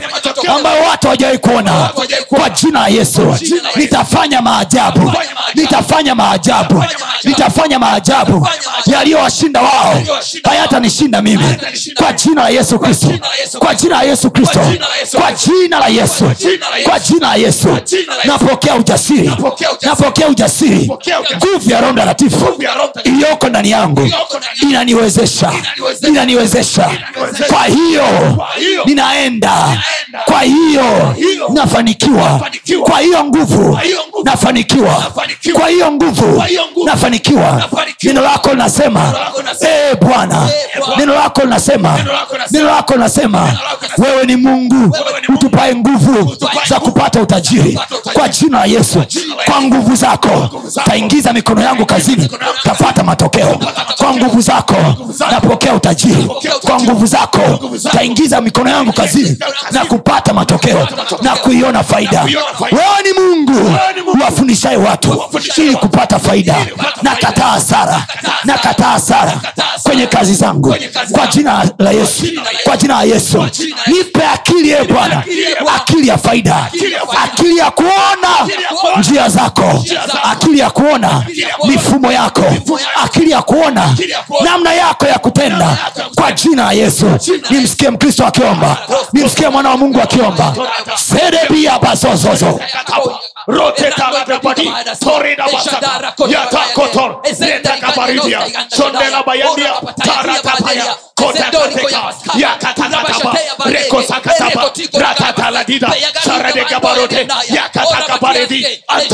ambayo watu hawajawahi kuona kwa jina la yesu nitafanya maajabu nitafanya maajabu nitafanya maajabu yaliyowashinda wao. Hayatanishinda mimi. Kwa jina la yesu kristo. Kwa jina la yesu kristo. Kwa jina la yesu. Kwa jina la yesu. Napokea ujasiri. Napokea ujasiri. Nguvu ya roho mtakatifu iliyoko ndani yangu inaniwezesha. Inaniwezesha. Kwa hiyo ninaenda. Kwa hiyo nafanikiwa. Kwa hiyo nguvu. Nafanikiwa. Kwa hiyo nguvu. Nafanikiwa neno lako linasema ee bwana neno lako linasema neno lako linasema. wewe ni mungu utupae nguvu za kupata utajiri. Kwa jina la yesu kwa nguvu zako taingiza mikono yangu kazini tapata matokeo. Kwa nguvu zako napokea utajiri. Kwa nguvu zako taingiza mikono yangu kazini na kupata matokeo. Na kuiona faida. Wewe ni mungu. Wafundishaye watu ili kupata faida na kataa hasara. Na kataa hasara kwenye kazi zangu. kwa jina la yesu. Kwa jina la yesu. Nipe akili ye bwana. Akili ya faida. Akili ya kuona njia zako. Akili ya kuona mifumo yako. Akili ya kuona namna yako ya kutenda. Kwa jina la yesu. Nimsikie mkristo akiomba. Nimsikie mwana wa mungu akiomba. Serebia bazozozo rote taradapati torida basaka yatakotor letakabaridia sondelabayandia taratapaya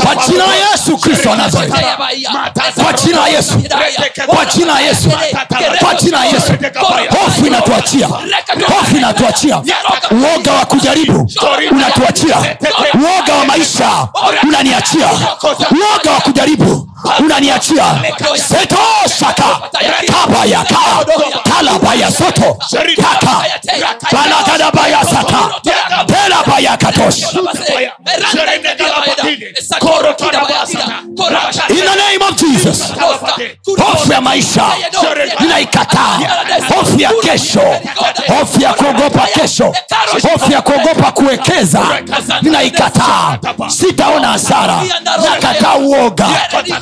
kwa jina la yesu kristo nazareti kwa jina la yesu kwa jina la yesu kwa jina la yesu hofu inatuachia. Hofu inatuachia. Uoga wa kujaribu unatuachia. Uoga wa maisha unaniachia. uoga wa kujaribu unaniachia. Setoshaka kabayaka kalabaya soto. Kaka balakadabaya sata. telabayakatosh in the name of jesus. hofu ya maisha. Ninaikataa. Hofu ya kesho. hofu ya kuogopa kesho. Hofu ya kuogopa kuwekeza. ninaikataa. Sitaona hasara. Nakataa uoga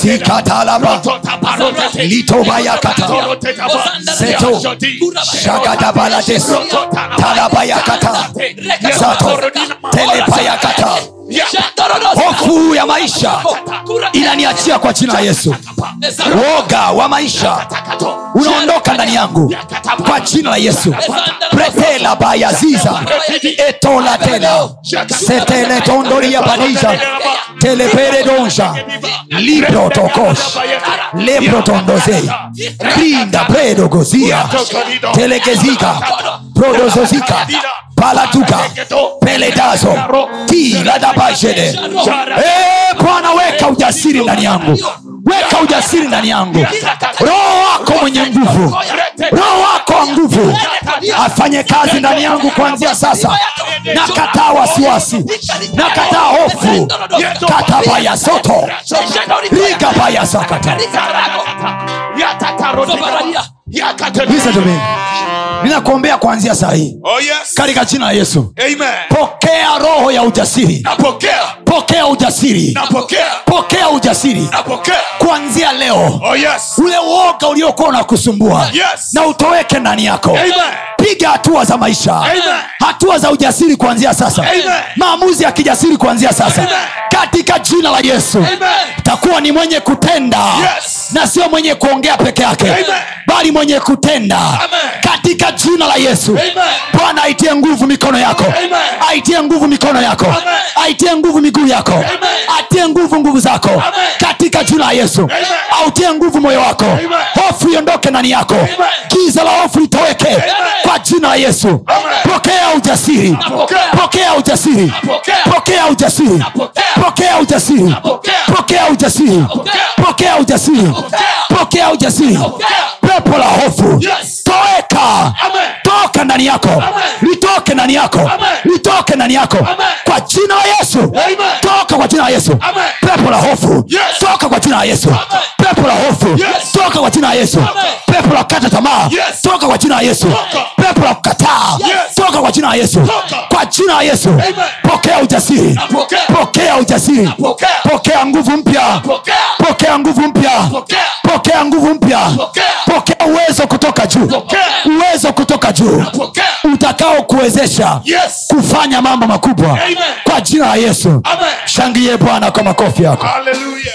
sikatalaba litobayakata seto shagadabalades talabayakata zato telepayakata hofu ya maisha inaniachia kwa jina la yesu. Woga wa maisha unaondoka ndani yangu kwa jina la yesu. Pretela bayaziza etolatela seteletondoria badiza. Teleperedonja librotokosh leprotondozei rinda predogozia telegezika prodozozika palatuka. Peledazo. Tiladabashede bwana weka ujasiri ndani yangu. Weka ujasiri ndani yangu. Roho wako mwenye nguvu. Roho wako wa nguvu. Afanye kazi ndani yangu kuanzia sasa. Nakataa wasiwasi. Nakataa hofu. Katabaya soto. Rigabaya sakata Listen to me. ninakuombea kuanzia saa hii Oh yes. katika jina la yesu Amen. pokea roho ya ujasiri Napokea. pokea ujasiri Napokea. pokea ujasiri Napokea. kuanzia leo Oh yes. ule uoga uliokuwa unakusumbua Yes. na utoweke ndani yako Amen. piga hatua za maisha Amen. hatua za ujasiri kuanzia sasa Amen. maamuzi ya kijasiri kuanzia sasa Amen. katika jina la yesu Amen. takuwa ni mwenye kutenda Yes. Na sio mwenye kuongea peke yake Amen. bali mwenye kutenda. Amen. katika jina la yesu. Bwana aitie nguvu mikono yako. Amen. aitie nguvu mikono yako. Amen. aitie nguvu miguu yako. Atie nguvu nguvu zako. Amen. katika jina la yesu. Amen. autie nguvu moyo wako. Amen. hofu iondoke ndani yako. Giza la hofu litoweke. Kwa jina la yesu. Amen. pokea ujasiri. Pokea ujasiri. Napokea. pokea ujasiri. Pokea ujasiri. Pokea ujasiri. Pokea ujasiri. Pokea ujasiri pepo la hofu Yes. toweka Amen. toka ndani yako Amen. litoke ndani yako Amen. litoke ndani yako Amen. kwa jina la yesu Amen. toka kwa jina la yesu Amen. pepo la hofu Yes. toka kwa jina la yesu Amen. pepo la hofu Yes. toka kwa jina la yesu Amen. pepo la kukata tamaa Yes. toka kwa jina la yesu pepo la kukataa Yes. toka kwa jina la yesu Toka. kwa jina la yesu Amen. pokea ujasiri pokea ujasiri pokea nguvu mpya pokea nguvu mpya. Pokea. Nguvu mpya. Pokea. Uwezo kutoka juu. Uwezo kutoka juu. Utakaokuwezesha utakao kuwezesha Yes. kufanya mambo makubwa. Amen. kwa jina la yesu. Amen. shangilie bwana kwa makofi yako. Hallelujah.